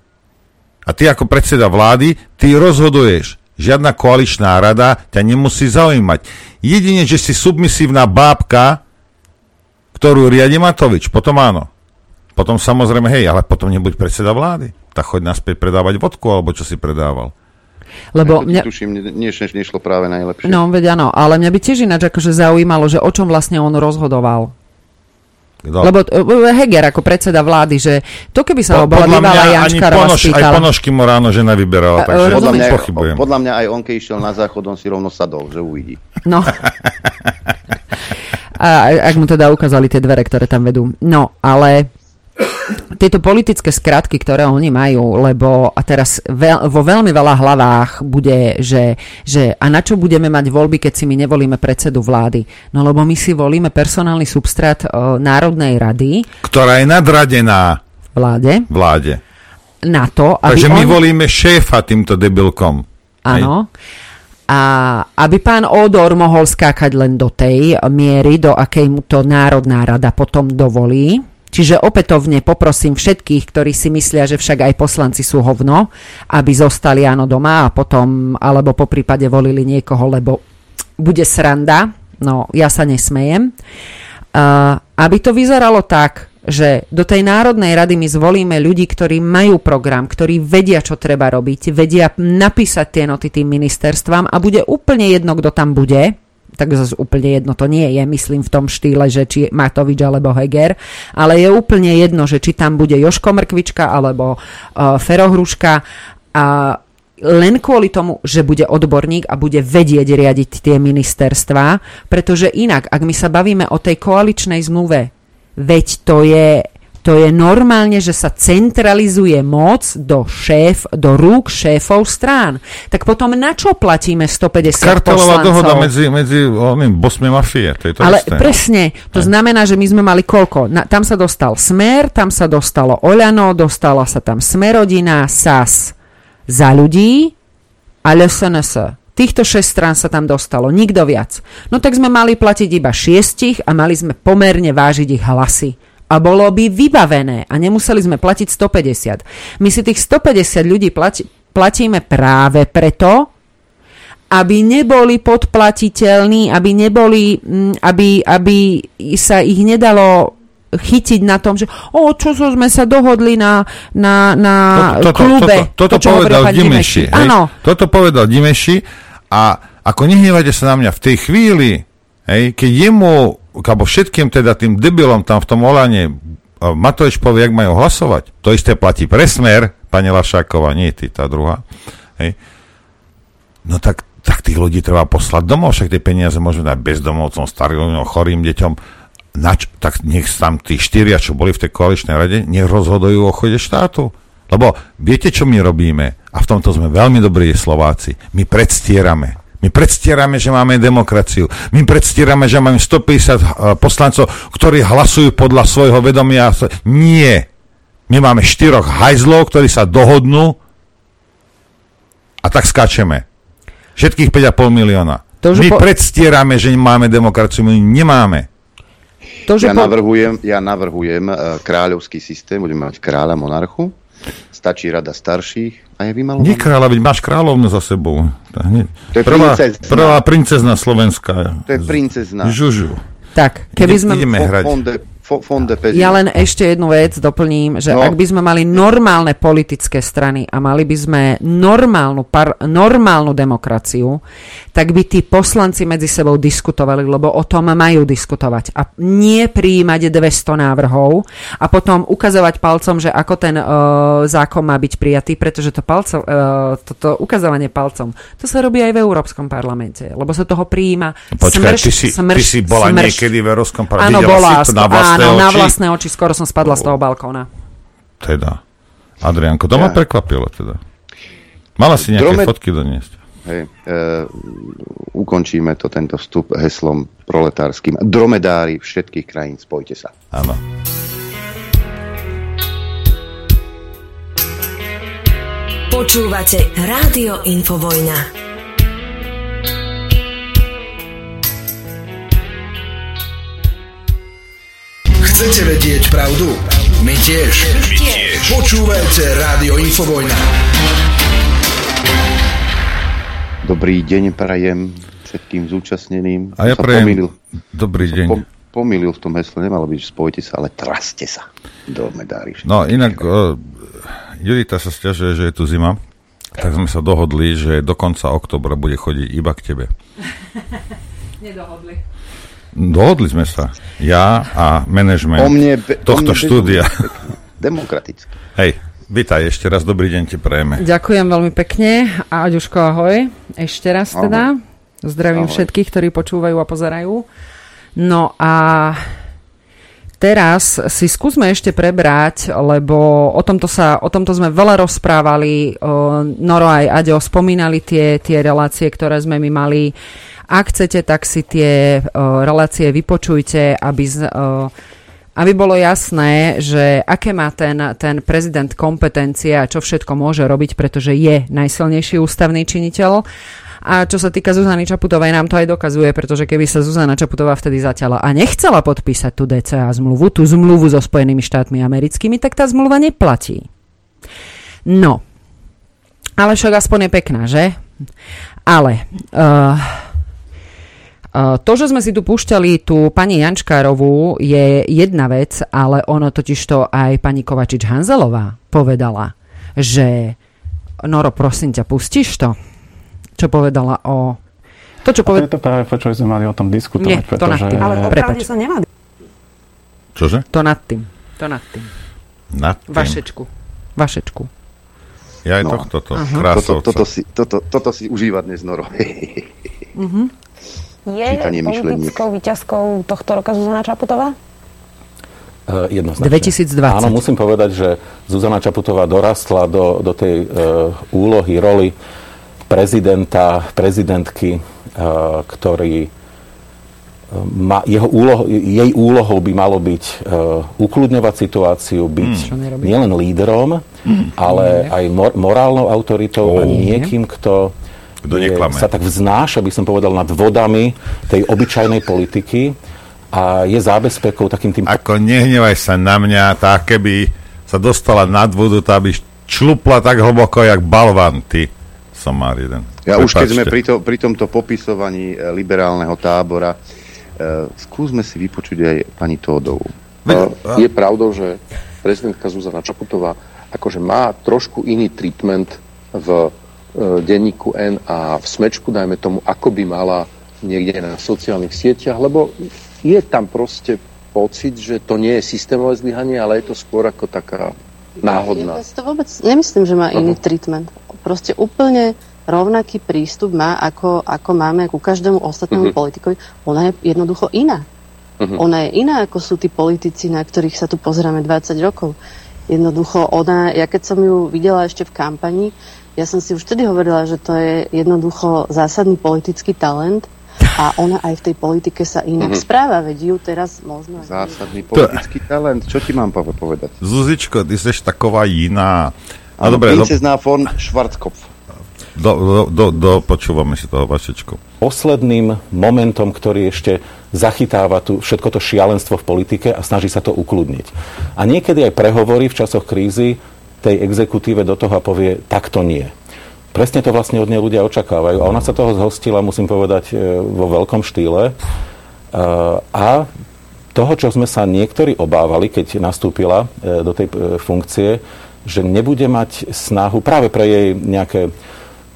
A ty ako predseda vlády, ty rozhoduješ. Žiadna koaličná rada ťa nemusí zaujímať. Jedine, že si submisívna bábka, ktorú riadi Matovič, potom áno. Potom samozrejme, hej, ale potom nebuď predseda vlády. Tak choď naspäť predávať vodku, alebo čo si predával. Lebo mňa... Tuším, nie, nešlo práve najlepšie. No, veď áno, ale mňa by tiež ináč akože zaujímalo, že o čom vlastne on rozhodoval. Kto? Lebo e, Heger ako predseda vlády, že to keby sa ho bola bývalá Jančkarová ponož, spýtala. Aj ponožky mu ráno žena vyberala, takže podľa mňa, pochybujem. Podľa mňa aj on, keď išiel na záchod, on si rovno sadol, že uvidí. No. A ak mu teda ukázali tie dvere, ktoré tam vedú. No, ale tieto politické skratky, ktoré oni majú, lebo a teraz veľ, vo veľmi veľa hlavách bude, že, že a na čo budeme mať voľby, keď si my nevolíme predsedu vlády? No lebo my si volíme personálny substrát o, Národnej rady. Ktorá je nadradená vláde. Vláde. Na to, aby Takže my on... volíme šéfa týmto debilkom. Áno. A aby pán Odor mohol skákať len do tej miery, do akej mu to Národná rada potom dovolí, Čiže opätovne poprosím všetkých, ktorí si myslia, že však aj poslanci sú hovno, aby zostali áno doma a potom, alebo po prípade volili niekoho, lebo bude sranda. No, ja sa nesmejem. Uh, aby to vyzeralo tak, že do tej Národnej rady my zvolíme ľudí, ktorí majú program, ktorí vedia, čo treba robiť, vedia napísať tie noty tým ministerstvám a bude úplne jedno, kto tam bude, tak zase úplne jedno to nie je, myslím v tom štýle, že či Matovič alebo Heger, ale je úplne jedno, že či tam bude Joško Mrkvička alebo uh, Ferohruška a len kvôli tomu, že bude odborník a bude vedieť riadiť tie ministerstva, pretože inak, ak my sa bavíme o tej koaličnej zmluve, veď to je to je normálne, že sa centralizuje moc do šéf, do rúk šéfov strán. Tak potom na čo platíme 150 Kartelová poslancov? dohoda medzi, medzi oným bosmi mafie. To je to Ale isté, presne, to ne. znamená, že my sme mali koľko? Na, tam sa dostal Smer, tam sa dostalo Oľano, dostala sa tam Smerodina, SAS za ľudí a LSNS. Týchto šest strán sa tam dostalo, nikto viac. No tak sme mali platiť iba šiestich a mali sme pomerne vážiť ich hlasy a bolo by vybavené a nemuseli sme platiť 150. My si tých 150 ľudí plati, platíme práve preto, aby neboli podplatiteľní, aby neboli, mm, aby, aby sa ich nedalo chytiť na tom, že o, čo so sme sa dohodli na, na, na toto, klube. Toto, toto, toto to, povedal Dimeši. Áno. Toto povedal Dimeši a ako nehnevajte sa na mňa v tej chvíli, hej, keď jemu alebo všetkým teda tým debilom tam v tom Olane Matovič povie, jak majú hlasovať. To isté platí pre smer, pani Lašáková, nie ty, tá druhá. Hej. No tak, tak tých ľudí treba poslať domov, však tie peniaze môžeme dať bezdomovcom, starým, chorým deťom. Nač, tak nech tam tí štyria, čo boli v tej koaličnej rade, nech rozhodujú o chode štátu. Lebo viete, čo my robíme? A v tomto sme veľmi dobrí Slováci. My predstierame my predstierame, že máme demokraciu. My predstierame, že máme 150 eh, poslancov, ktorí hlasujú podľa svojho vedomia. Nie. My máme štyroch hajzlov, ktorí sa dohodnú a tak skáčeme. Všetkých 5,5 milióna. To, my po... predstierame, že máme demokraciu, my nemáme. To, ja, po... navrhujem, ja navrhujem uh, kráľovský systém, budeme mať kráľa monarchu, stačí rada starších, a je vymalovaný. Nie kráľa, veď máš kráľovnu za sebou. To je prvá, princezna. prvá princezna Slovenská. To je princezna. Žužu. Tak, keby sme... Ideme hrať. Fonde, fonde ja len ešte jednu vec doplním, že no. ak by sme mali normálne politické strany a mali by sme normálnu, par, normálnu demokraciu, tak by tí poslanci medzi sebou diskutovali, lebo o tom majú diskutovať. A nie prijímať 200 návrhov a potom ukazovať palcom, že ako ten uh, zákon má byť prijatý, pretože to palcom, uh, toto ukazovanie palcom, to sa robí aj v Európskom parlamente, lebo sa toho prijíma Počkaj, smrš, ty si, smrš, ty si bola smrš. niekedy v Európskom parlamente. Áno, bola. Si to na vlastné áno, oči? na vlastné oči. Skoro som spadla z toho balkóna. Teda. Adrianko, to ja. ma prekvapilo teda. Mala si nejaké Drome... fotky doniesť. Hej, e, ukončíme to tento vstup heslom proletárským. Dromedári všetkých krajín, spojte sa. Áno. Počúvate Rádio Infovojna. Chcete vedieť pravdu? My tiež. My tiež. Počúvajte Rádio Infovojna. Dobrý deň prajem všetkým zúčastneným. A ja Som prajem pomýlil. dobrý Som deň. pom- pomýlil v tom hesle, nemalo byť, že spojite sa, ale traste sa do medári. No inak, uh, Judita sa stiažuje, že je tu zima, tak sme sa dohodli, že do konca oktobra bude chodiť iba k tebe. Nedohodli. Dohodli sme sa. Ja a manažment O mne be- o tohto mne štúdia. Demokraticky. Hej, vitaj ešte raz, dobrý deň ti prejeme. Ďakujem veľmi pekne. A Aďuško, ahoj. Ešte raz Ahoj. teda. Zdravím Ahoj. všetkých, ktorí počúvajú a pozerajú. No a teraz si skúsme ešte prebrať, lebo o tomto, sa, o tomto sme veľa rozprávali. Noro aj Aďo spomínali tie, tie relácie, ktoré sme my mali. Ak chcete, tak si tie o, relácie vypočujte, aby... Z, o, aby bolo jasné, že aké má ten, ten prezident kompetencie a čo všetko môže robiť, pretože je najsilnejší ústavný činiteľ. A čo sa týka Zuzany Čaputovej, nám to aj dokazuje, pretože keby sa Zuzana Čaputová vtedy zatiaľa a nechcela podpísať tú DCA zmluvu, tú zmluvu so Spojenými štátmi americkými, tak tá zmluva neplatí. No, ale však aspoň je pekná, že? Ale uh, Uh, To, že sme si tu púšťali tú pani Jančkárovú, je jedna vec, ale ono totiž to aj pani Kovačič Hanzelová povedala, že Noro, prosím ťa, pustíš to? Čo povedala o... To, čo A to je to práve, prečo sme mali o tom diskutovať, Nie, to nad pretože... tým. Ale o Prepač. pravde sa nemá... Čože? To nad tým. To nad tým. Nad tým. Vašečku. Vašečku. Ja aj No. tohto, to, Aha. Toto, krásovca. toto, si, toto, toto si užíva dnes Noro. Mhm. Je Čítanie myšleniek. politickou výťazkou tohto roka Zuzana Čaputová? Uh, jednoznačne. 2020. Áno, musím povedať, že Zuzana Čaputová dorastla do, do tej uh, úlohy, roli prezidenta, prezidentky, uh, ktorý uh, má, jeho úloho, jej úlohou by malo byť uh, ukludňovať situáciu, byť nerobí? nielen lídrom, ale aj mor- morálnou autoritou a Nie. niekým, kto Kto je- neklame. sa tak vznáša, by som povedal, nad vodami tej obyčajnej politiky a je zábezpekou takým tým... Ako nehnevaj sa na mňa, tak keby sa dostala nad vodu, tá by člupla tak hlboko, jak balvan, ty. Som mal jeden. Ja už keď sme pri, to, pri tomto popisovaní e, liberálneho tábora, e, skúsme si vypočuť aj pani Tódovú. Uh, je pravdou, že prezidentka Zuzana Čaputová akože má trošku iný treatment v denníku N a v smečku, dajme tomu, ako by mala niekde na sociálnych sieťach, lebo je tam proste pocit, že to nie je systémové zlyhanie, ale je to skôr ako taká náhodná. Ja to vôbec nemyslím, že má iný treatment. Proste úplne rovnaký prístup má, ako, ako máme ku každému ostatnému Mhm. politikovi. Ona je jednoducho iná. Mhm. Ona je iná, ako sú tí politici, na ktorých sa tu pozeráme 20 rokov. Jednoducho ona, ja keď som ju videla ešte v kampani, ja som si už vtedy hovorila, že to je jednoducho zásadný politický talent a ona aj v tej politike sa inak Mhm. správa, veď ju teraz možno... Zásadný politický talent. Čo ti mám povedať? Zuzičko, ty jsi taková jiná. No dobre, do, princezná von Schwarzkopf. do, do, do, do, počúvame si toho vašečku. posledným momentom, ktorý ešte zachytáva tu všetko to šialenstvo v politike a snaží sa to ukludniť. A niekedy aj prehovorí v časoch krízy tej exekutíve do toho a povie, tak to nie. Presne to vlastne od nej ľudia očakávajú. A ona sa toho zhostila, musím povedať, e, vo veľkom štýle. E, A toho, čo sme sa niektorí obávali, keď nastúpila e, do tej funkcie, že nebude mať snahu práve pre jej nejaké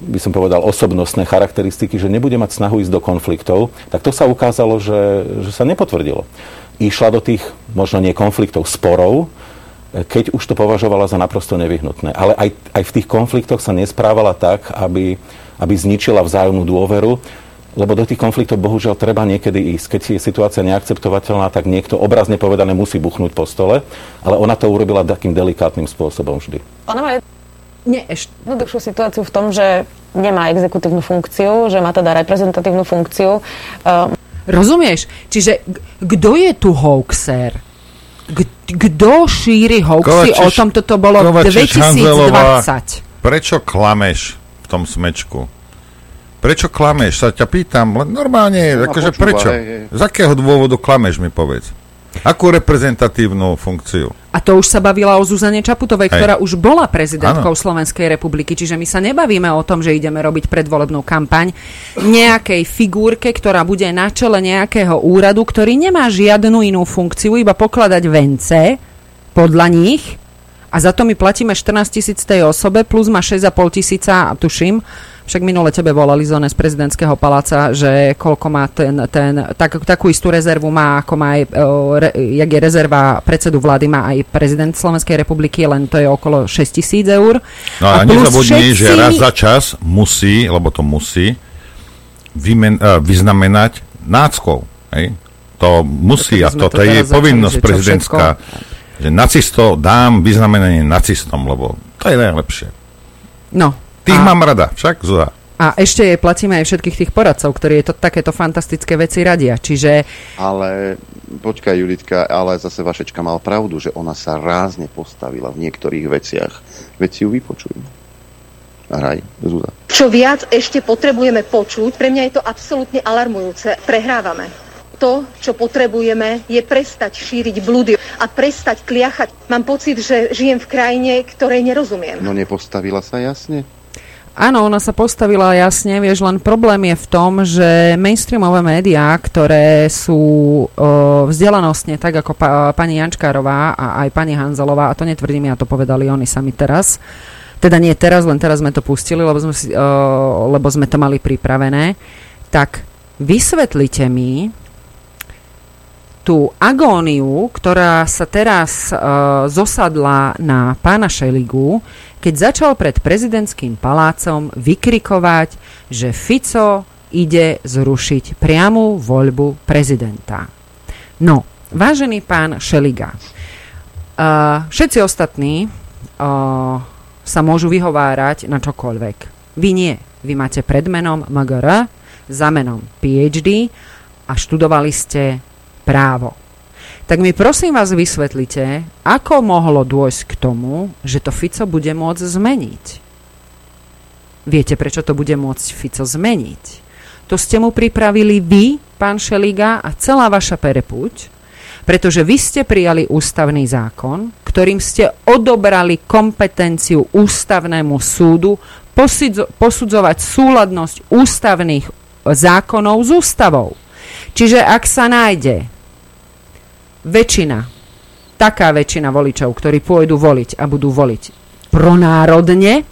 by som povedal, osobnostné charakteristiky, že nebude mať snahu ísť do konfliktov, tak to sa ukázalo, že, že sa nepotvrdilo. Išla do tých možno nie konfliktov, sporov, keď už to považovala za naprosto nevyhnutné. Ale aj, aj v tých konfliktoch sa nesprávala tak, aby, aby zničila vzájomnú dôveru, lebo do tých konfliktov bohužiaľ treba niekedy ísť. Keď je situácia neakceptovateľná, tak niekto obrazne povedané musí buchnúť po stole, ale ona to urobila takým delikátnym spôsobom vždy. Ona má Nie, ešte. jednoduchšiu situáciu v tom, že nemá exekutívnu funkciu, že má teda reprezentatívnu funkciu. Um, Rozumieš? Čiže kto je tu hoaxer? Kto šíri hoaxy o tom, toto bolo Hanzelová, 2020? Prečo klameš v tom smečku? Prečo klameš? Sa ťa pýtam, len normálne, No, akože počúva, prečo? hej, hej. Z akého dôvodu klameš mi povedz? Akú reprezentatívnu funkciu? A to už sa bavila o Zuzane Čaputovej, Hej. ktorá už bola prezidentkou Áno. Slovenskej republiky. Čiže my sa nebavíme o tom, že ideme robiť predvolebnú kampaň nejakej figúrke, ktorá bude na čele nejakého úradu, ktorý nemá žiadnu inú funkciu, iba pokladať vence podľa nich a za to my platíme 14 tisíc tej osobe, plus má 6,5 tisíca, tuším, však minule tebe volali zóne z prezidentského paláca, že koľko má ten, ten tak, takú istú rezervu má, ako má aj, o, re, jak je rezerva predsedu vlády, má aj prezident Slovenskej republiky, len to je okolo 6 tisíc eur. No a, plus nezabudni, že všetci- raz za čas musí, lebo to musí, vymen, uh, vyznamenať náckou. Hej? To musí a sme to, to to je povinnosť že prezidentská. Že nacisto dám vyznamenanie nacistom, lebo to je najlepšie. No. Tých a, mám rada, však Zuzá. a ešte jej platíme aj všetkých tých poradcov, ktorí je to, takéto fantastické veci radia. Čiže Ale počkaj, Julitka, ale zase Vašečka mal pravdu, že ona sa rázne postavila v niektorých veciach. Veď si ju vypočuj. Hraj, Zúza. Čo viac ešte potrebujeme počuť, pre mňa je to absolútne alarmujúce. Prehrávame. To, čo potrebujeme, je prestať šíriť blúdy a prestať kliachať. Mám pocit, že žijem v krajine, ktorej nerozumiem. No nepostavila sa jasne? Áno, ona sa postavila jasne, vieš, len problém je v tom, že mainstreamové médiá, ktoré sú o, vzdelanostne, tak ako pa, pani Jančkárová a aj pani Hanzelová, a to netvrdím, ja to povedali oni sami teraz, teda nie teraz, len teraz sme to pustili, lebo sme, si, o, lebo sme to mali pripravené, tak vysvetlite mi tú agóniu, ktorá sa teraz uh, zosadla na pána Šeligu, keď začal pred prezidentským palácom vykrikovať, že Fico ide zrušiť priamu voľbu prezidenta. No, vážený pán Šeliga, uh, všetci ostatní uh, sa môžu vyhovárať na čokoľvek. Vy nie. Vy máte pred menom MGR, za menom PhD a študovali ste právo. Tak mi prosím vás vysvetlite, ako mohlo dôjsť k tomu, že to Fico bude môcť zmeniť. Viete, prečo to bude môcť Fico zmeniť? To ste mu pripravili vy, pán Šeliga, a celá vaša perepuť, pretože vy ste prijali ústavný zákon, ktorým ste odobrali kompetenciu ústavnému súdu posudzovať súladnosť ústavných zákonov s ústavou. Čiže ak sa nájde väčšina, taká väčšina voličov, ktorí pôjdu voliť a budú voliť pronárodne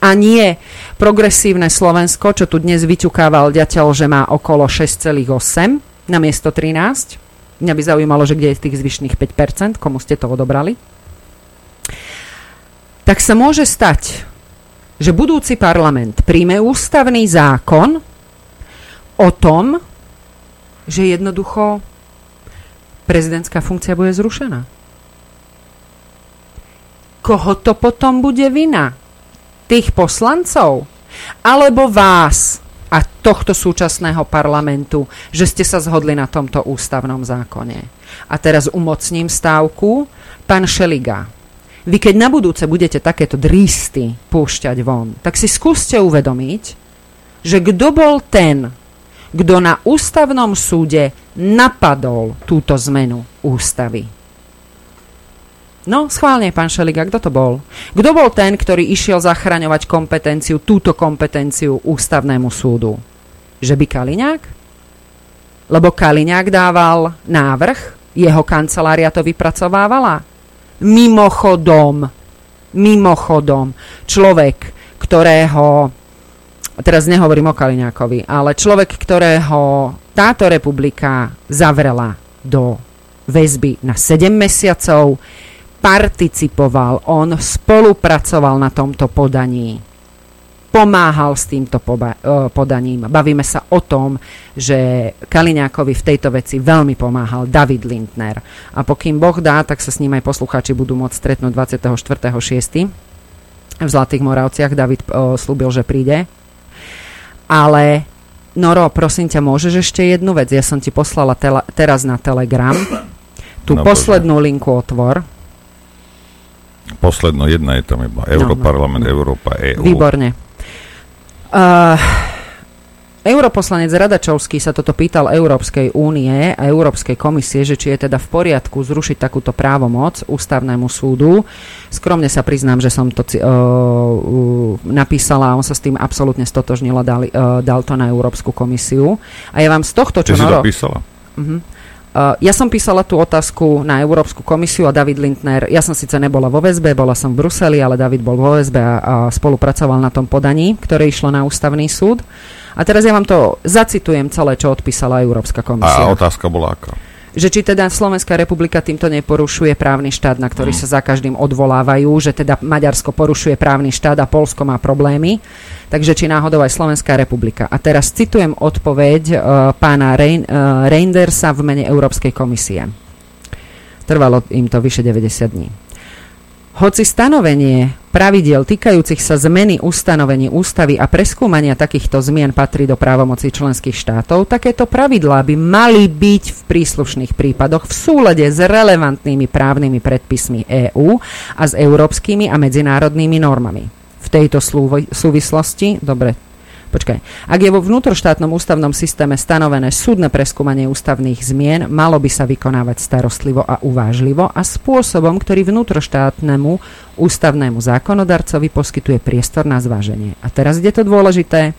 a nie progresívne Slovensko, čo tu dnes vyťukával ďateľ, že má okolo 6,8 na miesto 13. Mňa by zaujímalo, že kde je tých zvyšných 5%, komu ste to odobrali. Tak sa môže stať, že budúci parlament príjme ústavný zákon o tom, že jednoducho prezidentská funkcia bude zrušená. Koho to potom bude vina? Tých poslancov? Alebo vás a tohto súčasného parlamentu, že ste sa zhodli na tomto ústavnom zákone? A teraz umocním stávku. Pán Šeliga, vy keď na budúce budete takéto drísty púšťať von, tak si skúste uvedomiť, že kto bol ten, kto na ústavnom súde napadol túto zmenu ústavy. No, schválne, pán Šeliga, kto to bol? Kto bol ten, ktorý išiel zachraňovať kompetenciu, túto kompetenciu ústavnému súdu? Že by Kaliňák? Lebo Kaliňák dával návrh, jeho kancelária to vypracovávala. Mimochodom, mimochodom, človek, ktorého teraz nehovorím o Kaliňákovi, ale človek, ktorého táto republika zavrela do väzby na 7 mesiacov, participoval, on spolupracoval na tomto podaní. Pomáhal s týmto poba- eh, podaním. Bavíme sa o tom, že Kaliňákovi v tejto veci veľmi pomáhal David Lindner. A pokým Boh dá, tak sa s ním aj poslucháči budú môcť stretnúť 24.6. v Zlatých Moravciach. David o, slúbil, že príde. Ale Noro, prosím ťa, môžeš ešte jednu vec? Ja som ti poslala tele- teraz na Telegram tú No, poslednú linku otvor. Posledno, jedna je tam iba. Europarlament, Európa, EU. Výborne. Uh, europoslanec Radačovský sa toto pýtal Európskej únie a Európskej komisie, že či je teda v poriadku zrušiť takúto právomoc ústavnému súdu. Skromne sa priznám, že som to uh, napísala a on sa s tým absolútne stotožnil a dal, uh, dal to na Európsku komisiu. A ja vám z tohto, čo... Ty Noro... si to písala? Uh-huh. Uh, ja som písala tú otázku na Európsku komisiu a David Lindner, ja som síce nebola vo väzbe, bola som v Bruseli, ale David bol vo väzbe a, a spolupracoval na tom podaní, ktoré išlo na ústavný súd. A teraz ja vám to zacitujem celé, čo odpísala Európska komisia. A otázka bola aká? že či teda Slovenská republika týmto neporušuje právny štát, na ktorý mm. sa za každým odvolávajú, že teda Maďarsko porušuje právny štát a Polsko má problémy, takže či náhodou aj Slovenská republika. A teraz citujem odpoveď uh, pána Rein, uh, Reindersa v mene Európskej komisie. Trvalo im to vyše 90 dní. Hoci stanovenie pravidiel týkajúcich sa zmeny ustanovení ústavy a preskúmania takýchto zmien patrí do právomocí členských štátov, takéto pravidlá by mali byť v príslušných prípadoch v súlade s relevantnými právnymi predpismi EÚ a s európskymi a medzinárodnými normami. V tejto súvislosti, dobre, Počkaj. Ak je vo vnútroštátnom ústavnom systéme stanovené súdne preskúmanie ústavných zmien, malo by sa vykonávať starostlivo a uvážlivo a spôsobom, ktorý vnútroštátnemu ústavnému zákonodarcovi poskytuje priestor na zváženie. A teraz je to dôležité.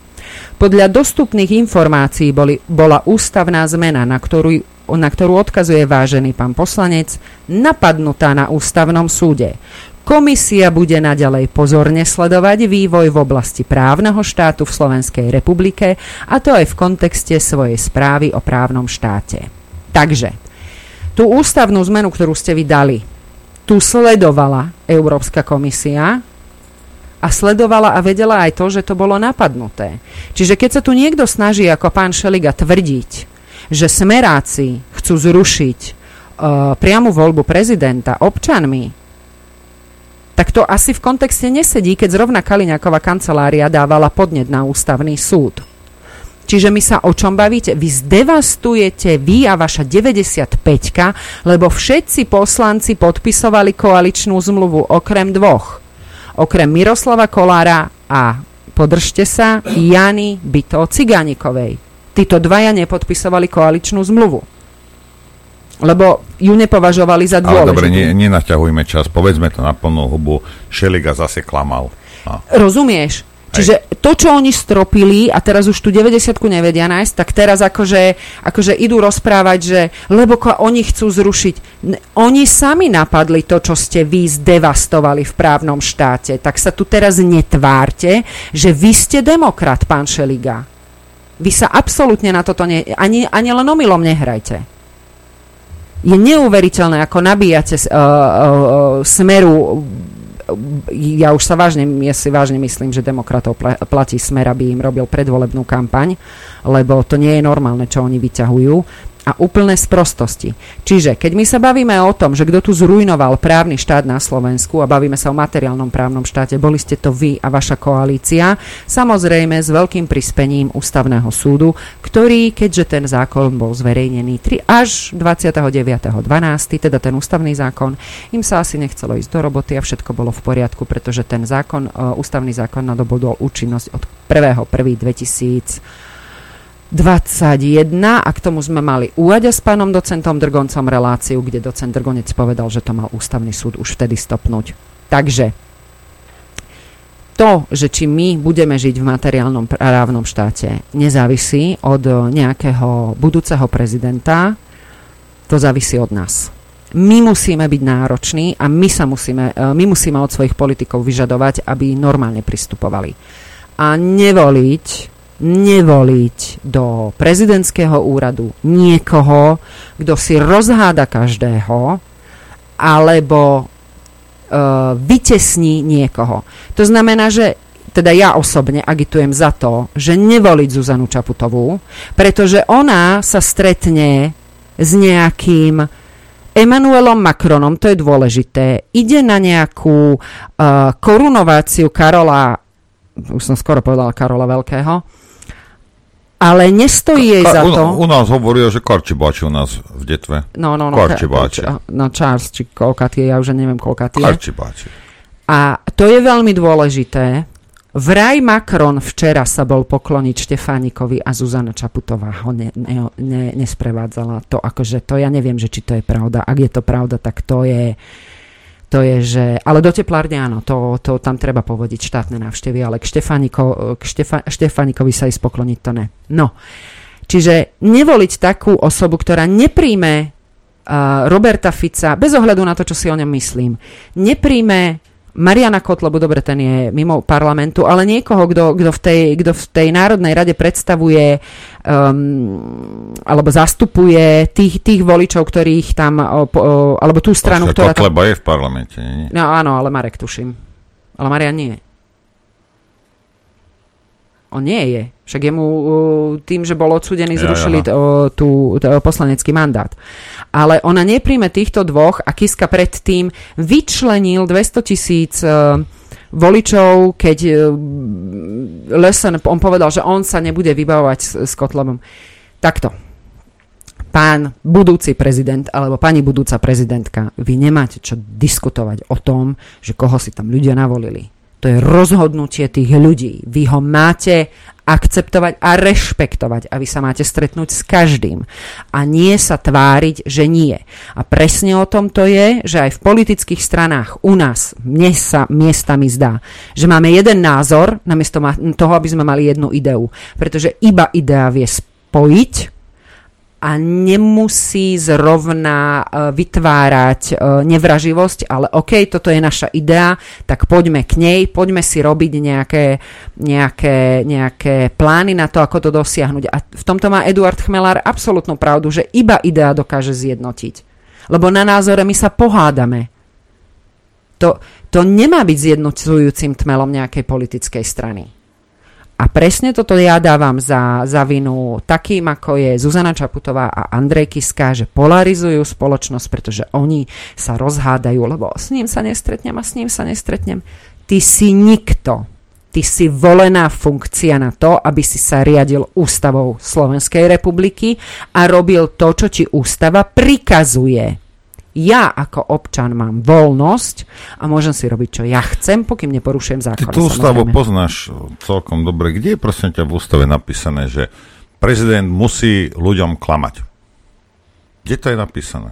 Podľa dostupných informácií boli, bola ústavná zmena, na ktorú, na ktorú odkazuje vážený pán poslanec, napadnutá na ústavnom súde. Komisia bude naďalej pozorne sledovať vývoj v oblasti právneho štátu v Slovenskej republike a to aj v kontexte svojej správy o právnom štáte. Takže, tú ústavnú zmenu, ktorú ste vydali, tu sledovala Európska komisia a sledovala a vedela aj to, že to bolo napadnuté. Čiže keď sa tu niekto snaží, ako pán Šeliga, tvrdiť, že smeráci chcú zrušiť uh, priamu voľbu prezidenta občanmi, tak to asi v kontexte nesedí, keď zrovna Kaliňáková kancelária dávala podnet na ústavný súd. Čiže my sa o čom bavíte? Vy zdevastujete vy a vaša 95 lebo všetci poslanci podpisovali koaličnú zmluvu okrem dvoch. Okrem Miroslava Kolára a podržte sa Jany Byto Cigánikovej. Títo dvaja nepodpisovali koaličnú zmluvu lebo ju nepovažovali za dôležitú. Ale dobre, ne, nenaťahujme čas, povedzme to na plnú hubu, Šeliga zase klamal. No. Rozumieš? Čiže to, čo oni stropili a teraz už tu 90 nevedia nájsť, tak teraz akože, akože idú rozprávať, že lebo oni chcú zrušiť. Oni sami napadli to, čo ste vy zdevastovali v právnom štáte. Tak sa tu teraz netvárte, že vy ste demokrat, pán Šeliga. Vy sa absolútne na toto ne, ani, ani len omylom nehrajte je neuveriteľné, ako nabíjate uh, uh, smeru. Ja už sa vážne, ja si vážne myslím, že demokratov platí smer, aby im robil predvolebnú kampaň, lebo to nie je normálne, čo oni vyťahujú a úplné sprostosti. Čiže keď my sa bavíme o tom, že kto tu zrujnoval právny štát na Slovensku a bavíme sa o materiálnom právnom štáte, boli ste to vy a vaša koalícia, samozrejme s veľkým prispením ústavného súdu, ktorý, keďže ten zákon bol zverejnený 3 až 29.12., teda ten ústavný zákon, im sa asi nechcelo ísť do roboty a všetko bolo v poriadku, pretože ten zákon, e, ústavný zákon nadobudol účinnosť od 1.1.2000 21 a k tomu sme mali úľaďa s pánom docentom Drgoncom reláciu, kde docent Drgonec povedal, že to mal ústavný súd už vtedy stopnúť. Takže to, že či my budeme žiť v materiálnom právnom štáte, nezávisí od nejakého budúceho prezidenta, to závisí od nás. My musíme byť nároční a my, sa musíme, e, my musíme od svojich politikov vyžadovať, aby normálne pristupovali. A nevoliť nevoliť do prezidentského úradu niekoho, kto si rozháda každého, alebo e, vytesní niekoho. To znamená, že teda ja osobne agitujem za to, že nevoliť Zuzanu Čaputovú, pretože ona sa stretne s nejakým Emanuelom Macronom, to je dôležité, ide na nejakú uh, korunováciu Karola, už som skoro povedala Karola Veľkého, ale nestojí jej za to. U, u nás hovoria, že Karčibáči u nás v detve. No, no, no. Karčibáči. No, Charles, či koľka tie, ja už neviem koľka tie. Karčibáči. A to je veľmi dôležité, Vraj Macron včera sa bol pokloniť Štefánikovi a Zuzana Čaputová ho ne, ne, ne, nesprevádzala. To akože, to ja neviem, že či to je pravda. Ak je to pravda, tak to je, to je, že... Ale do teplárne áno, to, to tam treba povodiť štátne návštevy, ale k, Štefániko, k Štefa, Štefánikovi sa ísť pokloniť to ne. No, čiže nevoliť takú osobu, ktorá nepríjme uh, Roberta Fica, bez ohľadu na to, čo si o ňom myslím, nepríjme Mariana Kotlobu, dobre, ten je mimo parlamentu, ale niekoho, kto, kto, v, tej, kto v tej Národnej rade predstavuje um, alebo zastupuje tých, tých voličov, ktorých tam, o, o, alebo tú stranu, Počkej, ktorá... Kotleba tam... je v parlamente, nie? No áno, ale Marek tuším. Ale Marian nie. On nie je. Však jemu tým, že bol odsudený, zrušili ja, ja. tú, tú poslanecký mandát. Ale ona nepríjme týchto dvoch a Kiska predtým vyčlenil 200 tisíc uh, voličov, keď uh, Lesen, on povedal, že on sa nebude vybavovať s, s Kotlebom. Takto. Pán budúci prezident alebo pani budúca prezidentka, vy nemáte čo diskutovať o tom, že koho si tam ľudia navolili to je rozhodnutie tých ľudí. Vy ho máte akceptovať a rešpektovať a vy sa máte stretnúť s každým a nie sa tváriť, že nie. A presne o tom to je, že aj v politických stranách u nás, mne sa miestami zdá, že máme jeden názor namiesto toho, aby sme mali jednu ideu. Pretože iba idea vie spojiť a nemusí zrovna e, vytvárať e, nevraživosť, ale OK, toto je naša idea, tak poďme k nej, poďme si robiť nejaké, nejaké, nejaké plány na to, ako to dosiahnuť. A v tomto má Eduard Chmelár absolútnu pravdu, že iba idea dokáže zjednotiť. Lebo na názore my sa pohádame. To, to nemá byť zjednocujúcim tmelom nejakej politickej strany. A presne toto ja dávam za, za vinu takým, ako je Zuzana Čaputová a Andrej Kiska, že polarizujú spoločnosť, pretože oni sa rozhádajú, lebo s ním sa nestretnem a s ním sa nestretnem. Ty si nikto. Ty si volená funkcia na to, aby si sa riadil ústavou Slovenskej republiky a robil to, čo ti ústava prikazuje ja ako občan mám voľnosť a môžem si robiť, čo ja chcem, pokým neporušujem zákon. Ty tú ústavu poznáš celkom dobre. Kde je prosím ťa v ústave napísané, že prezident musí ľuďom klamať? Kde to je napísané?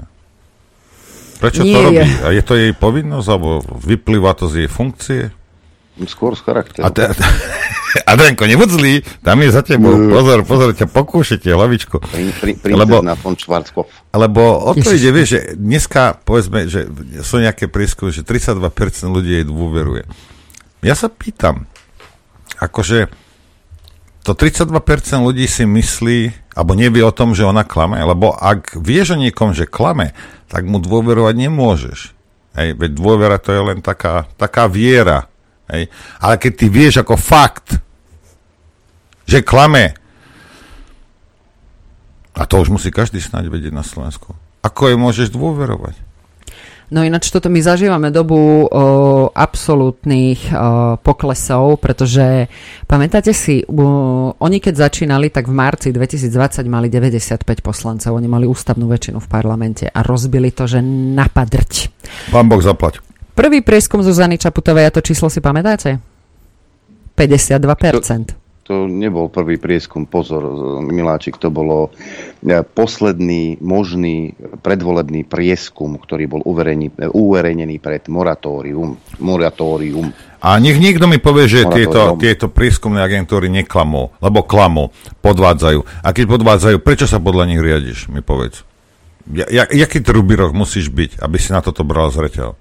Prečo Nie to robí? Je. A je to jej povinnosť, alebo vyplýva to z jej funkcie? Skôr z charakteru. A, te, Adrenko, nebuď zlý, tam je za tebou. Pozor, pozor, ťa pokúšate hlavičku. Prin, prin, lebo, von Schwarzkopf. Lebo o to ide, vieš, že dneska, povedzme, že sú nejaké prieskumy, že 32% ľudí jej dôveruje. Ja sa pýtam, akože to 32% ľudí si myslí, alebo nevie o tom, že ona klame, lebo ak vieš o niekom, že klame, tak mu dôverovať nemôžeš. Hej, veď dôvera to je len taká, taká viera. Hej. Ale keď ty vieš ako fakt, že klame. A to už musí každý snáď vedieť na Slovensku. Ako je môžeš dôverovať? No ináč toto my zažívame dobu o, absolútnych o, poklesov, pretože pamätáte si, o, oni keď začínali, tak v marci 2020 mali 95 poslancov, oni mali ústavnú väčšinu v parlamente a rozbili to, že napadrť. Pán Boh zaplať. Prvý prieskum Zuzany Čaputovej, a to číslo si pamätáte? 52% to nebol prvý prieskum, pozor, Miláčik, to bolo e, posledný možný predvolebný prieskum, ktorý bol uverejnený pred moratórium. moratórium. A nech niekto mi povie, že tieto, tieto prieskumné agentúry neklamú, lebo klamú, podvádzajú. A keď podvádzajú, prečo sa podľa nich riadiš, mi povedz. Ja, jaký trubírok musíš byť, aby si na toto bral zreteľ?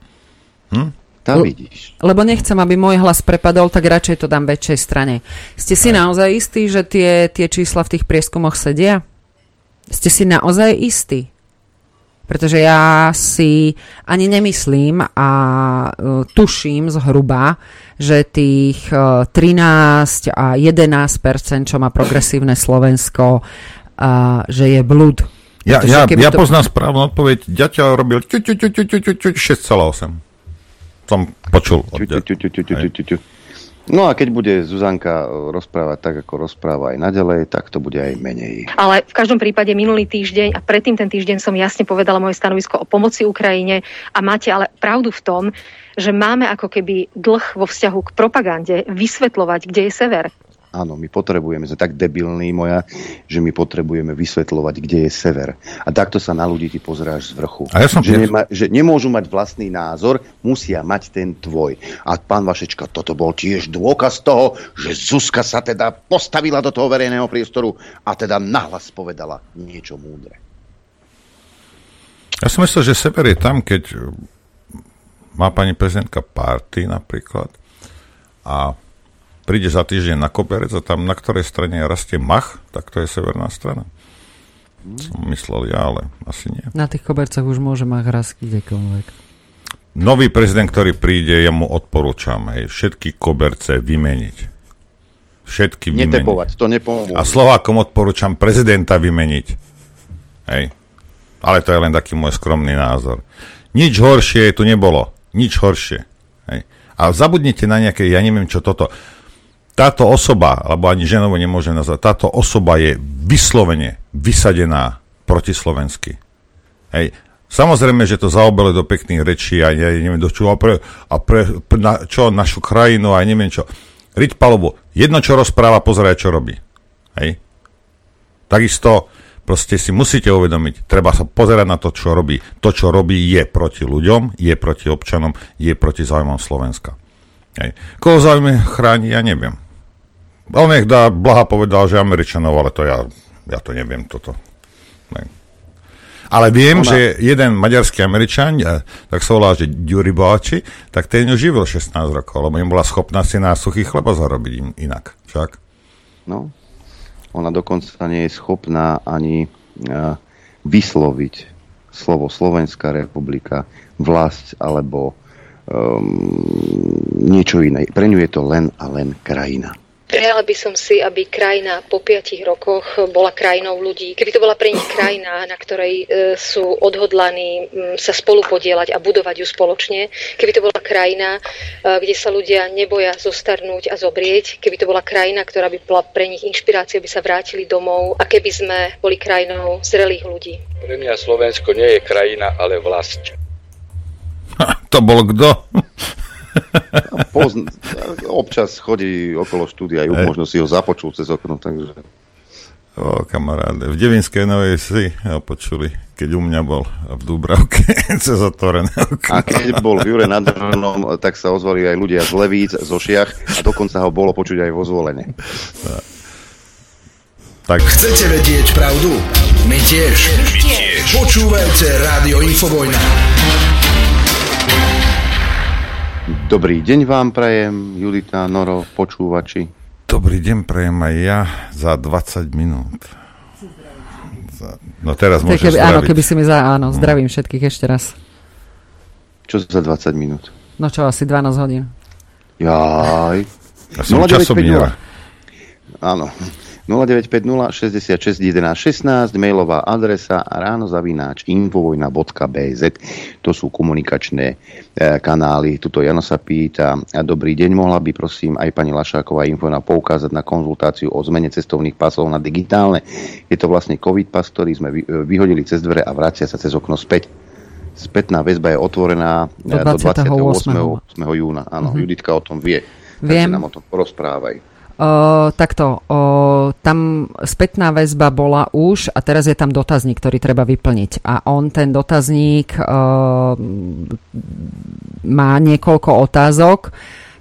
Hm? Tam vidíš. Lebo nechcem, aby môj hlas prepadol, tak radšej to dám väčšej strane. Ste si Aj. naozaj istí, že tie, tie čísla v tých prieskumoch sedia? Ste si naozaj istí? Pretože ja si ani nemyslím a uh, tuším zhruba, že tých uh, 13 a 11% čo má progresívne Slovensko, uh, že je blúd. Ja, ja, ja to... poznám správnu odpoveď. Ďateľ robil 6,8 som počul. No a keď bude Zuzanka rozprávať tak, ako rozpráva aj naďalej, tak to bude aj menej. Ale v každom prípade minulý týždeň a predtým ten týždeň som jasne povedala moje stanovisko o pomoci Ukrajine a máte ale pravdu v tom, že máme ako keby dlh vo vzťahu k propagande vysvetľovať, kde je sever. Áno, my potrebujeme, sme tak debilní moja, že my potrebujeme vysvetľovať, kde je sever. A takto sa na ľudí ty pozráš z vrchu. A ja som že, nema, že nemôžu mať vlastný názor, musia mať ten tvoj. A pán Vašečka, toto bol tiež dôkaz toho, že Zuzka sa teda postavila do toho verejného priestoru a teda nahlas povedala niečo múdre. Ja som myslel, že sever je tam, keď má pani prezidentka party napríklad a príde za týždeň na koberec a tam na ktorej strane rastie mach, tak to je severná strana. Mm. Som myslel ja, ale asi nie. Na tých kobercach už môže mach rásť kdekoľvek. Nový prezident, ktorý príde, ja mu odporúčam hej, všetky koberce vymeniť. Všetky vymeniť. Netepovať, to nepomôže. A Slovákom odporúčam prezidenta vymeniť. Hej. Ale to je len taký môj skromný názor. Nič horšie tu nebolo. Nič horšie. Hej. A zabudnite na nejaké, ja neviem čo toto táto osoba, alebo ani ženovo nemôže nazvať, táto osoba je vyslovene vysadená proti slovensky. Hej. Samozrejme, že to zaobele do pekných rečí a ja neviem do čo, a pre, a pre, na, čo našu krajinu a neviem čo. Riť Palovu, jedno čo rozpráva, pozeraj čo robí. Hej. Takisto proste si musíte uvedomiť, treba sa pozerať na to, čo robí. To, čo robí, je proti ľuďom, je proti občanom, je proti záujmom Slovenska. Hej. Koho záujme chráni, ja neviem. On nech dá, Blaha povedal, že Američanov, ale to ja, ja to neviem toto. Ne. Ale viem, Ona... že jeden maďarský Američan, tak sa volá, že Ďuri Báči, tak ten ju živil 16 rokov, lebo im bola schopná si na suchý chleba zarobiť inak. Však? No, ona dokonca nie je schopná ani uh, vysloviť slovo Slovenská republika, vlast alebo um, niečo iné. Pre ňu je to len a len krajina. Prijala by som si, aby krajina po piatich rokoch bola krajinou ľudí. Keby to bola pre nich krajina, na ktorej e, sú odhodlaní sa spolu podielať a budovať ju spoločne. Keby to bola krajina, e, kde sa ľudia neboja zostarnúť a zobrieť. Keby to bola krajina, ktorá by bola pre nich inšpirácia, aby sa vrátili domov. A keby sme boli krajinou zrelých ľudí. Pre mňa Slovensko nie je krajina, ale vlast. to bol kto? Pozn- občas chodí okolo štúdia, ju možno si ho započul cez okno, takže... O, kamaráde, v Devinskej Novej si ho počuli, keď u mňa bol v Dúbravke cez otvorené okno. A keď bol v Jure nad Hronom, tak sa ozvali aj ľudia z Levíc, zo Šiach a dokonca ho bolo počuť aj vo zvolenie. Tak. Chcete vedieť pravdu? My tiež. My tiež. Počúvajte Rádio Infovojna. Dobrý deň vám prajem, Judita, Noro, počúvači. Dobrý deň prajem aj ja za 20 minút. No teraz môžeš keby, Áno, keby si mi za... Áno, no. zdravím všetkých ešte raz. Čo za 20 minút? No čo, asi 12 hodín. Jaj. Ja som časomiera. Áno. 0950 66 11 16, mailová adresa ránozavináč infovojna.bz. To sú komunikačné e, kanály. Tuto Jano sa pýta, dobrý deň, mohla by prosím aj pani Lašáková infovojna poukázať na konzultáciu o zmene cestovných pasov na digitálne. Je to vlastne COVID pas, ktorý sme e, vyhodili cez dvere a vracia sa cez okno späť. Spätná väzba je otvorená do 28. do 28. 8. júna. Áno, mm-hmm. Juditka o tom vie. Viem. Takže nám o tom porozprávaj. Takto, uh, tam spätná väzba bola už a teraz je tam dotazník, ktorý treba vyplniť. A on ten dotazník uh, má niekoľko otázok,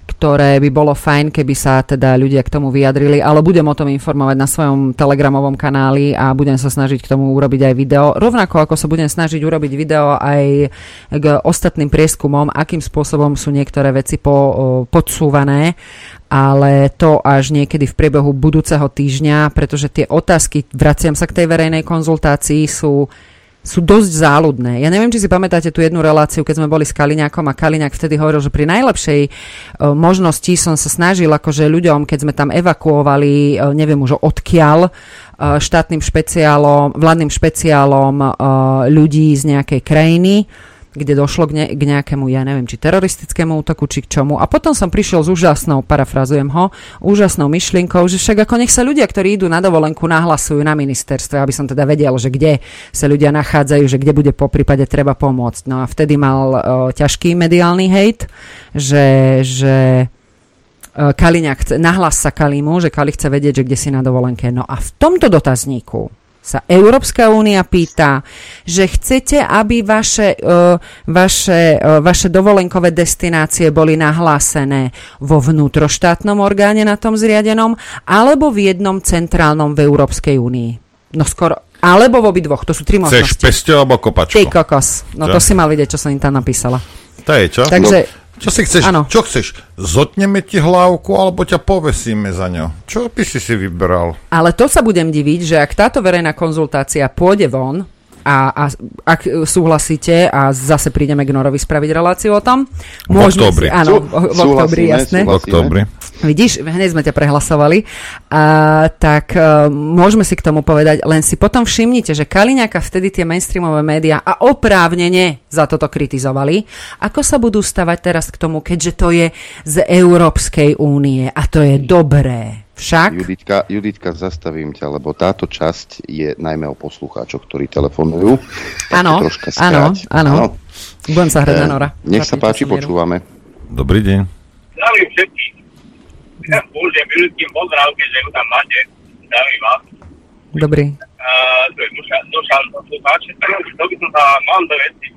ktoré by bolo fajn, keby sa teda ľudia k tomu vyjadrili, ale budem o tom informovať na svojom telegramovom kanáli a budem sa snažiť k tomu urobiť aj video. Rovnako ako sa budem snažiť urobiť video aj k ostatným prieskumom, akým spôsobom sú niektoré veci po, podsúvané ale to až niekedy v priebehu budúceho týždňa, pretože tie otázky, vraciam sa k tej verejnej konzultácii, sú sú dosť záľudné. Ja neviem, či si pamätáte tú jednu reláciu, keď sme boli s Kaliňákom a Kaliňák vtedy hovoril, že pri najlepšej e, možnosti som sa snažil akože ľuďom, keď sme tam evakuovali, e, neviem už odkiaľ, e, štátnym špeciálom, vládnym špeciálom ľudí z nejakej krajiny, kde došlo k, ne, k nejakému, ja neviem, či teroristickému útoku, či k čomu. A potom som prišiel s úžasnou, parafrazujem ho, úžasnou myšlienkou, že však ako nech sa ľudia, ktorí idú na dovolenku, nahlasujú na ministerstve, aby som teda vedel, že kde sa ľudia nachádzajú, že kde bude po prípade treba pomôcť. No a vtedy mal o, ťažký mediálny hejt, že, že Kaliňa chce, nahlas sa Kalimu, že Kali chce vedieť, že kde si na dovolenke. No a v tomto dotazníku sa Európska únia pýta, že chcete, aby vaše, uh, vaše, uh, vaše dovolenkové destinácie boli nahlásené vo vnútroštátnom orgáne na tom zriadenom, alebo v jednom centrálnom v Európskej únii. No skoro, alebo v obidvoch, to sú tri možnosti. Chceš pesťo alebo kopačko? Ty kokos, no čo? to si mal vidieť, čo som im tam napísala. To je čo? Takže, no. Čo si chceš? Ano. Čo chceš? Zotneme ti hlavku alebo ťa povesíme za ňo? Čo by si si vybral? Ale to sa budem diviť, že ak táto verejná konzultácia pôjde von, a, a ak súhlasíte a zase prídeme k Norovi spraviť reláciu o tom. V oktobri. Áno, v, oktobri, jasné. V oktobri. Vidíš, hneď sme ťa prehlasovali. A, tak a, e, môžeme si k tomu povedať, len si potom všimnite, že Kaliňaka vtedy tie mainstreamové médiá a oprávnene za toto kritizovali. Ako sa budú stavať teraz k tomu, keďže to je z Európskej únie a to je dobré. Však? Juditka, Juditka, zastavím ťa, lebo táto časť je najmä o poslucháčoch, ktorí telefonujú. Áno, áno, áno. Budem sa hrať na Nora. Nech sa páči, počúvame. Dobrý deň. Zdravím všetkých. Ja môžem ľudským pozdrav, keďže ju tam máte. Zdravím vás. Dobrý. Uh, to je dušan poslucháč. To by som sa, mám dve veci,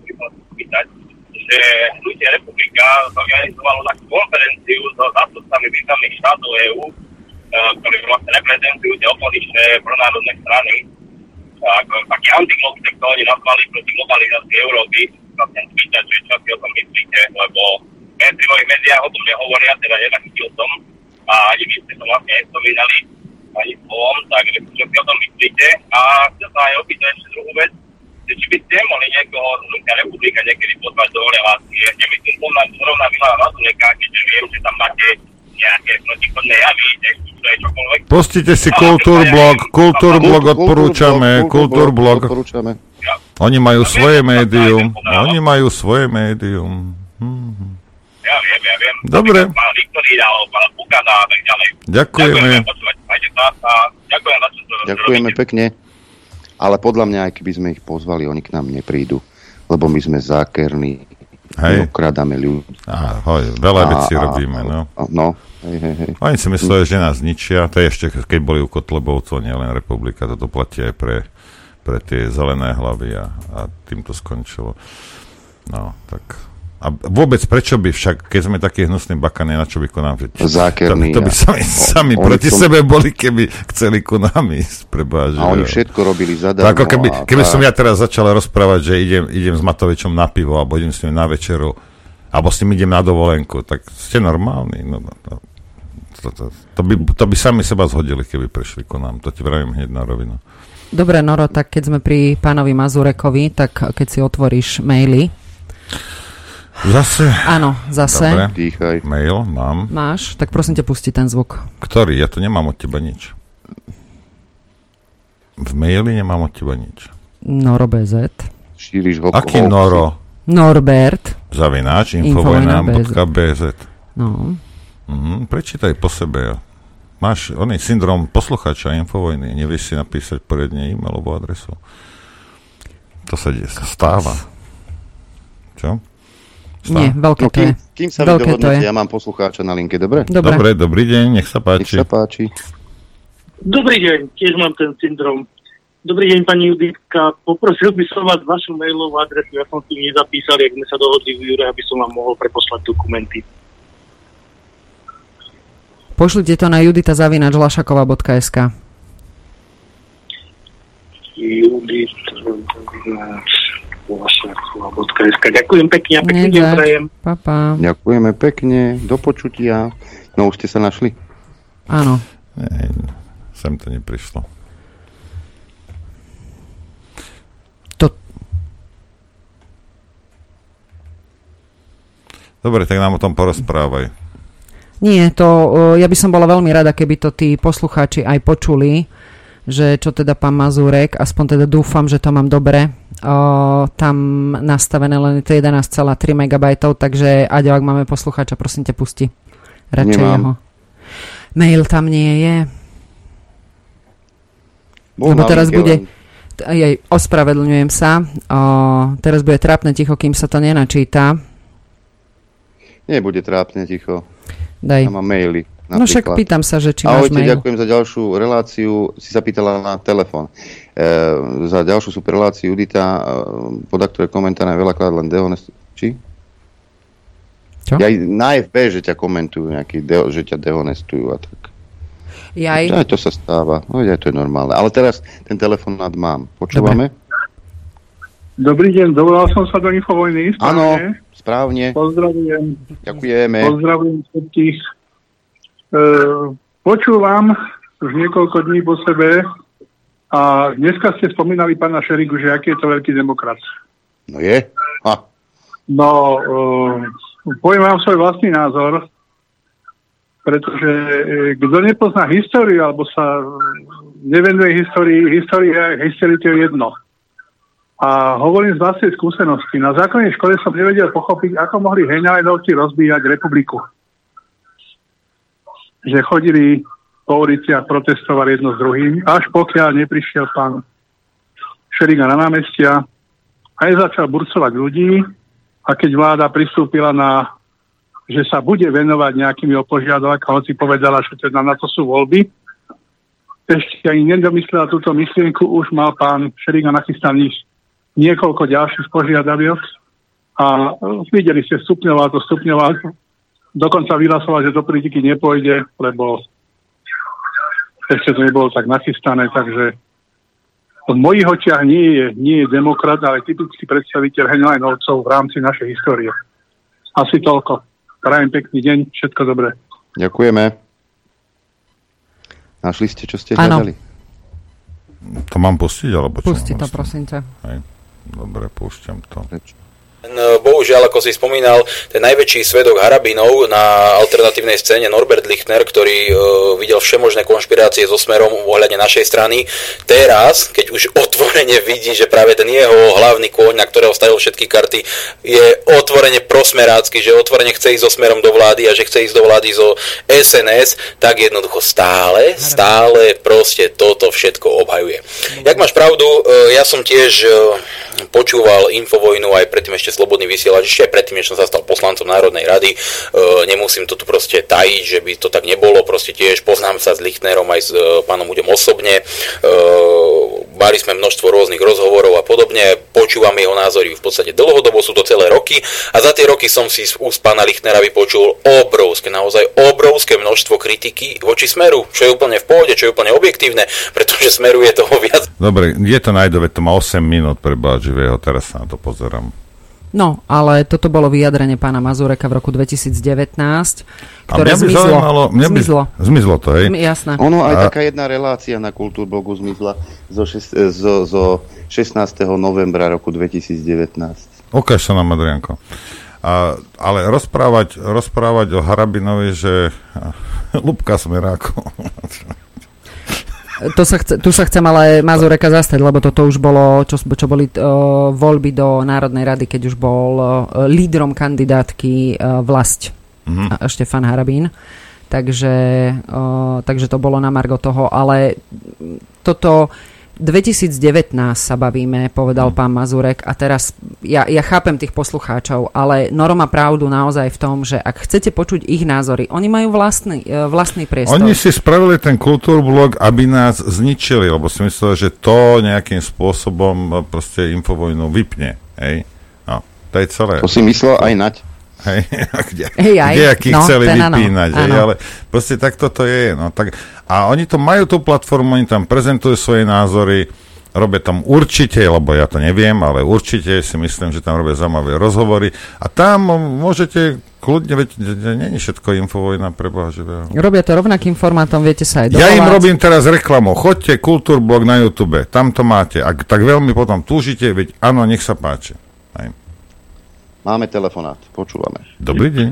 spýtať, že Hnutie republika zorganizovalo takú konferenciu so zástupcami významných štátov EÚ, Eh, ktorí vlastne reprezentujú tie opozičné pronárodné strany, ako taký antiglobsek, to oni nazvali proti globalizácii Európy, vlastne spýtať, že čo si o tom myslíte, lebo mainstreamoví médiá o tom nehovoria, teda nenachytil som a ani vy ste to vlastne nespomínali ani slovom, tak čo si o tom myslíte. A chcem sa aj opýtať ešte druhú vec, že či by ste mohli niekoho z Hnutia republika niekedy pozvať do relácie. Nemyslím zrovna Milana Mazureka, keďže viem, že tam máte nejaké protichodné javy, Pustite si Kultúrblog, Kultúrblog odporúčame, Kultúrblog. Oni majú svoje médium, oni majú svoje médium. Ja viem, ja viem. Dobre. Ďakujeme. Ďakujeme pekne. Ale podľa mňa, aj keby sme ich pozvali, oni k nám neprídu. Lebo my sme zákerní. Hej. Okradáme ľudí. Ahoj, veľa vecí robíme, no. No, Hej, hej, hej. Oni si mysleli, že nás ničia. To je ešte, keď boli u Kotlebovcov, nielen republika, toto platí aj pre, pre tie zelené hlavy a, a tým to skončilo. No, tak... A vôbec prečo by však, keď sme takí hnusní bakany, na čo by ku nám... Zákerný. To, to by sami, sami proti som... sebe boli, keby chceli ku nám ísť. Preba, že, a oni všetko robili zadarmo. Ako keby, keby som ja teraz začal rozprávať, že idem, idem s Matovičom na pivo, alebo idem s ním na večeru, alebo s ním idem na dovolenku, tak ste normálni. No, no, no. To, to, to, by, to by sami seba zhodili, keby prišli ko nám. To ti vravím hneď na rovinu. Dobre, Noro, tak keď sme pri pánovi Mazurekovi, tak keď si otvoríš maily. Zase? Áno, zase. Dobre, Dýchaj. mail mám. Máš? Tak prosím ťa, pusti ten zvuk. Ktorý? Ja to nemám od teba nič. V maili nemám od teba nič. Noro BZ. Šíriš ho Aký Noro? Norbert. Zavináč, infovojna.bz. No. Mm, prečítaj po sebe. Máš oný syndrom posluchača Infovojny. Nevieš si napísať poriadne e-mailovú adresu. To sa deje, stáva. Čo? Stáva. Nie, veľké no, kým, je. Kým sa veľké to je. ja mám poslucháča na linke, dobre? Dobre. dobre, dobrý deň, nech sa páči. Nech sa páči. Dobrý deň, tiež mám ten syndrom. Dobrý deň, pani Juditka. Poprosil by som vás vašu mailovú adresu. Ja som si nezapísal, jak sme sa dohodli v Jure, aby som vám mohol preposlať dokumenty. Pošlite to na juditazavinačlašakova.sk juditazavinačlašakova.sk Ďakujem pekne a pekne deň Papa. Ďakujeme pekne. Do počutia. No už ste sa našli? Áno. Nie, sem to neprišlo. Dobre, tak nám o tom porozprávaj. Nie, to ja by som bola veľmi rada, keby to tí poslucháči aj počuli, že čo teda pán Mazurek, aspoň teda dúfam, že to mám dobre, tam nastavené len to 11,3 MB, takže Aďo, ak máme poslucháča, prosím ťa, pusti radšej Nemám. jeho. Mail tam nie je. Bol Lebo teraz bude... Jej, ospravedlňujem sa. O, teraz bude trápne ticho, kým sa to nenačíta. Nebude trápne ticho. Daj. Ja mám maily. No však napríklad. pýtam sa, že či máš Ahojte, mail. ďakujem za ďalšiu reláciu. Si sa pýtala na telefón. E, za ďalšiu super reláciu Judita, e, poda ktoré komentár aj veľakrát len dehonest... Či? Čo? Ja na FB, že ťa komentujú nejaký, de- že ťa dehonestujú a tak. Jaj. Aj to sa stáva. No, aj to je normálne. Ale teraz ten telefonát mám. Počúvame? Dobrý deň, dovolal som sa do Infovojny. Áno, správne? Pozdravujem. Ďakujeme. Pozdravujem všetkých. E, počúvam už niekoľko dní po sebe a dneska ste spomínali pána Šerigu, že aký je to veľký demokrat. No je? Ha. No, e, poviem vám svoj vlastný názor, pretože e, kto nepozná históriu alebo sa nevenuje histórii, história, histórii to je jedno. A hovorím z vlastnej skúsenosti. Na základnej škole som nevedel pochopiť, ako mohli Heňalajnovci rozbíjať republiku. Že chodili po uliciach, protestovali jedno s druhým, až pokiaľ neprišiel pán Šeriga na námestia a nezačal burcovať ľudí a keď vláda pristúpila na že sa bude venovať nejakými opožiadavkami, hoci povedala, že teda na to sú voľby. Ešte ani nedomyslela túto myšlienku, už mal pán Šeriga nachystaných niekoľko ďalších požiadaviek a videli ste stupňovať to stupňovať. Dokonca vyhlasoval, že do politiky nepôjde, lebo ešte to nebolo tak nachystané, takže v mojich očiach nie je, nie je demokrat, ale typický predstaviteľ Henlajnovcov v rámci našej histórie. Asi toľko. Prajem pekný deň, všetko dobré. Ďakujeme. Našli ste, čo ste hľadali? To mám pustiť, alebo čo? Pusti to, prosím ťa. Hej. Dobre, púšťam to. No, Bohužiaľ, ako si spomínal, ten najväčší svedok Harabinov na alternatívnej scéne Norbert Lichtner, ktorý e, videl všemožné konšpirácie so smerom ohľadne našej strany, teraz, keď už otvorene vidí, že práve ten jeho hlavný kôň, na ktorého stavil všetky karty, je otvorene prosmerácky, že otvorene chce ísť so smerom do vlády a že chce ísť do vlády zo SNS, tak jednoducho stále, stále proste toto všetko obhajuje. Jak máš pravdu, e, ja som tiež e, počúval Infovojnu aj predtým ešte Slobodný vysielač, ešte aj predtým, než som sa stal poslancom Národnej rady. E, nemusím to tu proste tajiť, že by to tak nebolo, proste tiež poznám sa s Lichtnerom aj s e, pánom Udom osobne. E, mali sme množstvo rôznych rozhovorov a podobne, počúvam jeho názory v podstate dlhodobo, sú to celé roky a za tie roky som si z pána Lichtnera vypočul obrovské, naozaj obrovské množstvo kritiky voči Smeru, čo je úplne v pohode, čo je úplne objektívne, pretože Smeru je toho viac Dobre, je to najdove, to má 8 minút preba živého, teraz sa na to pozerám. No, ale toto bolo vyjadrenie pána Mazureka v roku 2019, A ktoré mňa by zmizlo. zaujímalo, mňa by, zmizlo. zmizlo to, hej? Jasné. Ono aj A- taká jedna relácia na Kultúrblogu zmizla zo, šest, e, zo, zo 16. novembra roku 2019. Ukáž sa nám, Adrianko. A, ale rozprávať, rozprávať o Harabinovi, že Lubka Smeráko. To sa chce, tu sa chcem ale Mazureka zastať, lebo toto už bolo, čo, čo boli uh, voľby do Národnej rady, keď už bol uh, lídrom kandidátky uh, vlast Mhm. a Štefan Harabín. Takže, uh, takže to bolo na margo toho, ale toto 2019 sa bavíme, povedal pán Mazurek a teraz ja, ja chápem tých poslucháčov, ale Noro má pravdu naozaj v tom, že ak chcete počuť ich názory, oni majú vlastný, e, vlastný priestor. Oni si spravili ten kultúrblog, aby nás zničili, lebo si mysleli, že to nejakým spôsobom e, proste infovojnu vypne. Hej? No, to je celé. To si myslel aj Nať. Hej, kde, Hej, aj. kde aký No, chceli ten áno, vypínať, hej, áno. ale proste takto to je. No, tak, a oni to majú tú platformu, oni tam prezentujú svoje názory, robia tam určite, lebo ja to neviem, ale určite si myslím, že tam robia zaujímavé rozhovory a tam môžete kľudne, veď není všetko infovojna pre Boha živého. Robia to rovnakým formátom, viete sa aj Ja im dovolať. robím teraz reklamu. Chodte, Kultúrblog na YouTube, tam to máte. Ak tak veľmi potom túžite, veď áno, nech sa páči. Máme telefonát, počúvame. Dobrý deň.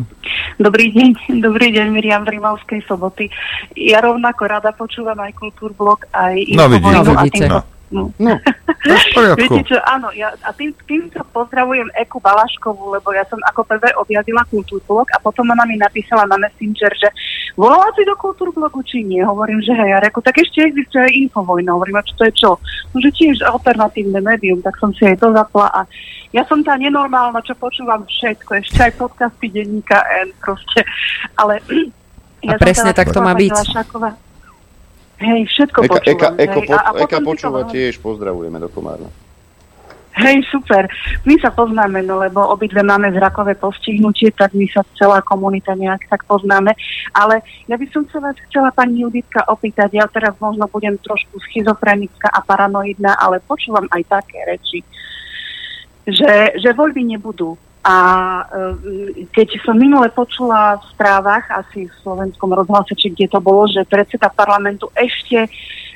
Dobrý deň, dobrý deň, Miriam z Rimavskej soboty. Ja rovnako rada počúvam aj Kultúrblok, aj No vidíte. No vidíte. týmto, No. no Viete čo, áno, ja, a tým, týmto pozdravujem Eku Balaškovú, lebo ja som ako prvé objavila kultúrblog a potom ona mi napísala na Messenger, že volala si do kultúrblogu, či nie. Hovorím, že hej, ja reku, tak ešte existuje aj Infovojna. Hovorím, a čo to je čo? No, že tiež alternatívne médium, tak som si aj to zapla a ja som tá nenormálna, čo počúvam všetko, ešte aj podcasty denníka N proste, ale ja a presne tak to má byť. Hej, všetko Eka, počúvam. Eka, Eko, hej, po, a, a Eka počúva tiež, pozdravujeme do Komárna. Hej, super. My sa poznáme, no lebo obidve máme zrakové postihnutie, tak my sa celá komunita nejak tak poznáme. Ale ja by som sa vás chcela, pani Juditka, opýtať, ja teraz možno budem trošku schizofrenická a paranoidná, ale počúvam aj také reči, že, že voľby nebudú. A e, keď som minule počula v správach, asi v slovenskom rozhlase, či kde to bolo, že predseda parlamentu ešte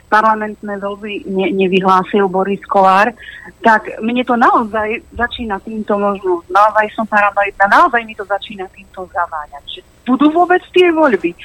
parlamentné voľby ne, nevyhlásil Boris Kolár, tak mne to naozaj začína týmto možno, naozaj som paranoidná, naozaj mi to začína týmto zaváňať, že budú vôbec tie voľby.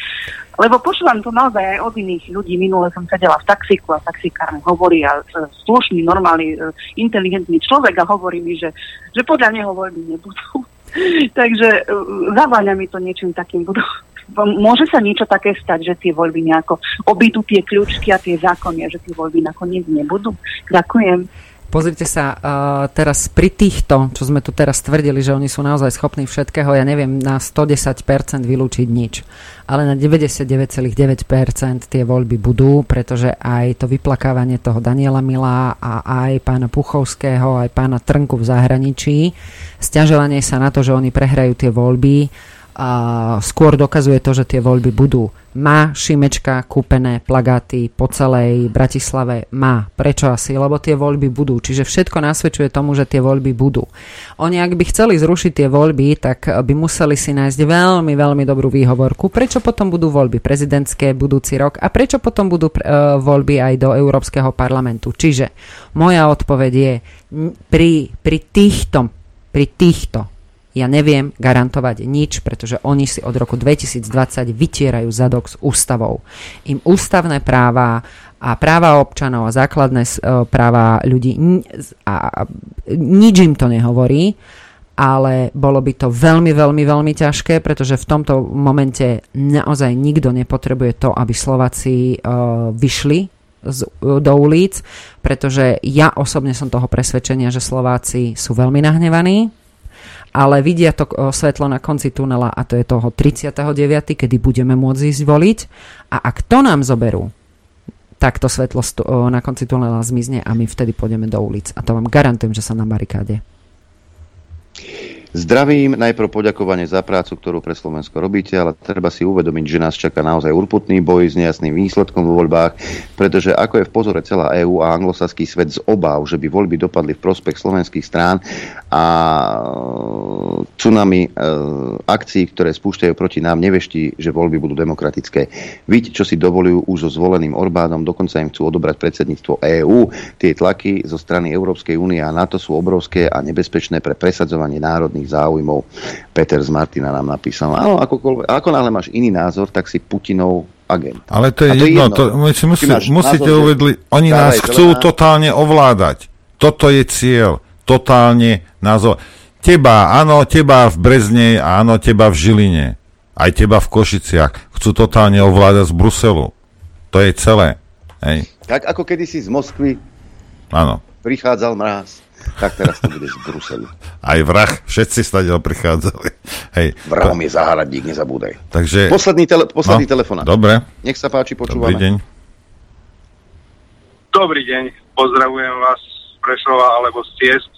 Lebo počúvam to naozaj aj od iných ľudí. Minule som sedela v taxiku a taxikár hovorí a e, slušný, normálny, e, inteligentný človek a hovorí mi, že, že podľa neho voľby nebudú. Takže e, zaváňa mi to niečím takým budú môže sa niečo také stať, že tie voľby nejako obídu tie kľúčky a tie zákony, že tie voľby nakoniec nebudú. Ďakujem. Pozrite sa, uh, teraz pri týchto, čo sme tu teraz tvrdili, že oni sú naozaj schopní všetkého, ja neviem, na 110% vylúčiť nič. Ale na 99,9% tie voľby budú, pretože aj to vyplakávanie toho Daniela Milá a aj pána Puchovského, aj pána Trnku v zahraničí, stiažovanie sa na to, že oni prehrajú tie voľby, skôr dokazuje to, že tie voľby budú. Má Šimečka kúpené plagáty po celej Bratislave? Má. Prečo asi? Lebo tie voľby budú. Čiže všetko nasvedčuje tomu, že tie voľby budú. Oni ak by chceli zrušiť tie voľby, tak by museli si nájsť veľmi, veľmi dobrú výhovorku. Prečo potom budú voľby prezidentské budúci rok a prečo potom budú uh, voľby aj do Európskeho parlamentu. Čiže moja odpoveď je pri, pri týchto pri týchto ja neviem garantovať nič, pretože oni si od roku 2020 vytierajú zadok s ústavou. Im ústavné práva a práva občanov a základné e, práva ľudí a nič im to nehovorí, ale bolo by to veľmi, veľmi, veľmi ťažké, pretože v tomto momente naozaj nikto nepotrebuje to, aby Slováci uh, vyšli z, do ulic, pretože ja osobne som toho presvedčenia, že Slováci sú veľmi nahnevaní, ale vidia to svetlo na konci tunela a to je toho 39., kedy budeme môcť ísť voliť a ak to nám zoberú, tak to svetlo na konci tunela zmizne a my vtedy pôjdeme do ulic. A to vám garantujem, že sa na barikáde. Zdravím, najprv poďakovanie za prácu, ktorú pre Slovensko robíte, ale treba si uvedomiť, že nás čaká naozaj urputný boj s nejasným výsledkom vo voľbách, pretože ako je v pozore celá EÚ a anglosaský svet z obáv, že by voľby dopadli v prospech slovenských strán a tsunami e, akcií, ktoré spúšťajú proti nám, neveští, že voľby budú demokratické. Vidť, čo si dovolujú už so zvoleným Orbánom, dokonca im chcú odobrať predsedníctvo EÚ. Tie tlaky zo strany Európskej únie a NATO sú obrovské a nebezpečné pre presadzovanie národných záujmov. Peter z Martina nám napísal, áno, ako náhle máš iný názor, tak si Putinov agent. Ale to je, to jedno, je jedno. To, my si musí, musíte názor, uvedli, oni nás chcú totálne ovládať. Toto je cieľ, totálne názor. Teba, áno, teba v Brezne a áno, teba v Žiline. Aj teba v Košiciach. Chcú totálne ovládať z Bruselu. To je celé. Hej. Tak ako kedysi z Moskvy Áno. prichádzal mráz tak teraz to bude z Bruselu. Aj vrah, všetci stadiaľ prichádzali. Hej. Vrahom je záhradník, nezabúdaj. Takže... Posledný, tele, posledný no, telefonát. Dobre. Nech sa páči, počúvame. Dobrý deň. Dobrý deň, pozdravujem vás Prešova alebo z Ciest.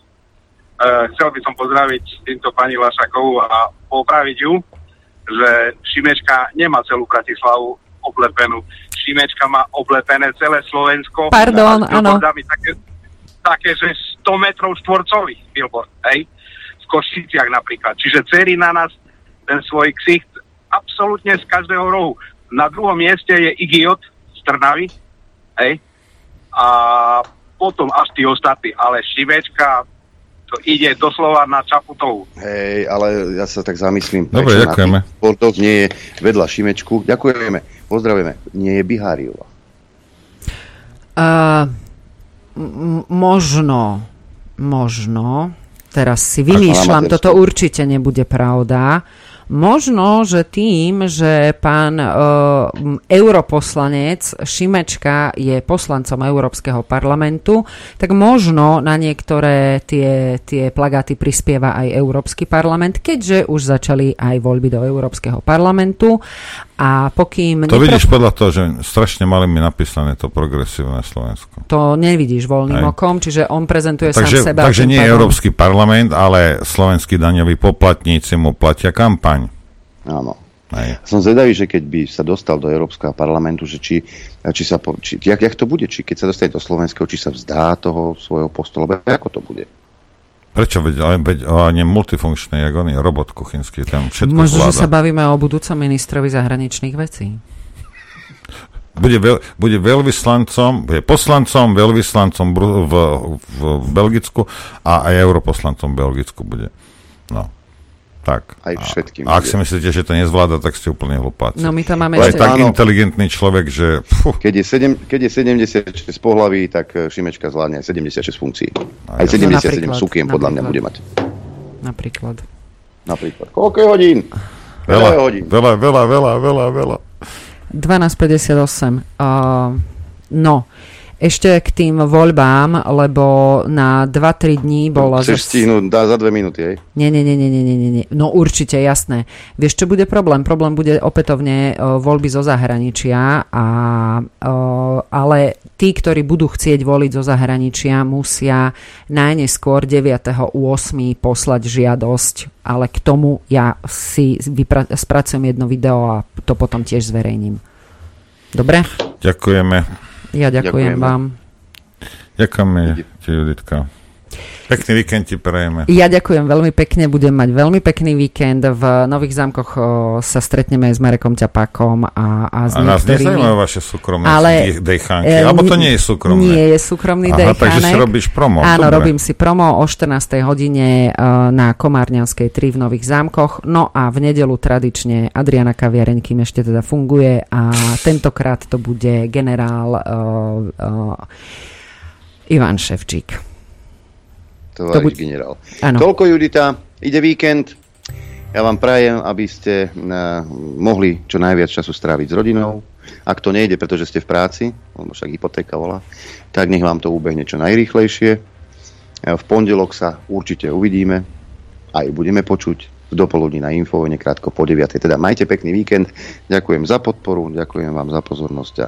Uh, chcel by som pozdraviť týmto pani Lašakovú a popraviť ju, že Šimečka nemá celú Bratislavu oblepenú. Šimečka má oblepené celé Slovensko. Pardon, áno. Také, také, že 100 metrov štvorcových billboard, hej, v Košiciach napríklad. Čiže cerí na nás ten svoj ksicht absolútne z každého rohu. Na druhom mieste je Igiot z Trnavy, hej, a potom až tí ostatní, ale Šivečka, to ide doslova na Čaputovú. Hej, ale ja sa tak zamyslím. Dobre, ďakujeme. Sportoch nie je vedľa Šimečku. Ďakujeme, pozdravujeme. Nie je Biháriova. Uh, M- možno, možno, teraz si vymýšľam, toto určite nebude pravda, Možno, že tým, že pán e, europoslanec Šimečka je poslancom Európskeho parlamentu, tak možno na niektoré tie, tie plagáty prispieva aj Európsky parlament, keďže už začali aj voľby do Európskeho parlamentu. A pokým... To nepro... vidíš podľa toho, že strašne mali mi napísané to progresívne Slovensko. To nevidíš voľným aj. okom, čiže on prezentuje takže, sám seba. Takže nie pádom... Európsky parlament, ale slovenskí daňoví poplatníci mu platia kampaň. Áno. Aj. Som zvedavý, že keď by sa dostal do Európskeho parlamentu, že či, či sa, či, jak, jak to bude, či keď sa dostane do Slovenského, či sa vzdá toho svojho postu, lebo ako to bude? Prečo? Veď, ale, veď on je multifunkčný, jak on je robot kuchynský, tam všetko Možno, zvláda. že sa bavíme o budúcom ministrovi zahraničných vecí. Bude, veľ, bude veľvyslancom, bude poslancom, veľvyslancom v, v, v, v Belgicku a aj europoslancom v Belgicku bude. No. Tak. Aj všetkým. A ak si myslíte, že to nezvláda, tak ste úplne hlupáci. No my tam máme ešte... tak áno, inteligentný človek, že... Keď je, sedem, keď je 76 pohlaví, tak eh, Šimečka zvládne aj 76 funkcií. Aj 77 no, sukiem podľa mňa bude mať. Napríklad. Napríklad. Koľko je hodín? Veľa, veľa, hodín. veľa, veľa, veľa, veľa, veľa. 12.58. Uh, no, ešte k tým voľbám, lebo na 2-3 dní bola... Chceš zas... stihnúť dá za dve minúty, hej? Nie, nie, nie, nie, nie, nie, nie. No určite, jasné. Vieš, čo bude problém? Problém bude opätovne uh, voľby zo zahraničia, a, uh, ale tí, ktorí budú chcieť voliť zo zahraničia, musia najneskôr 9.8. poslať žiadosť, ale k tomu ja si vypra- spracujem jedno video a to potom tiež zverejním. Dobre? Ďakujeme. Ja ďakujem, ďakujem vám. Ďakujeme ti, Juditka. Pekný víkend ti prejeme. Ja ďakujem veľmi pekne, budem mať veľmi pekný víkend. V Nových zámkoch o, sa stretneme s Marekom Ťapákom a, a s a nás nezaujímajú vaše súkromné ale, dejchánky, e, alebo to nie je súkromné? Nie je súkromný Aha, dejchánek. takže si robíš promo. Áno, Dobre. robím si promo o 14. hodine uh, na Komárňanskej 3 v Nových zámkoch. No a v nedelu tradične Adriana Kaviareň, kým ešte teda funguje a tentokrát to bude generál uh, uh, Ivan Ševčík tovariš to buď... generál. Ano. Toľko Judita, ide víkend. Ja vám prajem, aby ste uh, mohli čo najviac času stráviť s rodinou. Ak to nejde, pretože ste v práci, lebo však hypotéka volá, tak nech vám to ubehne čo najrýchlejšie. V pondelok sa určite uvidíme, aj budeme počuť v dopoludní na Infovene krátko po 9. Teda majte pekný víkend, ďakujem za podporu, ďakujem vám za pozornosť a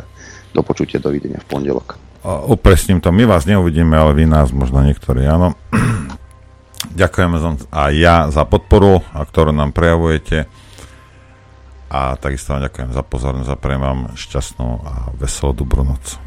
do počutia, dovidenia v pondelok upresním to, my vás neuvidíme, ale vy nás možno niektorí, áno. Ďakujeme aj ja za podporu, ktorú nám prejavujete. A takisto vám ďakujem za pozornosť a prejem vám šťastnú a veselú dobrú noc.